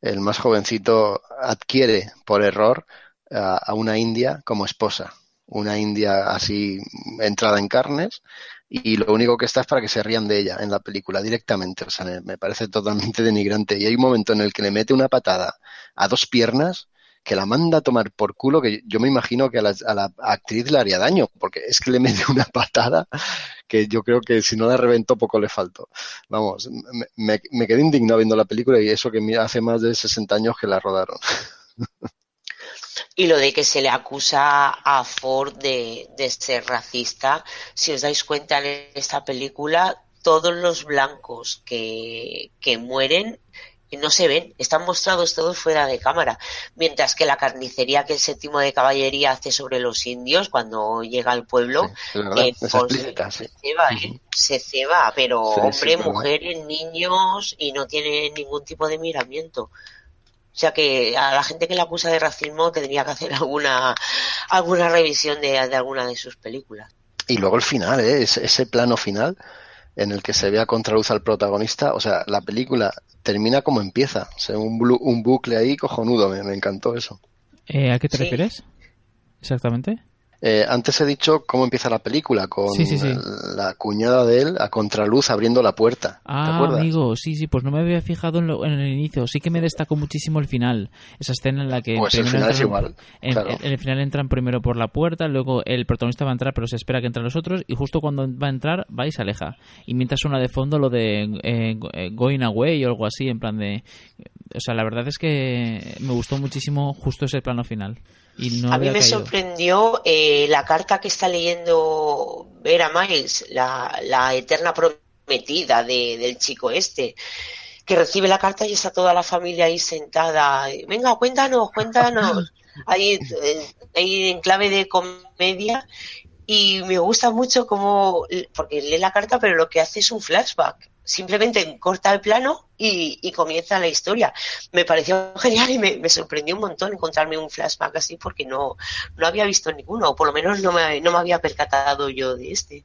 el más jovencito adquiere por error a una india como esposa, una india así entrada en carnes y lo único que está es para que se rían de ella en la película directamente. O sea, me, parece totalmente denigrante. Y hay un momento en el que le mete una patada a dos piernas que la manda a tomar por culo, que yo me imagino que a la, actriz le haría daño, porque es que le mete una patada que yo creo que si no la reventó poco le faltó. Vamos, me, me quedé indignado viendo la película y eso que hace más de 60 años que la rodaron. y lo de que se le acusa a Ford de, ser racista. Si os dais cuenta en esta película, todos los blancos que, que mueren no se ven, están mostrados todos fuera de cámara, mientras que la carnicería que el séptimo de caballería hace sobre los indios cuando llega al pueblo, eh, se, ceba, ¿eh? se ceba, pero hombre, mujeres, niños y no tiene ningún tipo de miramiento. O sea que a la gente que le acusa de racismo tendría que hacer alguna, alguna revisión de, alguna de sus películas. Y luego el final, ¿eh? ese, plano final en el que se ve a contraluz al protagonista, o sea, la película termina como empieza, o sea, un, un bucle ahí cojonudo, me, me encantó eso. Eh, ¿A qué te refieres? Exactamente. Eh, antes he dicho cómo empieza la película, con la cuñada de él a contraluz abriendo la puerta. Ah, amigo, sí, sí, pues no me había fijado en, el inicio. Sí que me destacó muchísimo el final. Esa escena en la que. Pues el final es igual. En, el final entran primero por la puerta, luego el protagonista va a entrar, pero se espera que entren los otros, y justo cuando va a entrar, va y se aleja. Y mientras suena de fondo lo de eh, eh, Going Away o algo así, en plan de. O sea, la verdad es que me gustó muchísimo justo ese plano final a mí me sorprendió eh, la carta que está leyendo Vera Miles, la, eterna prometida del chico este, que recibe la carta y está toda la familia ahí sentada. Venga, cuéntanos, cuéntanos. ahí, eh, ahí en clave de comedia y me gusta mucho como, porque lee la carta, pero lo que hace es un flashback simplemente corta el plano y, comienza la historia. Me pareció genial y me, sorprendió un montón encontrarme un flashback así porque no, no había visto ninguno, o por lo menos no me, no me había percatado yo de este.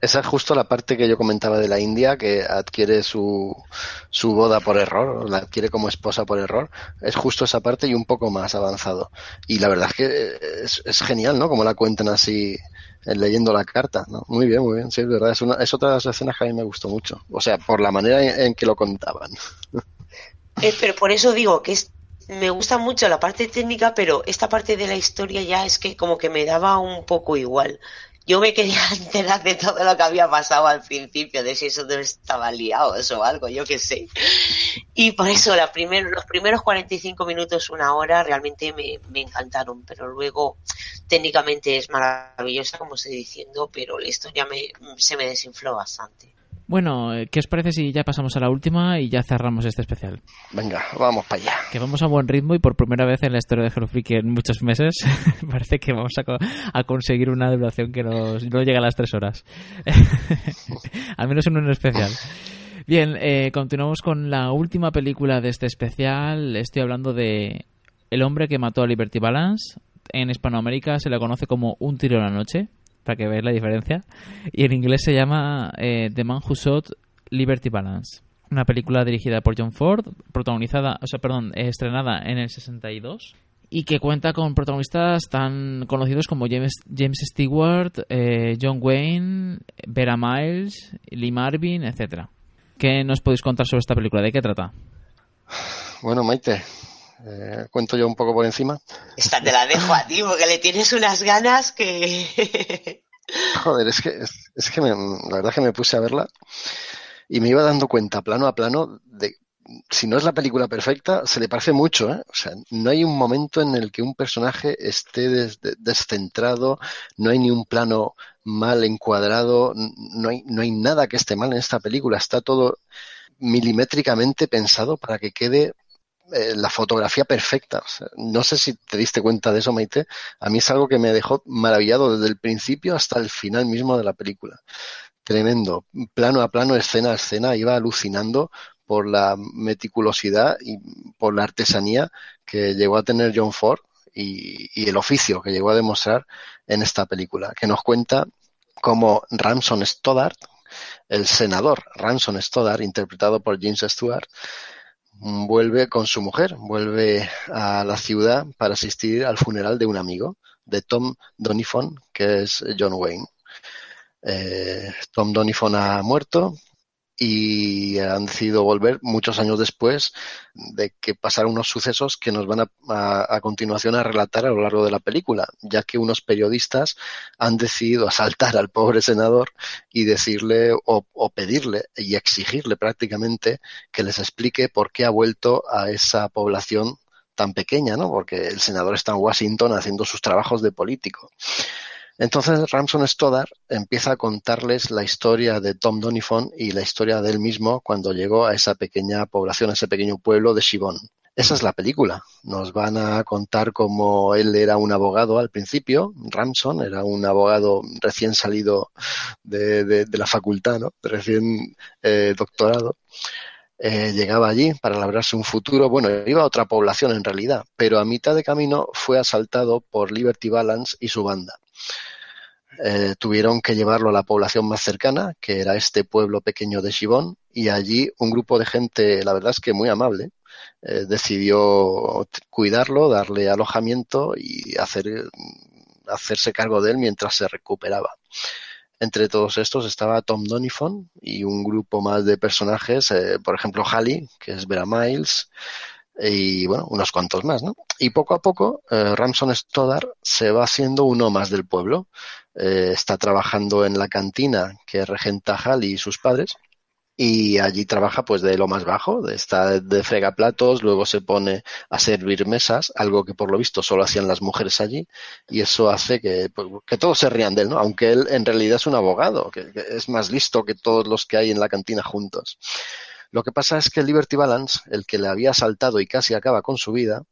Esa es justo la parte que yo comentaba de la India, que adquiere su, su boda por error, la adquiere como esposa por error. Es justo esa parte y un poco más avanzado. Y la verdad es que es, es genial, ¿no? Como la cuentan así leyendo la carta, ¿no? Muy bien, muy bien, sí, es verdad. Es, una, es otra de las escenas que a mí me gustó mucho. O sea, por la manera en, que lo contaban. Eh, pero por eso digo que es, me gusta mucho la parte técnica, pero esta parte de la historia ya es que como que me daba un poco igual yo me quería enterar de todo lo que había pasado al principio, de si eso no estaba liados o algo, yo qué sé. Y por eso la los primeros 45 minutos, una hora, realmente me, me encantaron, pero luego técnicamente es maravillosa, como estoy diciendo, pero la historia me, se me desinfló bastante. Bueno, eh, ¿qué os parece si ya pasamos a la última y ya cerramos este especial? Venga, vamos para allá. Que vamos a buen ritmo y por primera vez en la historia de Hello Freaky en muchos meses parece que vamos a, conseguir una duración que nos, no llega a las tres horas. Al menos en un especial. Bien, eh, continuamos con la última película de este especial. Estoy hablando de El hombre que mató a Liberty Balance. En Hispanoamérica se le conoce como Un tiro a la noche para que veáis la diferencia. Y en inglés se llama eh, The Man Who Shot Liberty Balance. Una película dirigida por John Ford, protagonizada, o sea, perdón, estrenada en el 62 y que cuenta con protagonistas tan conocidos como James, James Stewart, eh, John Wayne, Vera Miles, Lee Marvin, etcétera. ¿Qué nos podéis contar sobre esta película? ¿De qué trata? Bueno, Maite, eh, cuento yo un poco por encima. Esta te la dejo a ti porque le tienes unas ganas que... Joder, es que, es, que la verdad que me puse a verla y me iba dando cuenta plano a plano de, si no es la película perfecta, se le parece mucho. ¿eh? O sea, no hay un momento en el que un personaje esté descentrado, no hay ni un plano mal encuadrado, no hay, no hay nada que esté mal en esta película. Está todo milimétricamente pensado para que quede eh, la fotografía perfecta. no sé si te diste cuenta de eso, Maite. A mí es algo que me dejó maravillado desde el principio hasta el final mismo de la película. Tremendo. Plano a plano, escena a escena, iba alucinando por la meticulosidad y por la artesanía que llegó a tener John Ford y, el oficio que llegó a demostrar en esta película, que nos cuenta cómo Ramson Stoddard, el senador Ransom Stoddard, interpretado por James Stewart, vuelve con su mujer, vuelve a la ciudad para asistir al funeral de un amigo, de Tom Donifon, que es John Wayne. Eh, Tom Donifon ha muerto, y han decidido volver muchos años después de que pasaron unos sucesos que nos van a, a, continuación a relatar a lo largo de la película, ya que unos periodistas han decidido asaltar al pobre senador y decirle o, o pedirle y exigirle prácticamente que les explique por qué ha vuelto a esa población tan pequeña, ¿no? Porque el senador está en Washington haciendo sus trabajos de político. Entonces Ramson Stoddard empieza a contarles la historia de Tom Donifon y la historia de él mismo cuando llegó a esa pequeña población, a ese pequeño pueblo de Shibon. Esa es la película. Nos van a contar cómo él era un abogado al principio, Ramson era un abogado recién salido de la facultad, ¿no? recién eh, doctorado. Eh, llegaba allí para labrarse un futuro. Bueno, iba a otra población en realidad, pero a mitad de camino fue asaltado por Liberty Balance y su banda. Eh, tuvieron que llevarlo a la población más cercana, que era este pueblo pequeño de Shibón, y allí un grupo de gente, la verdad es que muy amable, eh, decidió cuidarlo, darle alojamiento y hacer, hacerse cargo de él mientras se recuperaba. Entre todos estos estaba Tom Donifon y un grupo más de personajes, eh, por ejemplo, Halley, que es Vera Miles, y bueno, unos cuantos más, ¿no? Y poco a poco, eh, Ramson Stoddard se va haciendo uno más del pueblo. Eh, está trabajando en la cantina que regenta Hal y sus padres. Y allí trabaja pues de lo más bajo, está de fregaplatos, luego se pone a servir mesas, algo que por lo visto solo hacían las mujeres allí, y eso hace que, pues, que todos se rían de él, ¿no? Aunque él en realidad es un abogado, que, que es más listo que todos los que hay en la cantina juntos. Lo que pasa es que Liberty Balance, el que le había asaltado y casi acaba con su vida,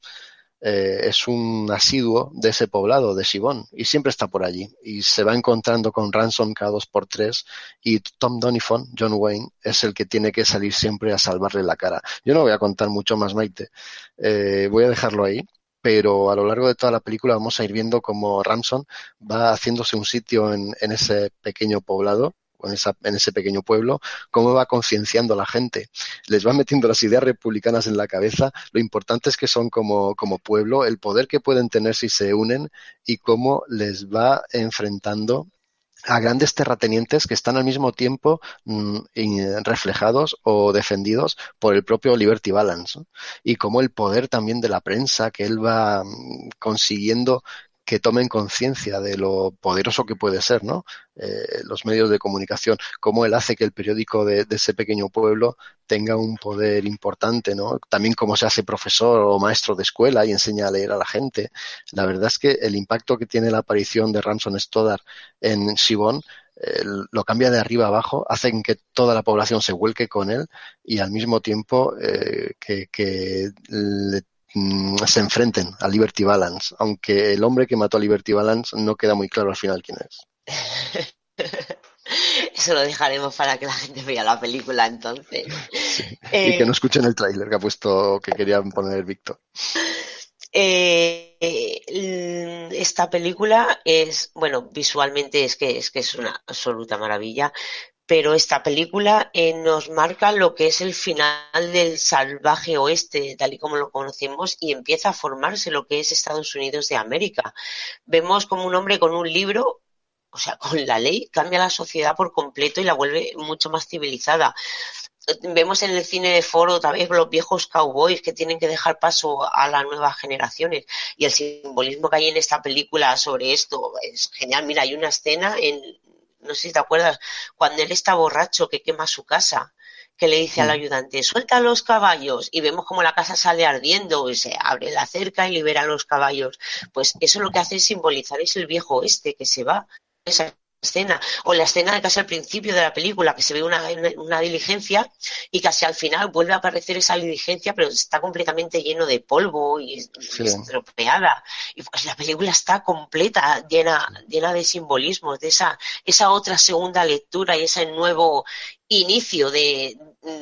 eh, es un asiduo de ese poblado, de Sibón, y siempre está por allí. Y se va encontrando con Ransom cada dos por tres, y Tom Donifon, John Wayne, es el que tiene que salir siempre a salvarle la cara. Yo no voy a contar mucho más, Maite. Eh, voy a dejarlo ahí pero a lo largo de toda la película vamos a ir viendo cómo Ramson va haciéndose un sitio en, en ese pequeño poblado en, ese pequeño pueblo, cómo va concienciando a la gente. Les va metiendo las ideas republicanas en la cabeza, lo importante es que son como, como pueblo, el poder que pueden tener si se unen y cómo les va enfrentando a grandes terratenientes que están al mismo tiempo mmm, reflejados o defendidos por el propio Liberty Balance y como el poder también de la prensa que él va mmm, consiguiendo que tomen conciencia de lo poderoso que puede ser, ¿no? Eh, los medios de comunicación, cómo él hace que el periódico de, ese pequeño pueblo tenga un poder importante, ¿no? También cómo se hace profesor o maestro de escuela y enseña a leer a la gente. La verdad es que el impacto que tiene la aparición de Ramson Stoddard en Shibon eh, lo cambia de arriba abajo, hacen que toda la población se vuelque con él y al mismo tiempo eh, que, que le Mm, se enfrenten a Liberty Balance, aunque el hombre que mató a Liberty Balance no queda muy claro al final quién es. Eso lo dejaremos para que la gente vea la película entonces. Sí. Eh, y que no escuchen el tráiler que ha puesto, que querían poner Víctor. Eh, esta película es, bueno, visualmente es que es que es una absoluta maravilla pero esta película eh, nos marca lo que es el final del salvaje oeste, tal y como lo conocemos, y empieza a formarse lo que es Estados Unidos de América. Vemos como un hombre con un libro, o sea, con la ley, cambia la sociedad por completo y la vuelve mucho más civilizada. Vemos en el cine de foro otra vez los viejos cowboys que tienen que dejar paso a las nuevas generaciones y el simbolismo que hay en esta película sobre esto es genial. Mira, hay una escena en no sé si te acuerdas, cuando él está borracho que quema su casa que le dice al Mm. ayudante, suelta los caballos, y vemos como la casa sale ardiendo, y se abre la cerca y libera a los caballos. Pues eso lo que hace es simbolizar es el viejo oeste que se va, esa escena, o la escena de casi al principio de la película, que se ve una, una, diligencia y casi al final vuelve a aparecer esa diligencia, pero está completamente lleno de polvo y, Sí. estropeada. Y pues la película está completa, llena, llena de simbolismos, de esa, esa otra segunda lectura y ese nuevo inicio de,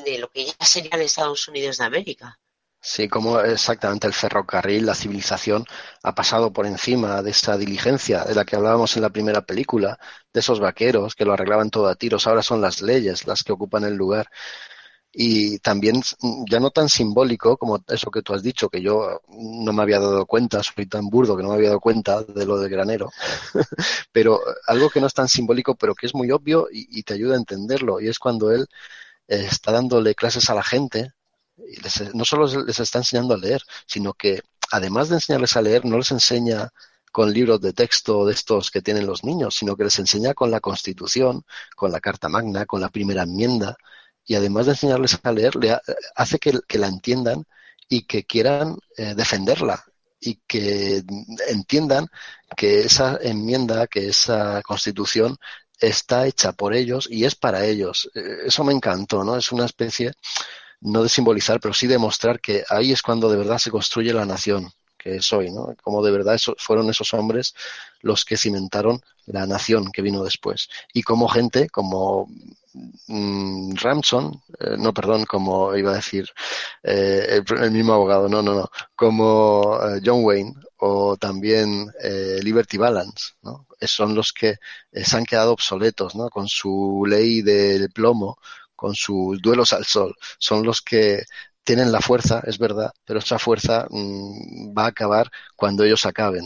de lo que ya serían Estados Unidos de América. Sí, como exactamente el ferrocarril, la civilización ha pasado por encima de esa diligencia de la que hablábamos en la primera película, de esos vaqueros que lo arreglaban todo a tiros, ahora son las leyes las que ocupan el lugar. Y también, mm, ya no tan simbólico como eso que tú has dicho, que yo no me había dado cuenta, soy tan burdo que no me había dado cuenta de lo del granero, pero algo que no es tan simbólico, pero que es muy obvio y, y te ayuda a entenderlo, y es cuando él eh, está dándole clases a la gente les- no solo les está enseñando a leer, sino que además de enseñarles a leer, no les enseña con libros de texto de estos que tienen los niños, sino que les enseña con la Constitución, con la Carta Magna, con la Primera Enmienda, y además de enseñarles a leer, le ha- hace que, que la entiendan y que quieran eh, defenderla y que entiendan que esa enmienda, que esa Constitución está hecha por ellos y es para ellos. Eh, Eso me encantó, ¿no? Es una especie no de simbolizar, pero sí de mostrar que ahí es cuando de verdad se construye la nación que es hoy, ¿no? Como de verdad eso, fueron esos hombres los que cimentaron la nación que vino después. Y como gente, como mm, Ramson, eh, no, perdón, como iba a decir eh, el, mismo abogado, no, no, no, como eh, John Wayne o también eh, Liberty Balance, ¿no? Son los que se han quedado obsoletos, ¿no? Con su ley del plomo, con sus duelos al sol, son los que tienen la fuerza, es verdad, pero esa fuerza mmm, va a acabar cuando ellos acaben.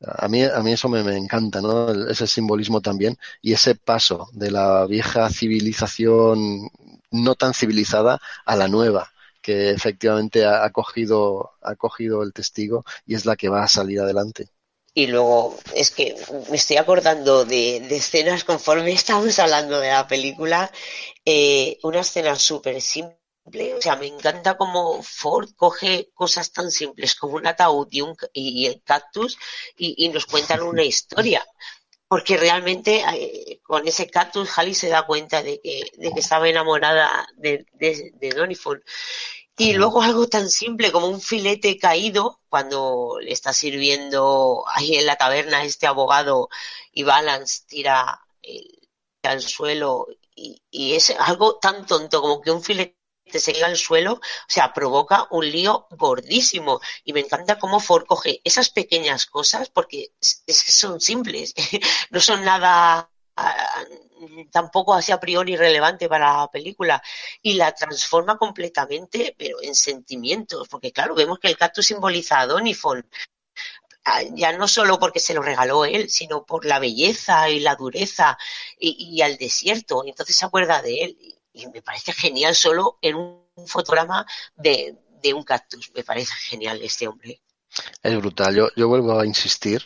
A, mí, a mí eso me, me encanta, ¿no? ese simbolismo también y ese paso de la vieja civilización no tan civilizada a la nueva, que efectivamente ha, ha, cogido, ha cogido el testigo y es la que va a salir adelante. Y luego, es que me estoy acordando de, de escenas conforme estamos hablando de la película, eh, una escena súper simple o sea, me encanta cómo Ford coge cosas tan simples como un ataúd y, un, y el cactus y, y, nos cuentan una historia. Porque realmente eh, con ese cactus Halley se da cuenta de que, de que estaba enamorada de, de, de Donifon. Y luego algo tan simple como un filete caído cuando le está sirviendo ahí en la taberna este abogado y Balance tira el, al suelo y, y es algo tan tonto como que un filete se caiga al suelo, o sea, provoca un lío gordísimo. Y me encanta cómo Ford coge esas pequeñas cosas porque son simples, no son nada tampoco así a priori relevante para la película y la transforma completamente pero en sentimientos porque claro vemos que el cactus simboliza a Donifon ya no solo porque se lo regaló él, sino por la belleza y la dureza y, y al desierto. Entonces se acuerda de él y me parece genial solo en un fotograma de, de, un cactus. Me parece genial este hombre. Es brutal. Yo, yo vuelvo a insistir.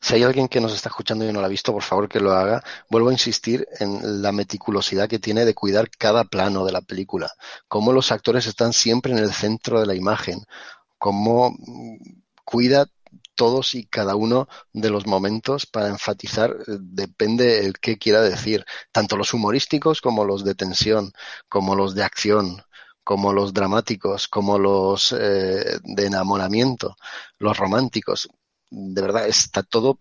Si hay alguien que nos está escuchando y no lo ha visto, por favor que lo haga. Vuelvo a insistir en la meticulosidad que tiene de cuidar cada plano de la película. Cómo los actores están siempre en el centro de la imagen. Cómo cuida todos y cada uno de los momentos para enfatizar depende el qué quiera decir, tanto los humorísticos como los de tensión, como los de acción, como los dramáticos, como los eh, de enamoramiento, los románticos. De verdad, está todo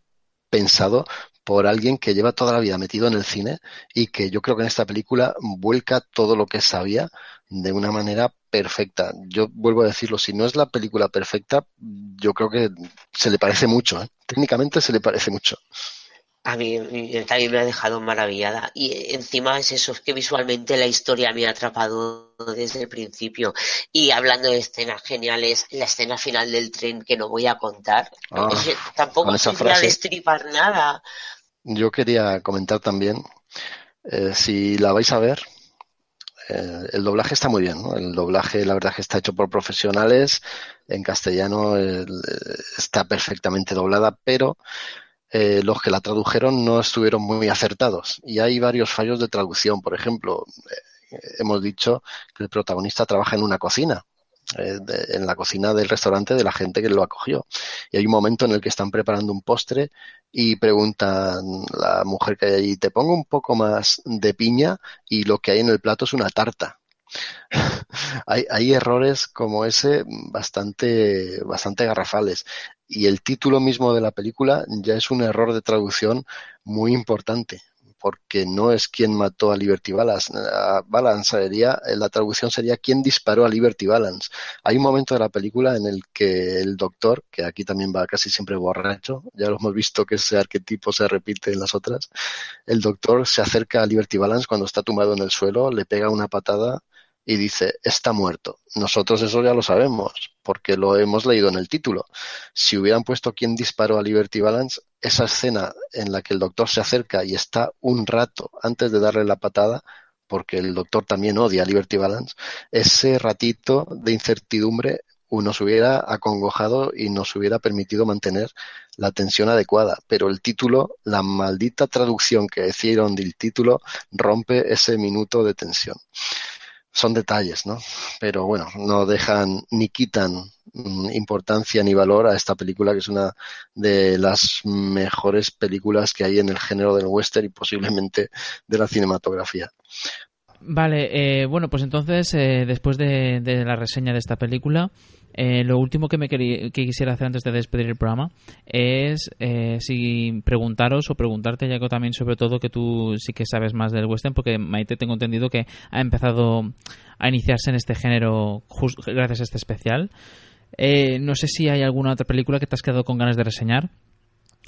pensado por alguien que lleva toda la vida metido en el cine y que yo creo que en esta película vuelca todo lo que sabía de una manera perfecta. Yo vuelvo a decirlo, si no es la película perfecta, yo creo que se le parece mucho. ¿eh? Técnicamente se le parece mucho. A mí también me ha dejado maravillada. Y encima es eso, es que visualmente la historia me ha atrapado desde el principio. Y hablando de escenas geniales, la escena final del tren que no voy a contar, Ah, tampoco esa voy a frase. destripar nada. Yo quería comentar también, eh, si la vais a ver, eh, el doblaje está muy bien, ¿no? El doblaje, la verdad, que está hecho por profesionales. En castellano el- está perfectamente doblada, pero eh, los que la tradujeron no estuvieron muy acertados. Y hay varios fallos de traducción. Por ejemplo, eh, hemos dicho que el protagonista trabaja en una cocina, eh, en la cocina del restaurante de la gente que lo acogió. Y hay un momento en el que están preparando un postre y preguntan la mujer que hay allí, te pongo un poco más de piña y lo que hay en el plato es una tarta. hay, errores como ese bastante, bastante garrafales. Y el título mismo de la película ya es un error de traducción muy importante porque no es quien mató a Liberty Balance. Balance sería, la traducción sería quién disparó a Liberty Balance. Hay un momento de la película en el que el doctor, que aquí también va casi siempre borracho, ya lo hemos visto que ese arquetipo se repite en las otras, el doctor se acerca a Liberty Balance cuando está tumbado en el suelo, le pega una patada y dice, está muerto. Nosotros eso ya lo sabemos, porque lo hemos leído en el título. Si hubieran puesto quién disparó a Liberty Balance, esa escena en la que el doctor se acerca y está un rato antes de darle la patada, porque el doctor también odia a Liberty Balance, ese ratito de incertidumbre nos hubiera acongojado y nos hubiera permitido mantener la tensión adecuada. Pero el título, la maldita traducción que hicieron del título, rompe ese minuto de tensión son detalles, ¿no? Pero bueno, no dejan ni quitan mm, importancia ni valor a esta película, que es una de las mejores películas que hay en el género del western y posiblemente de la cinematografía. Vale, eh, bueno, pues entonces, eh, después de, la reseña de esta película, eh, lo último que me que quisiera hacer antes de despedir el programa es si preguntaros o preguntarte, Jaco, también sobre todo que tú sí que sabes más del western, porque Maite tengo entendido que ha empezado a iniciarse en este género gracias a este especial. no sé si hay alguna otra película que te has quedado con ganas de reseñar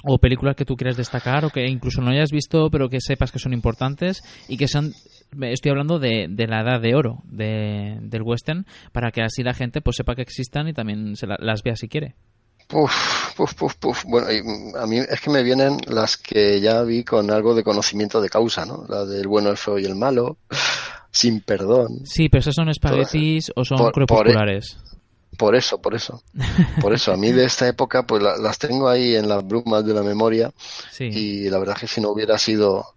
o películas que tú quieras destacar o que incluso no hayas visto pero que sepas que son importantes y que son estoy hablando de, la edad de oro de, del western para que así la gente pues sepa que existan y también se las vea si quiere Puf, puf, puf, puf. Bueno, a mí es que me vienen las que ya vi con algo de conocimiento de causa, ¿no? La del bueno, el feo y el malo, sin perdón. Sí, pero esas son espaguetis o son por, crepusculares. Por eso, por eso. Por eso, a mí de esta época, pues las tengo ahí en las brumas de la memoria. Y la verdad es que si no hubiera sido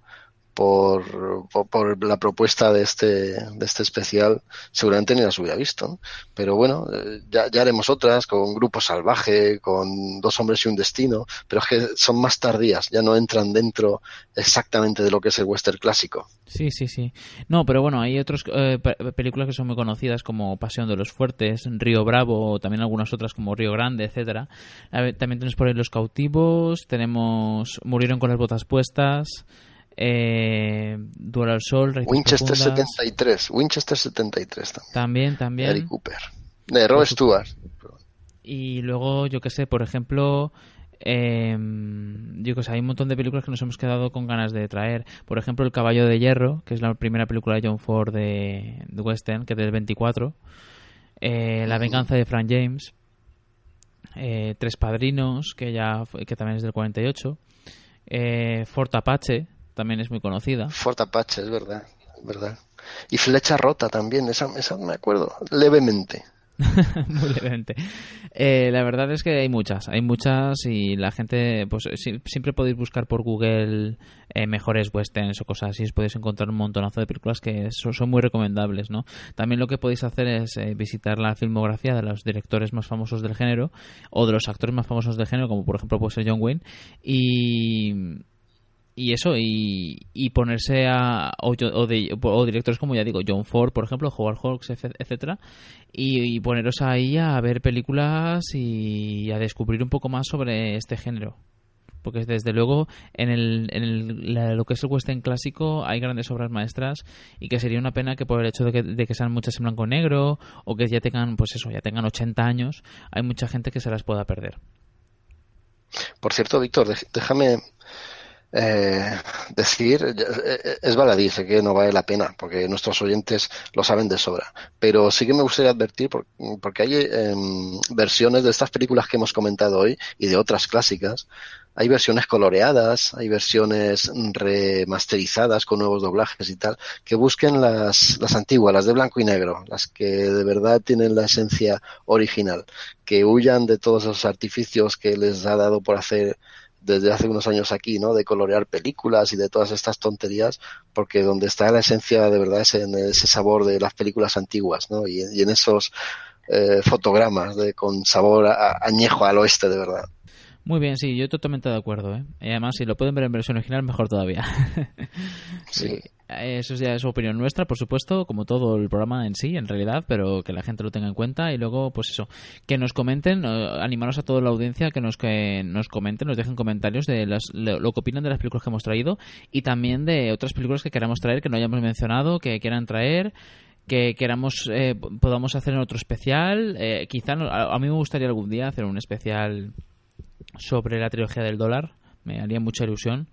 por, por, la propuesta de este, de este especial, seguramente ni las hubiera visto. Pero bueno, eh, ya, ya haremos otras con Grupo Salvaje, con Dos Hombres y un Destino, pero es que son más tardías, ya no entran dentro exactamente de lo que es el western clásico. Sí, sí, sí. No, pero bueno, hay otras eh, películas que son muy conocidas como Pasión de los Fuertes, Río Bravo, o también algunas otras como Río Grande, etcétera. También tenemos por ahí Los Cautivos, tenemos Murieron con las botas puestas, eh, Duelo al Sol, Winchester 73, Winchester 73 también. También, también. Eric Cooper. De Rob Stewart. Y luego, yo que sé, por ejemplo, eh, yo que sé, hay un montón de películas que nos hemos quedado con ganas de traer. Por ejemplo, El Caballo de Hierro, que es la primera película de John Ford de, Western, que es del 24. Eh, la venganza de Frank James. Eh, Tres Padrinos, que ya que también es del 48. Eh, Fort Apache, también es muy conocida. Fort Apache, es verdad, verdad. Y Flecha Rota también, esa, esa me acuerdo, levemente. muy levemente. Eh, la verdad es que hay muchas, hay muchas y la gente, pues siempre podéis buscar por Google eh, mejores westerns o cosas así, os podéis encontrar un montonazo de películas que son, son muy recomendables, ¿no? También lo que podéis hacer es eh, visitar la filmografía de los directores más famosos del género o de los actores más famosos del género, como por ejemplo puede ser John Wayne, y y eso, y, y ponerse a. O, o, directores como ya digo, John Ford, por ejemplo, Howard Hawks, etcétera, y, poneros ahí a ver películas y a descubrir un poco más sobre este género. Porque desde luego en, el, en el, lo que es el western clásico hay grandes obras maestras y que sería una pena que por el hecho de que, de que sean muchas en blanco negro o que ya tengan, pues eso, ya tengan 80 años, hay mucha gente que se las pueda perder. Por cierto, Víctor, déjame eh, decir, eh, es baladí, sé que no vale la pena, porque nuestros oyentes lo saben de sobra, pero sí que me gustaría advertir, porque hay em, versiones de estas películas que hemos comentado hoy y de otras clásicas, hay versiones coloreadas, hay versiones remasterizadas con nuevos doblajes y tal, que busquen las, las antiguas, las de blanco y negro, las que de verdad tienen la esencia original, que huyan de todos esos artificios que les ha dado por hacer desde hace unos años aquí, ¿no? De colorear películas y de todas estas tonterías, porque donde está la esencia de verdad es en ese sabor de las películas antiguas, ¿no? Y, en esos eh, fotogramas de, con sabor añejo al oeste, de verdad. Muy bien, sí, yo totalmente de acuerdo. ¿eh? Y además, si lo pueden ver en versión original, mejor todavía. sí. Eso ya es opinión nuestra, por supuesto, como todo el programa en sí, en realidad, pero que la gente lo tenga en cuenta y luego, pues eso, que nos comenten, animaros a toda la audiencia que nos, que nos comenten, nos dejen comentarios de las, lo, que opinan de las películas que hemos traído y también de otras películas que queramos traer, que no hayamos mencionado, que quieran traer que queramos eh, podamos hacer en otro especial eh, quizá a, mí me gustaría algún día hacer un especial sobre la trilogía del dólar. Me haría mucha ilusión.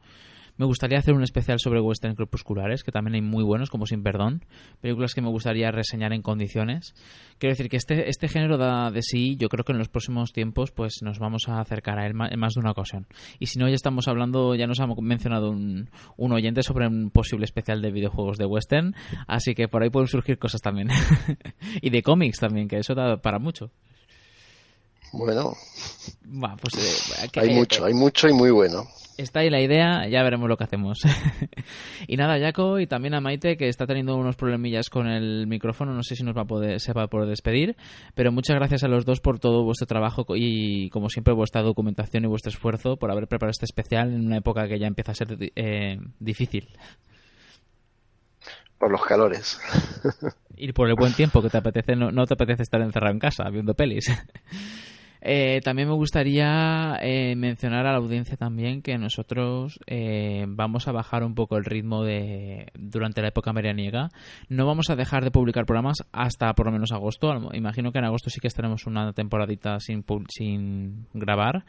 Me gustaría hacer un especial sobre western crepusculares, que también hay muy buenos, como Sin Perdón. Películas que me gustaría reseñar en condiciones. Quiero decir que este, este género da de sí, yo creo que en los próximos tiempos pues nos vamos a acercar a él en más de una ocasión. Y si no, ya estamos hablando, ya nos ha mencionado un, un oyente sobre un posible especial de videojuegos de western, así que por ahí pueden surgir cosas también. y de cómics también, que eso da para mucho. Bueno, pues, eh, hay mucho, hay mucho y muy bueno. Está ahí la idea, ya veremos lo que hacemos. y nada, Jaco y también a Maite, que está teniendo unos problemillas con el micrófono, no sé si nos va a poder, se va a poder despedir, pero muchas gracias a los dos por todo vuestro trabajo y, como siempre, vuestra documentación y vuestro esfuerzo por haber preparado este especial en una época que ya empieza a ser eh, difícil. Por los calores. y por el buen tiempo que te apetece, no, no te apetece estar encerrado en casa viendo pelis. Eh, también me gustaría eh, mencionar a la audiencia también que nosotros eh, vamos a bajar un poco el ritmo de durante la época veraniega. No vamos a dejar de publicar programas hasta por lo menos agosto. Imagino que en agosto sí que estaremos una temporadita sin, sin grabar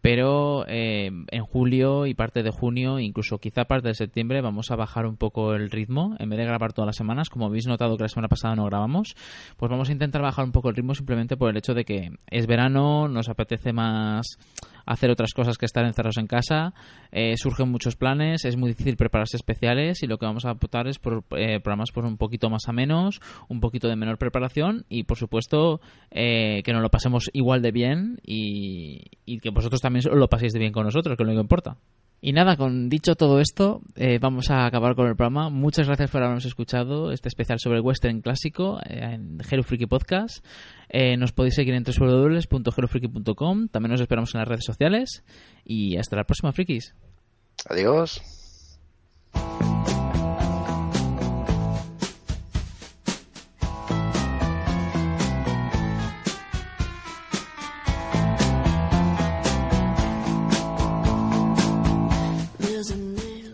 pero eh, en julio y parte de junio, incluso quizá parte de septiembre, vamos a bajar un poco el ritmo. En vez de grabar todas las semanas, como habéis notado que la semana pasada no grabamos, pues vamos a intentar bajar un poco el ritmo simplemente por el hecho de que es verano, nos apetece más hacer otras cosas que estar encerrados en casa, eh, surgen muchos planes, es muy difícil prepararse especiales y lo que vamos a apuntar es por eh, programas un poquito más a menos, un poquito de menor preparación y por supuesto que nos lo pasemos igual de bien y, y que vosotros también lo paséis de bien con nosotros, que es lo que importa. Y nada, con dicho todo esto, eh, vamos a acabar con el programa. Muchas gracias por habernos escuchado este especial sobre el western clásico eh, en Hello Freaky Podcast. Eh, nos podéis seguir en www.hellofreaky.com. También nos esperamos en las redes sociales. Y hasta la próxima, frikis. Adiós.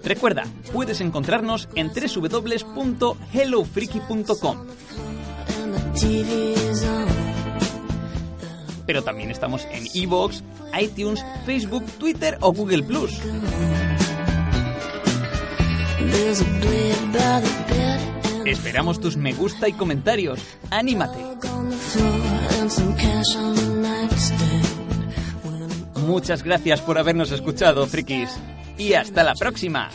Recuerda, puedes encontrarnos en www.hellofreaky.com. Pero también estamos en iVoox, iTunes, Facebook, Twitter o Google Plus. Esperamos tus me gusta y comentarios. ¡Anímate! Muchas gracias por habernos escuchado, frikis y hasta la próxima.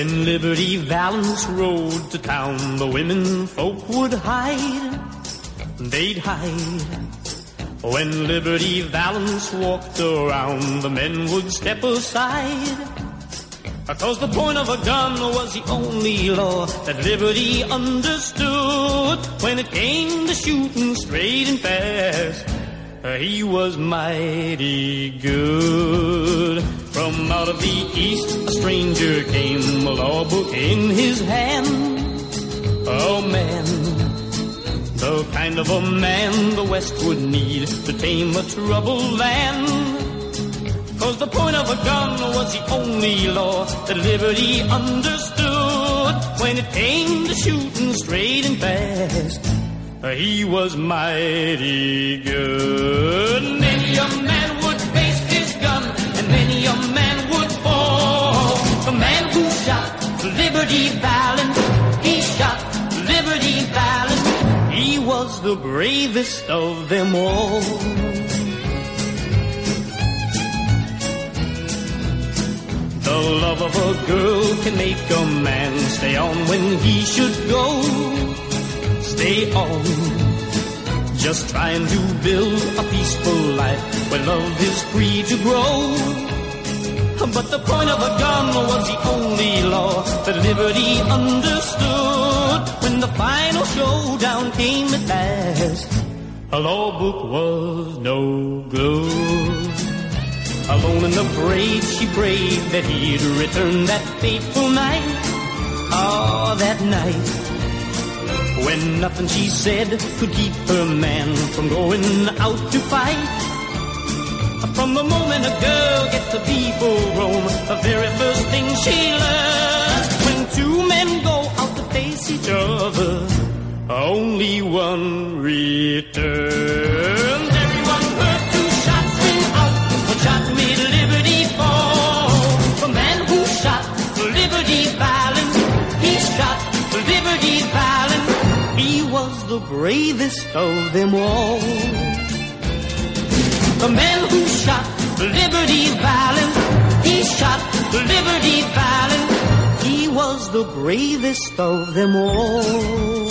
When Liberty Valance rode to town, the women folk would hide. They'd hide. When Liberty Valance walked around, the men would step aside. Cause the point of a gun was the only law that Liberty understood. When it came to shooting straight and fast, Uh, he was mighty good. From out of the east, a stranger came, a law book in his hand. Oh man, the kind of a man the West would need to tame a troubled land. Cause the point of a gun was the only law that liberty understood. When it came to shooting straight and fast, he was mighty good. Many a man would face his gun, and many a man would fall. The man who shot liberty. Valance. He shot Liberty Valance. He was the bravest of them all. The love of a girl can make a man stay on when he should go. Stay on. Just trying to build a peaceful life where love is free to grow. But the point of a gun was the only law that liberty understood. When the final showdown came at last, a law book was no good. Alone in the parade, she prayed that he'd return that fateful night. Ah, that night. When nothing she said could keep her man from going out to fight. From the moment a girl gets to be full grown, the very first thing she learns when two men go out to face each other, only one returns. Bravest of them all. The man who shot Liberty Valance, he shot Liberty Valance. He was the bravest of them all.